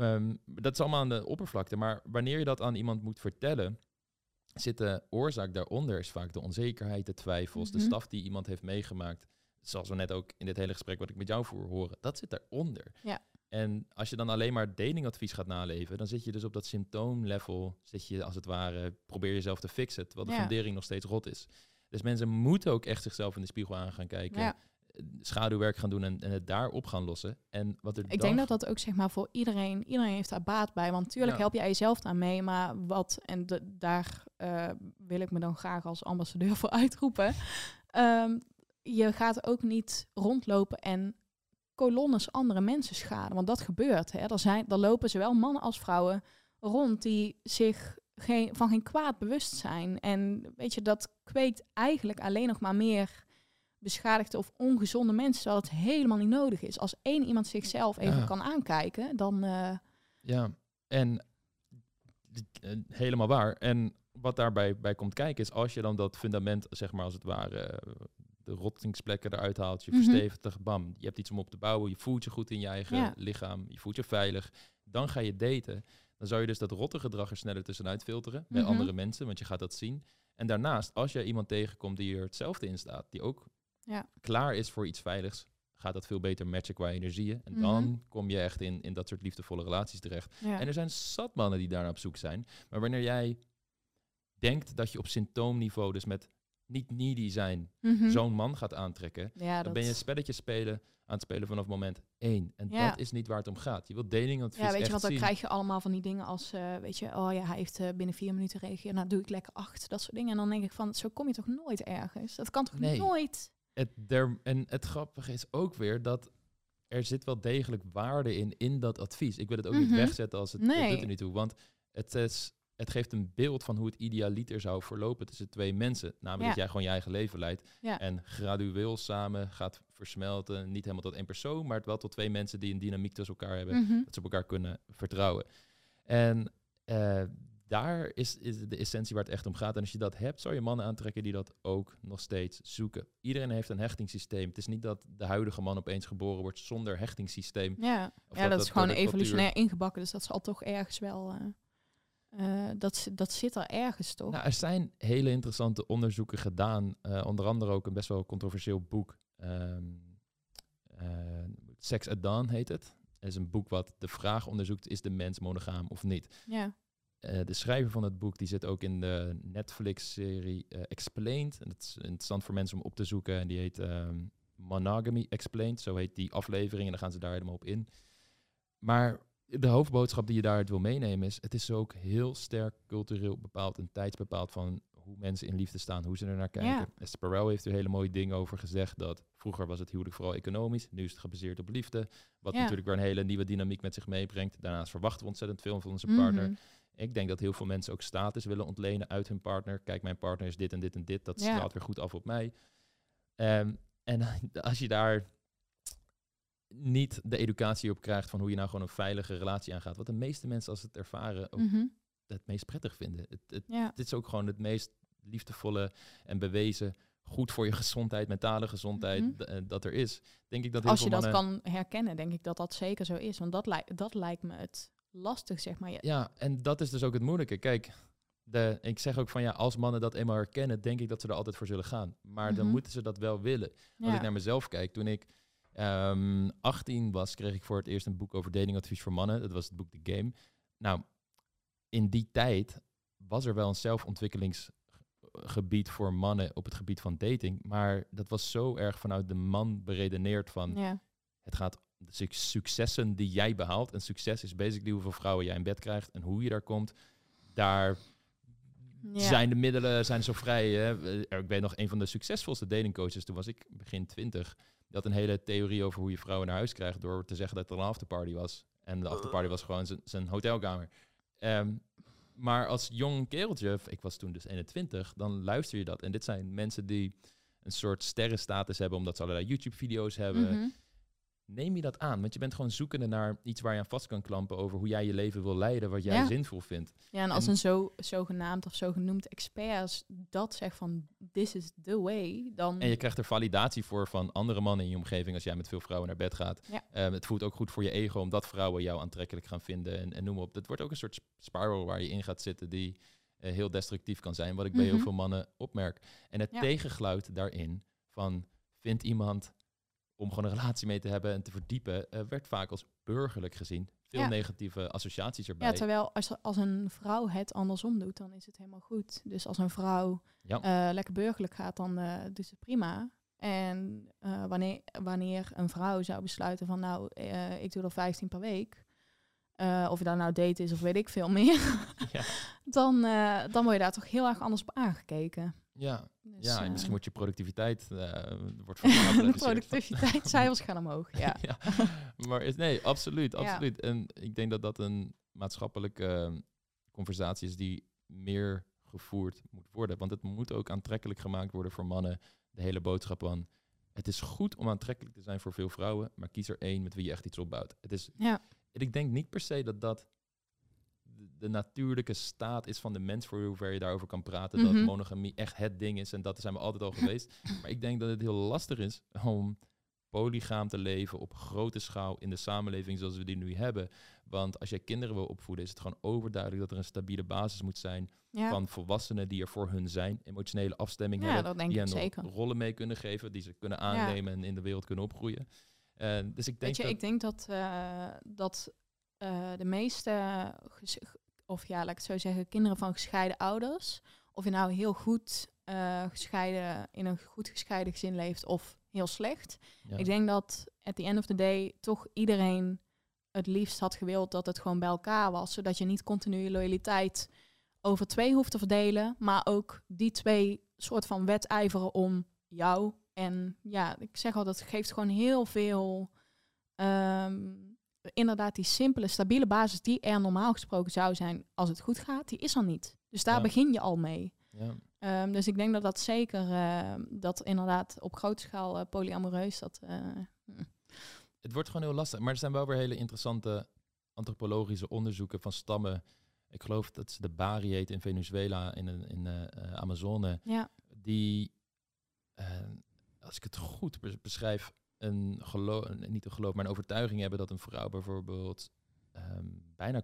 Ehm, dat is allemaal aan de oppervlakte. Maar wanneer je dat aan iemand moet vertellen... zit de oorzaak daaronder is vaak de onzekerheid, de twijfels... de Mhm. staf die iemand heeft meegemaakt. Zoals we net ook in dit hele gesprek wat ik met jou voer horen. Dat zit daaronder. Ja. En als je dan alleen maar datingadvies gaat naleven... dan zit je dus op dat symptoomlevel... zit je als het ware, probeer jezelf te fixen... terwijl de Ja. fundering nog steeds rot is. Dus mensen moeten ook echt zichzelf in de spiegel aan gaan kijken. Ja. Schaduwwerk gaan doen en, en het daarop gaan lossen. En wat er Ik denk dat dat ook zeg maar voor iedereen, iedereen heeft daar baat bij. Want natuurlijk Ja. help jij jezelf aan mee, maar wat, en de, daar eh, wil ik me dan graag als ambassadeur voor uitroepen. Ehm, je gaat ook niet rondlopen en kolonnes andere mensen schaden. Want dat gebeurt. Hè. Er, zijn, er lopen zowel mannen als vrouwen rond die zich geen, van geen kwaad bewust zijn. En weet je, dat kweekt eigenlijk alleen nog maar meer beschadigde of ongezonde mensen, terwijl het helemaal niet nodig is. Als één iemand zichzelf even Ja. kan aankijken, dan... eh, Ja, en eh, helemaal waar. En wat daarbij bij komt kijken is als je dan dat fundament, zeg maar als het ware, eh, de rottingsplekken eruit haalt, je Mhm. verstevigt, bam, je hebt iets om op te bouwen, je voelt je goed in je eigen Ja. lichaam, je voelt je veilig, dan ga je daten. Dan zou je dus dat rotte gedrag er sneller tussenuit filteren bij Mhm. andere mensen, want je gaat dat zien. En daarnaast, als je iemand tegenkomt die er hetzelfde in staat, die ook Ja. klaar is voor iets veiligs, gaat dat veel beter matchen qua energieën. En Mhm. dan kom je echt in, in dat soort liefdevolle relaties terecht. ja. En er zijn zat mannen die daar naar op zoek zijn. Maar wanneer jij denkt dat je op symptoomniveau, dus met niet needy zijn, Mhm. zo'n man gaat aantrekken, ja, dan dat... ben je het spelletje spelen aan het spelen vanaf moment één. En Ja. dat is niet waar het om gaat. Je wilt datingadvies Ja, weet je, want dan zien. krijg je allemaal van die dingen als, eh, weet je, oh ja, hij heeft eh, binnen vier minuten reageerd, nou doe ik lekker acht, dat soort dingen. En dan denk ik van, zo kom je toch nooit ergens? Dat kan toch Nee. nooit? Het, der, en het grappige is ook weer dat er zit wel degelijk waarde in, in dat advies. Ik wil het ook niet Mhm. wegzetten als het, doet er niet toe. Want het, is, het geeft een beeld van hoe het idealiter zou verlopen tussen twee mensen. Namelijk Ja. dat jij gewoon je eigen leven leidt. Ja. En gradueel samen gaat versmelten. Niet helemaal tot één persoon, maar wel tot twee mensen die een dynamiek tussen elkaar hebben. Mhm. Dat ze op elkaar kunnen vertrouwen. En eh, daar is, is de essentie waar het echt om gaat. En als je dat hebt, zou je mannen aantrekken die dat ook nog steeds zoeken. Iedereen heeft een hechtingssysteem. Het is niet dat de huidige man opeens geboren wordt zonder hechtingssysteem. Ja, Of ja dat, dat is gewoon cultuur- evolutionair ingebakken, dus dat zal toch ergens wel, eh, eh, dat, dat zit er ergens toch? Nou, er zijn hele interessante onderzoeken gedaan. eh, onder andere ook een best wel controversieel boek. ehm eh, Sex at Dawn heet het. Het is een boek wat de vraag onderzoekt, is de mens monogaam of niet? ja. Eh, de schrijver van het boek die zit ook in de Netflix-serie eh, Explained. En dat is interessant voor mensen om op te zoeken. En die heet ehm, Monogamy Explained. Zo heet die aflevering. En dan gaan ze daar helemaal op in. Maar de hoofdboodschap die je daaruit wil meenemen is... het is ook heel sterk cultureel bepaald en tijdsbepaald... van hoe mensen in liefde staan, hoe ze er naar kijken. Ja. Esther Perel heeft er hele mooie dingen over gezegd... dat vroeger was het huwelijk vooral economisch. Nu is het gebaseerd op liefde. Wat Ja. natuurlijk weer een hele nieuwe dynamiek met zich meebrengt. Daarnaast verwachten we ontzettend veel van onze partner. Mhm. Ik denk dat heel veel mensen ook status willen ontlenen uit hun partner. Kijk, mijn partner is dit en dit en dit. Dat Ja. straalt weer goed af op mij. Ehm, en als je daar niet de educatie op krijgt van hoe je nou gewoon een veilige relatie aangaat. Wat de meeste mensen als het ervaren ook Mhm. het meest prettig vinden. Het, het, Ja. het is ook gewoon het meest liefdevolle en bewezen goed voor je gezondheid, mentale gezondheid, Mhm. eh, dat er is. Denk ik dat heel Als je dat kan herkennen, denk ik dat dat zeker zo is. Want dat, lijkt dat lijkt me het lastig, zeg maar. Ja, en dat is dus ook het moeilijke. Kijk, de, ik zeg ook van ja, als mannen dat eenmaal herkennen, denk ik dat ze er altijd voor zullen gaan. Maar dan Mhm. moeten ze dat wel willen. Als ja. ik naar mezelf kijk, toen ik ehm 18 was, kreeg ik voor het eerst een boek over datingadvies voor mannen. Dat was het boek The Game. Nou, in die tijd was er wel een zelfontwikkelingsgebied voor mannen op het gebied van dating. Maar dat was zo erg vanuit de man beredeneerd van ja. het gaat de suc- successen die jij behaalt. En succes is basically hoeveel vrouwen jij in bed krijgt en hoe je daar komt. Daar Ja. zijn de middelen zijn zo vrij. Hè? Eh, Ik weet nog, een van de succesvolste datingcoaches, toen was ik begin twintig. Had een hele theorie over hoe je vrouwen naar huis krijgt door te zeggen dat er een afterparty was. En de afterparty was gewoon zijn- zijn hotelkamer. Ehm, maar als jong kereltje, ik was toen dus 21, dan luister je dat. En dit zijn mensen die een soort sterrenstatus hebben omdat ze allerlei YouTube-video's hebben. Mhm. Neem je dat aan? Want je bent gewoon zoekende naar iets waar je aan vast kan klampen over hoe jij je leven wil leiden, wat jij Ja. zinvol vindt. Ja, en als En- een zo, zogenaamd of zogenoemd expert dat zegt van this is the way, dan En je krijgt er validatie voor van andere mannen in je omgeving als jij met veel vrouwen naar bed gaat. Ja. Ehm, het voelt ook goed voor je ego omdat vrouwen jou aantrekkelijk gaan vinden en, en noem maar op. Dat wordt ook een soort sp- spiral waar je in gaat zitten die eh, heel destructief kan zijn, wat ik bij heel Mhm. veel mannen opmerk. En het Ja. tegengeluid daarin van vindt iemand om gewoon een relatie mee te hebben en te verdiepen, eh, werd vaak als burgerlijk gezien. Veel Ja. negatieve associaties erbij. Ja, terwijl als, als een vrouw het andersom doet, dan is het helemaal goed. Dus als een vrouw Ja. eh, lekker burgerlijk gaat, dan eh doet ze prima. En wanneer, wanneer een vrouw zou besluiten van nou, ik doe er 15 per week. of je daar nou date is of weet ik veel meer. Ja. dan, dan word je daar toch heel erg anders op aangekeken. Ja, Dus, ja, en eh, misschien wordt je productiviteit eh, wordt gereduceerd. productiviteitscijfers gaan omhoog. Ja. ja. Maar is, nee, absoluut, absoluut. En ik denk dat dat een maatschappelijke eh, conversatie is die meer gevoerd moet worden. Want het moet ook aantrekkelijk gemaakt worden voor mannen. De hele boodschap van, het is goed om aantrekkelijk te zijn voor veel vrouwen, maar kies er één met wie je echt iets opbouwt. Het is, Ja. en ik denk niet per se dat dat de, natuurlijke staat is van de mens, voor hoever je daarover kan praten, Mhm. dat monogamie echt het ding is en dat zijn we altijd al geweest. maar ik denk dat het heel lastig is om polygaam te leven op grote schaal in de samenleving zoals we die nu hebben. Want als jij kinderen wil opvoeden, is het gewoon overduidelijk dat er een stabiele basis moet zijn Ja. van volwassenen die er voor hun zijn, emotionele afstemming Ja, hebben, dat denk die hen zeker. rollen mee kunnen geven, die ze kunnen aannemen en in de wereld kunnen opgroeien. Eh, dus ik denk Weet je, dat, ik denk dat, eh, dat eh, de meeste, of ja, laat ik het zo zeggen, kinderen van gescheiden ouders, of je nou heel goed eh, gescheiden, in een goed gescheiden gezin leeft of heel slecht. ja. Ik denk dat at the end of the day toch iedereen het liefst had gewild dat het gewoon bij elkaar was, zodat je niet continu je loyaliteit over twee hoeft te verdelen, maar ook die twee soort van wedijveren om jou. En ja, ik zeg al, dat geeft gewoon heel veel, ehm, inderdaad die simpele, stabiele basis die er normaal gesproken zou zijn als het goed gaat, die is er niet. Dus daar Ja. begin je al mee. ja. Ehm, dus ik denk dat dat zeker, ehm, dat inderdaad op grote schaal eh, polyamoreus, dat... eh, hm. Het wordt gewoon heel lastig. Maar er zijn wel weer hele interessante antropologische onderzoeken van stammen. Ik geloof dat ze de Bari heet in Venezuela, in, een- in de eh, Amazone. ja. Die, als ik het goed bes- beschrijf, een geloof, niet een geloof, maar een overtuiging hebben dat een vrouw bijvoorbeeld ehm, bijna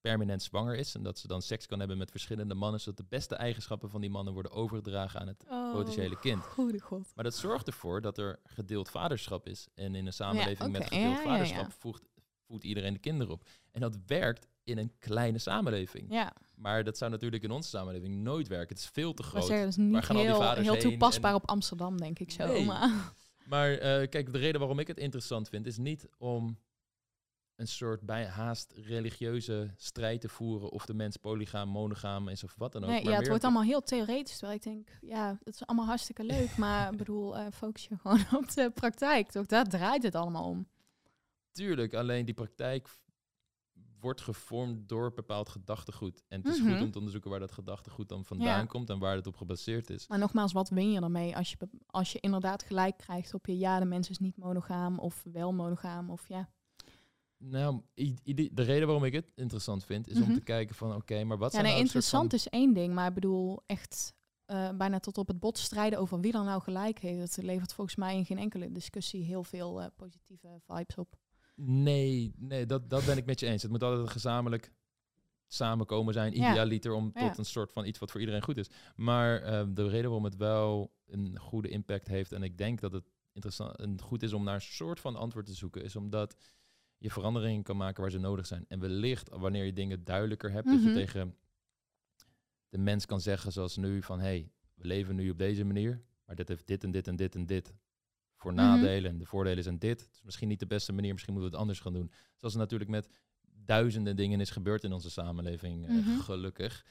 permanent zwanger is. En dat ze dan seks kan hebben met verschillende mannen, zodat de beste eigenschappen van die mannen worden overgedragen aan het potentiële kind. Oh, Goede god. Maar dat zorgt ervoor dat er gedeeld vaderschap is. En in een samenleving met gedeeld Ja, vaderschap ja. Voegt, voedt iedereen de kinderen op. En dat werkt in een kleine samenleving. Ja, Maar dat zou natuurlijk in onze samenleving nooit werken. Het is veel te maar groot. niet gaan al die heel, vaders heel toepasbaar en- op Amsterdam, denk ik zo. Nee. Maar, Maar eh, kijk, de reden waarom ik het interessant vind, is niet om een soort bij haast religieuze strijd te voeren of de mens polygaam, monogaam is of wat dan ook. nee, maar ja, het wordt allemaal heel theoretisch. Terwijl ik denk, ja, het is allemaal hartstikke leuk. Maar ik bedoel, eh, focus je gewoon op de praktijk. Toch, daar draait het allemaal om. Tuurlijk, alleen die praktijk wordt gevormd door bepaald gedachtegoed. En het is Mhm. goed om te onderzoeken waar dat gedachtegoed dan vandaan Ja. komt en waar het op gebaseerd is. Maar nogmaals, wat win je ermee als je, als je inderdaad gelijk krijgt op je... ja, de mens is niet monogaam of wel monogaam of ja. Nou, de reden waarom ik het interessant vind, is om Mhm. te kijken van oké, maar wat Ja, zijn nee, nou interessant van- is één ding, maar ik bedoel echt eh, bijna tot op het bot strijden over wie er nou gelijk heeft. Dat levert volgens mij in geen enkele discussie heel veel eh, positieve vibes op. Nee, nee dat, dat ben ik met je eens. Het moet altijd een gezamenlijk samenkomen zijn, idealiter, om tot een soort van iets wat voor iedereen goed is. Maar ehm, de reden waarom het wel een goede impact heeft, en ik denk dat het interessant en goed is om naar een soort van antwoord te zoeken, is omdat je veranderingen kan maken waar ze nodig zijn. En wellicht, wanneer je dingen duidelijker hebt, dat Mhm. je tegen de mens kan zeggen, zoals nu, van hé, hey, we leven nu op deze manier, maar dit heeft dit en dit en dit en dit voor Mhm. nadelen. En de voordelen zijn dit. Het is misschien niet de beste manier, misschien moeten we het anders gaan doen. Zoals het natuurlijk met duizenden dingen is gebeurd in onze samenleving, eh, Mhm. gelukkig.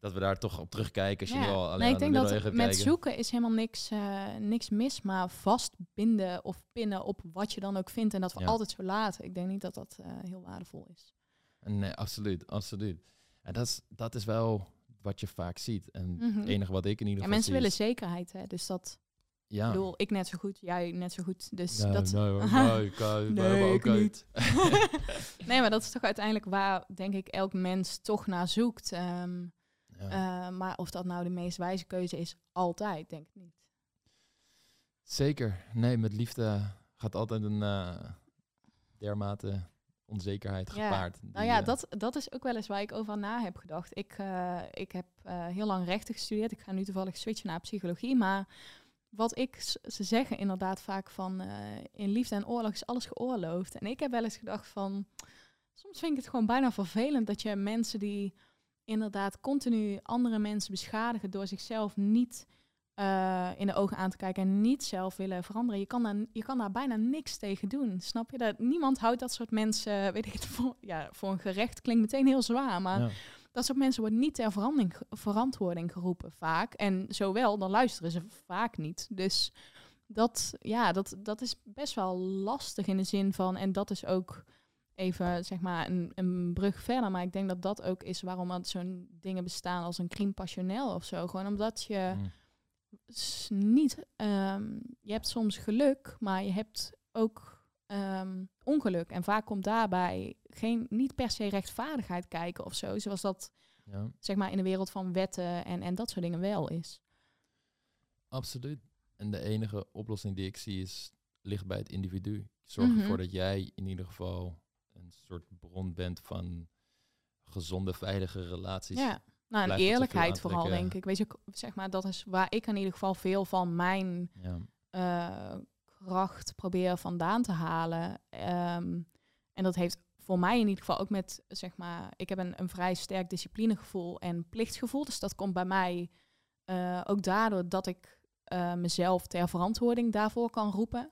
Dat we daar toch op terugkijken. Als je Ja. nu al alleen nee, ik denk dat met kijken. zoeken is helemaal niks, eh, niks mis, maar vastbinden of pinnen op wat je dan ook vindt en dat Ja. altijd zo laten. Ik denk niet dat dat eh, heel waardevol is. Nee, absoluut, absoluut. En dat is, dat is wel wat je vaak ziet. En Mhm. het enige wat ik in ieder Ja, geval mensen zie willen is- zekerheid, hè? dus dat Ja. ik bedoel ik net zo goed, jij net zo goed. Dus Nee, dat, nee, hoor, nee, ik, eh, Nee, oké. niet. nee, maar dat is toch uiteindelijk waar, denk ik, elk mens toch naar zoekt. Ehm, Ja. eh, maar of dat nou de meest wijze keuze is, altijd, denk ik niet. Zeker. Nee, met liefde gaat altijd een eh, dermate onzekerheid Ja. gepaard. Nou ja, eh, dat, dat is ook wel eens waar ik over na heb gedacht. Ik, eh, ik heb eh, heel lang rechten gestudeerd. Ik ga nu toevallig switchen naar psychologie. Maar wat ik, ze zeggen inderdaad vaak van... eh, in liefde en oorlog is alles geoorloofd. En ik heb wel eens gedacht van... Soms vind ik het gewoon bijna vervelend dat je mensen die inderdaad continu andere mensen beschadigen... door zichzelf niet eh, in de ogen aan te kijken en niet zelf willen veranderen. Je kan, daar, je kan daar bijna niks tegen doen. Snap je? Dat, niemand houdt dat soort mensen, weet ik het, voor, ja, voor een gerecht klinkt meteen heel zwaar, maar. Dat soort mensen wordt niet ter verantwoording geroepen vaak. En zowel, dan luisteren ze vaak niet. Dus dat, ja, dat, dat is best wel lastig in de zin van, en dat is ook even zeg maar een, een brug verder. Maar ik denk dat dat ook is waarom zo'n dingen bestaan als een crime passionnel of zo. Gewoon omdat je Mm. s- niet, ehm, je hebt soms geluk, maar je hebt ook ehm, ongeluk. En vaak komt daarbij geen, niet per se rechtvaardigheid kijken of zo. Zoals dat Ja, zeg maar in de wereld van wetten en, en dat soort dingen wel is. absoluut. En de enige oplossing die ik zie is, ligt bij het individu. Zorg Mhm. ervoor dat jij in ieder geval een soort bron bent van gezonde, veilige relaties. Ja, nou, en eerlijkheid vooral, denk ik. Weet je, zeg maar, dat is waar ik in ieder geval veel van mijn Ja. eh, kracht probeer vandaan te halen. Ehm, en dat heeft voor mij in ieder geval ook met, zeg maar, ik heb een, een vrij sterk disciplinegevoel en plichtgevoel. Dus dat komt bij mij eh, ook daardoor dat ik eh, mezelf ter verantwoording daarvoor kan roepen.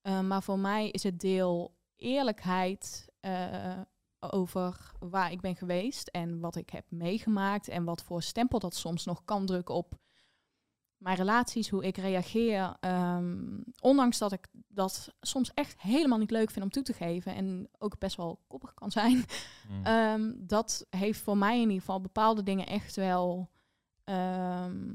Eh, maar voor mij is het deel eerlijkheid eh, over waar ik ben geweest en wat ik heb meegemaakt en wat voor stempel dat soms nog kan drukken op mijn relaties, hoe ik reageer. ehm, ondanks dat ik dat soms echt helemaal niet leuk vind om toe te geven en ook best wel koppig kan zijn. Mm. Ehm, dat heeft voor mij in ieder geval bepaalde dingen echt wel. ehm,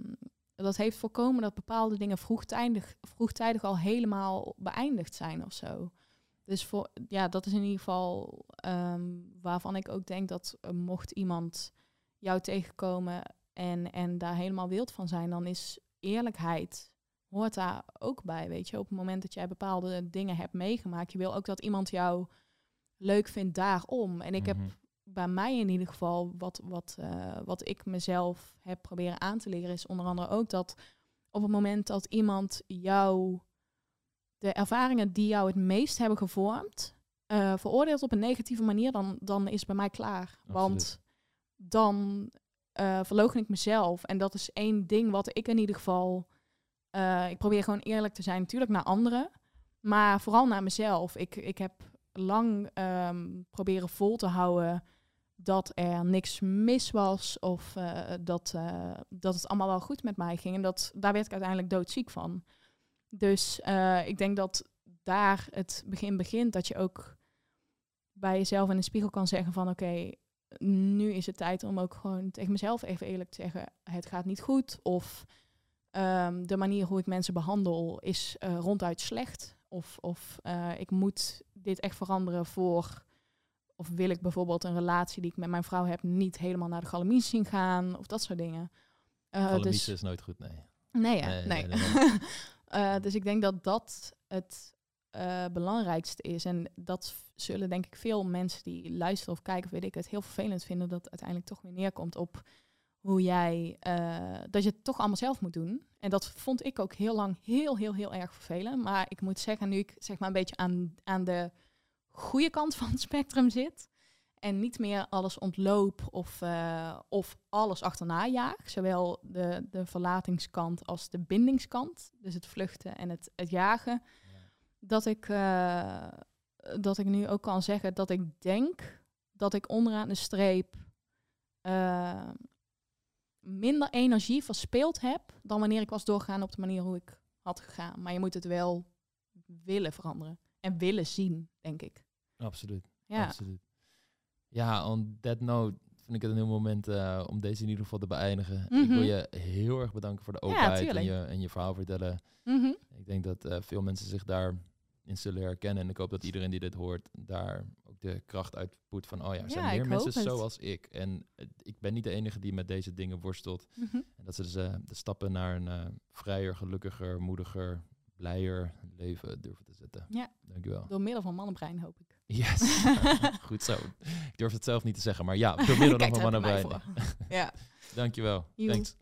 dat heeft voorkomen dat bepaalde dingen vroegtijdig, vroegtijdig al helemaal beëindigd zijn of zo. Dus voor, ja, dat is in ieder geval waarvan ik ook denk dat eh, mocht iemand jou tegenkomen en, en daar helemaal wild van zijn, dan is eerlijkheid hoort daar ook bij. Weet je, op het moment dat jij bepaalde dingen hebt meegemaakt, je wil ook dat iemand jou leuk vindt daarom. En ik heb Mhm. bij mij in ieder geval, wat, wat, eh, wat ik mezelf heb proberen aan te leren, is onder andere ook dat op het moment dat iemand jou de ervaringen die jou het meest hebben gevormd, eh, veroordeelt op een negatieve manier, dan, dan is het bij mij klaar. Want dan verloochen ik mezelf. En dat is één ding wat ik in ieder geval. eh, ik probeer gewoon eerlijk te zijn, natuurlijk naar anderen. Maar vooral naar mezelf. Ik, ik heb lang ehm, proberen vol te houden dat er niks mis was. Of eh, dat, dat het allemaal wel goed met mij ging. En dat, daar werd ik uiteindelijk doodziek van. Dus ik denk dat daar het begin begint. Dat je ook bij jezelf in de spiegel kan zeggen van oké, nu is het tijd om ook gewoon tegen mezelf even eerlijk te zeggen, het gaat niet goed. Of ehm, de manier hoe ik mensen behandel is eh, ronduit slecht. Of, of eh, ik moet dit echt veranderen voor. Of wil ik bijvoorbeeld een relatie die ik met mijn vrouw heb niet helemaal naar de galamies zien gaan. Of dat soort dingen. Galamise dus, is nooit goed, nee. Nee, hè? Nee, nee. nee, nee, dus ik denk dat dat het eh, belangrijkste is. En dat zullen denk ik veel mensen die luisteren of kijken, of weet ik het, heel vervelend vinden dat uiteindelijk toch weer neerkomt op hoe jij, eh, dat je het toch allemaal zelf moet doen. En dat vond ik ook heel lang heel, heel, heel erg vervelend. Maar ik moet zeggen, nu ik zeg maar een beetje aan, aan de goede kant van het spectrum zit, en niet meer alles ontloop of, eh, of alles achterna jaag. Zowel de, de verlatingskant als de bindingskant. Dus het vluchten en het, het jagen. Dat ik, eh, dat ik nu ook kan zeggen dat ik denk dat ik onderaan de streep eh, minder energie verspeeld heb dan wanneer ik was doorgegaan op de manier hoe ik had gegaan. Maar je moet het wel willen veranderen en willen zien, denk ik. Absoluut. Ja, Absoluut. Ja, on that note vind ik het een heel moment eh, om deze in ieder geval te beëindigen. Ik wil Mhm. je heel erg bedanken voor de openheid en, je, en je verhaal vertellen. Mhm. Ik denk dat veel mensen zich daarin zullen herkennen. En ik hoop dat iedereen die dit hoort, daar ook de kracht uit put van... oh ja, er zijn Ja, meer mensen zoals ik. En eh, ik ben niet de enige die met deze dingen worstelt. Mhm. En dat ze dus, eh, de stappen naar een eh, vrijer, gelukkiger, moediger, blijer leven durven te zetten. Ja. Dankjewel. Door middel van mannenbrein, hoop ik. Yes. Goed zo. Ik durf het zelf niet te zeggen, maar ja, door middel van mannenbrein. Ja. Dankjewel. Thanks.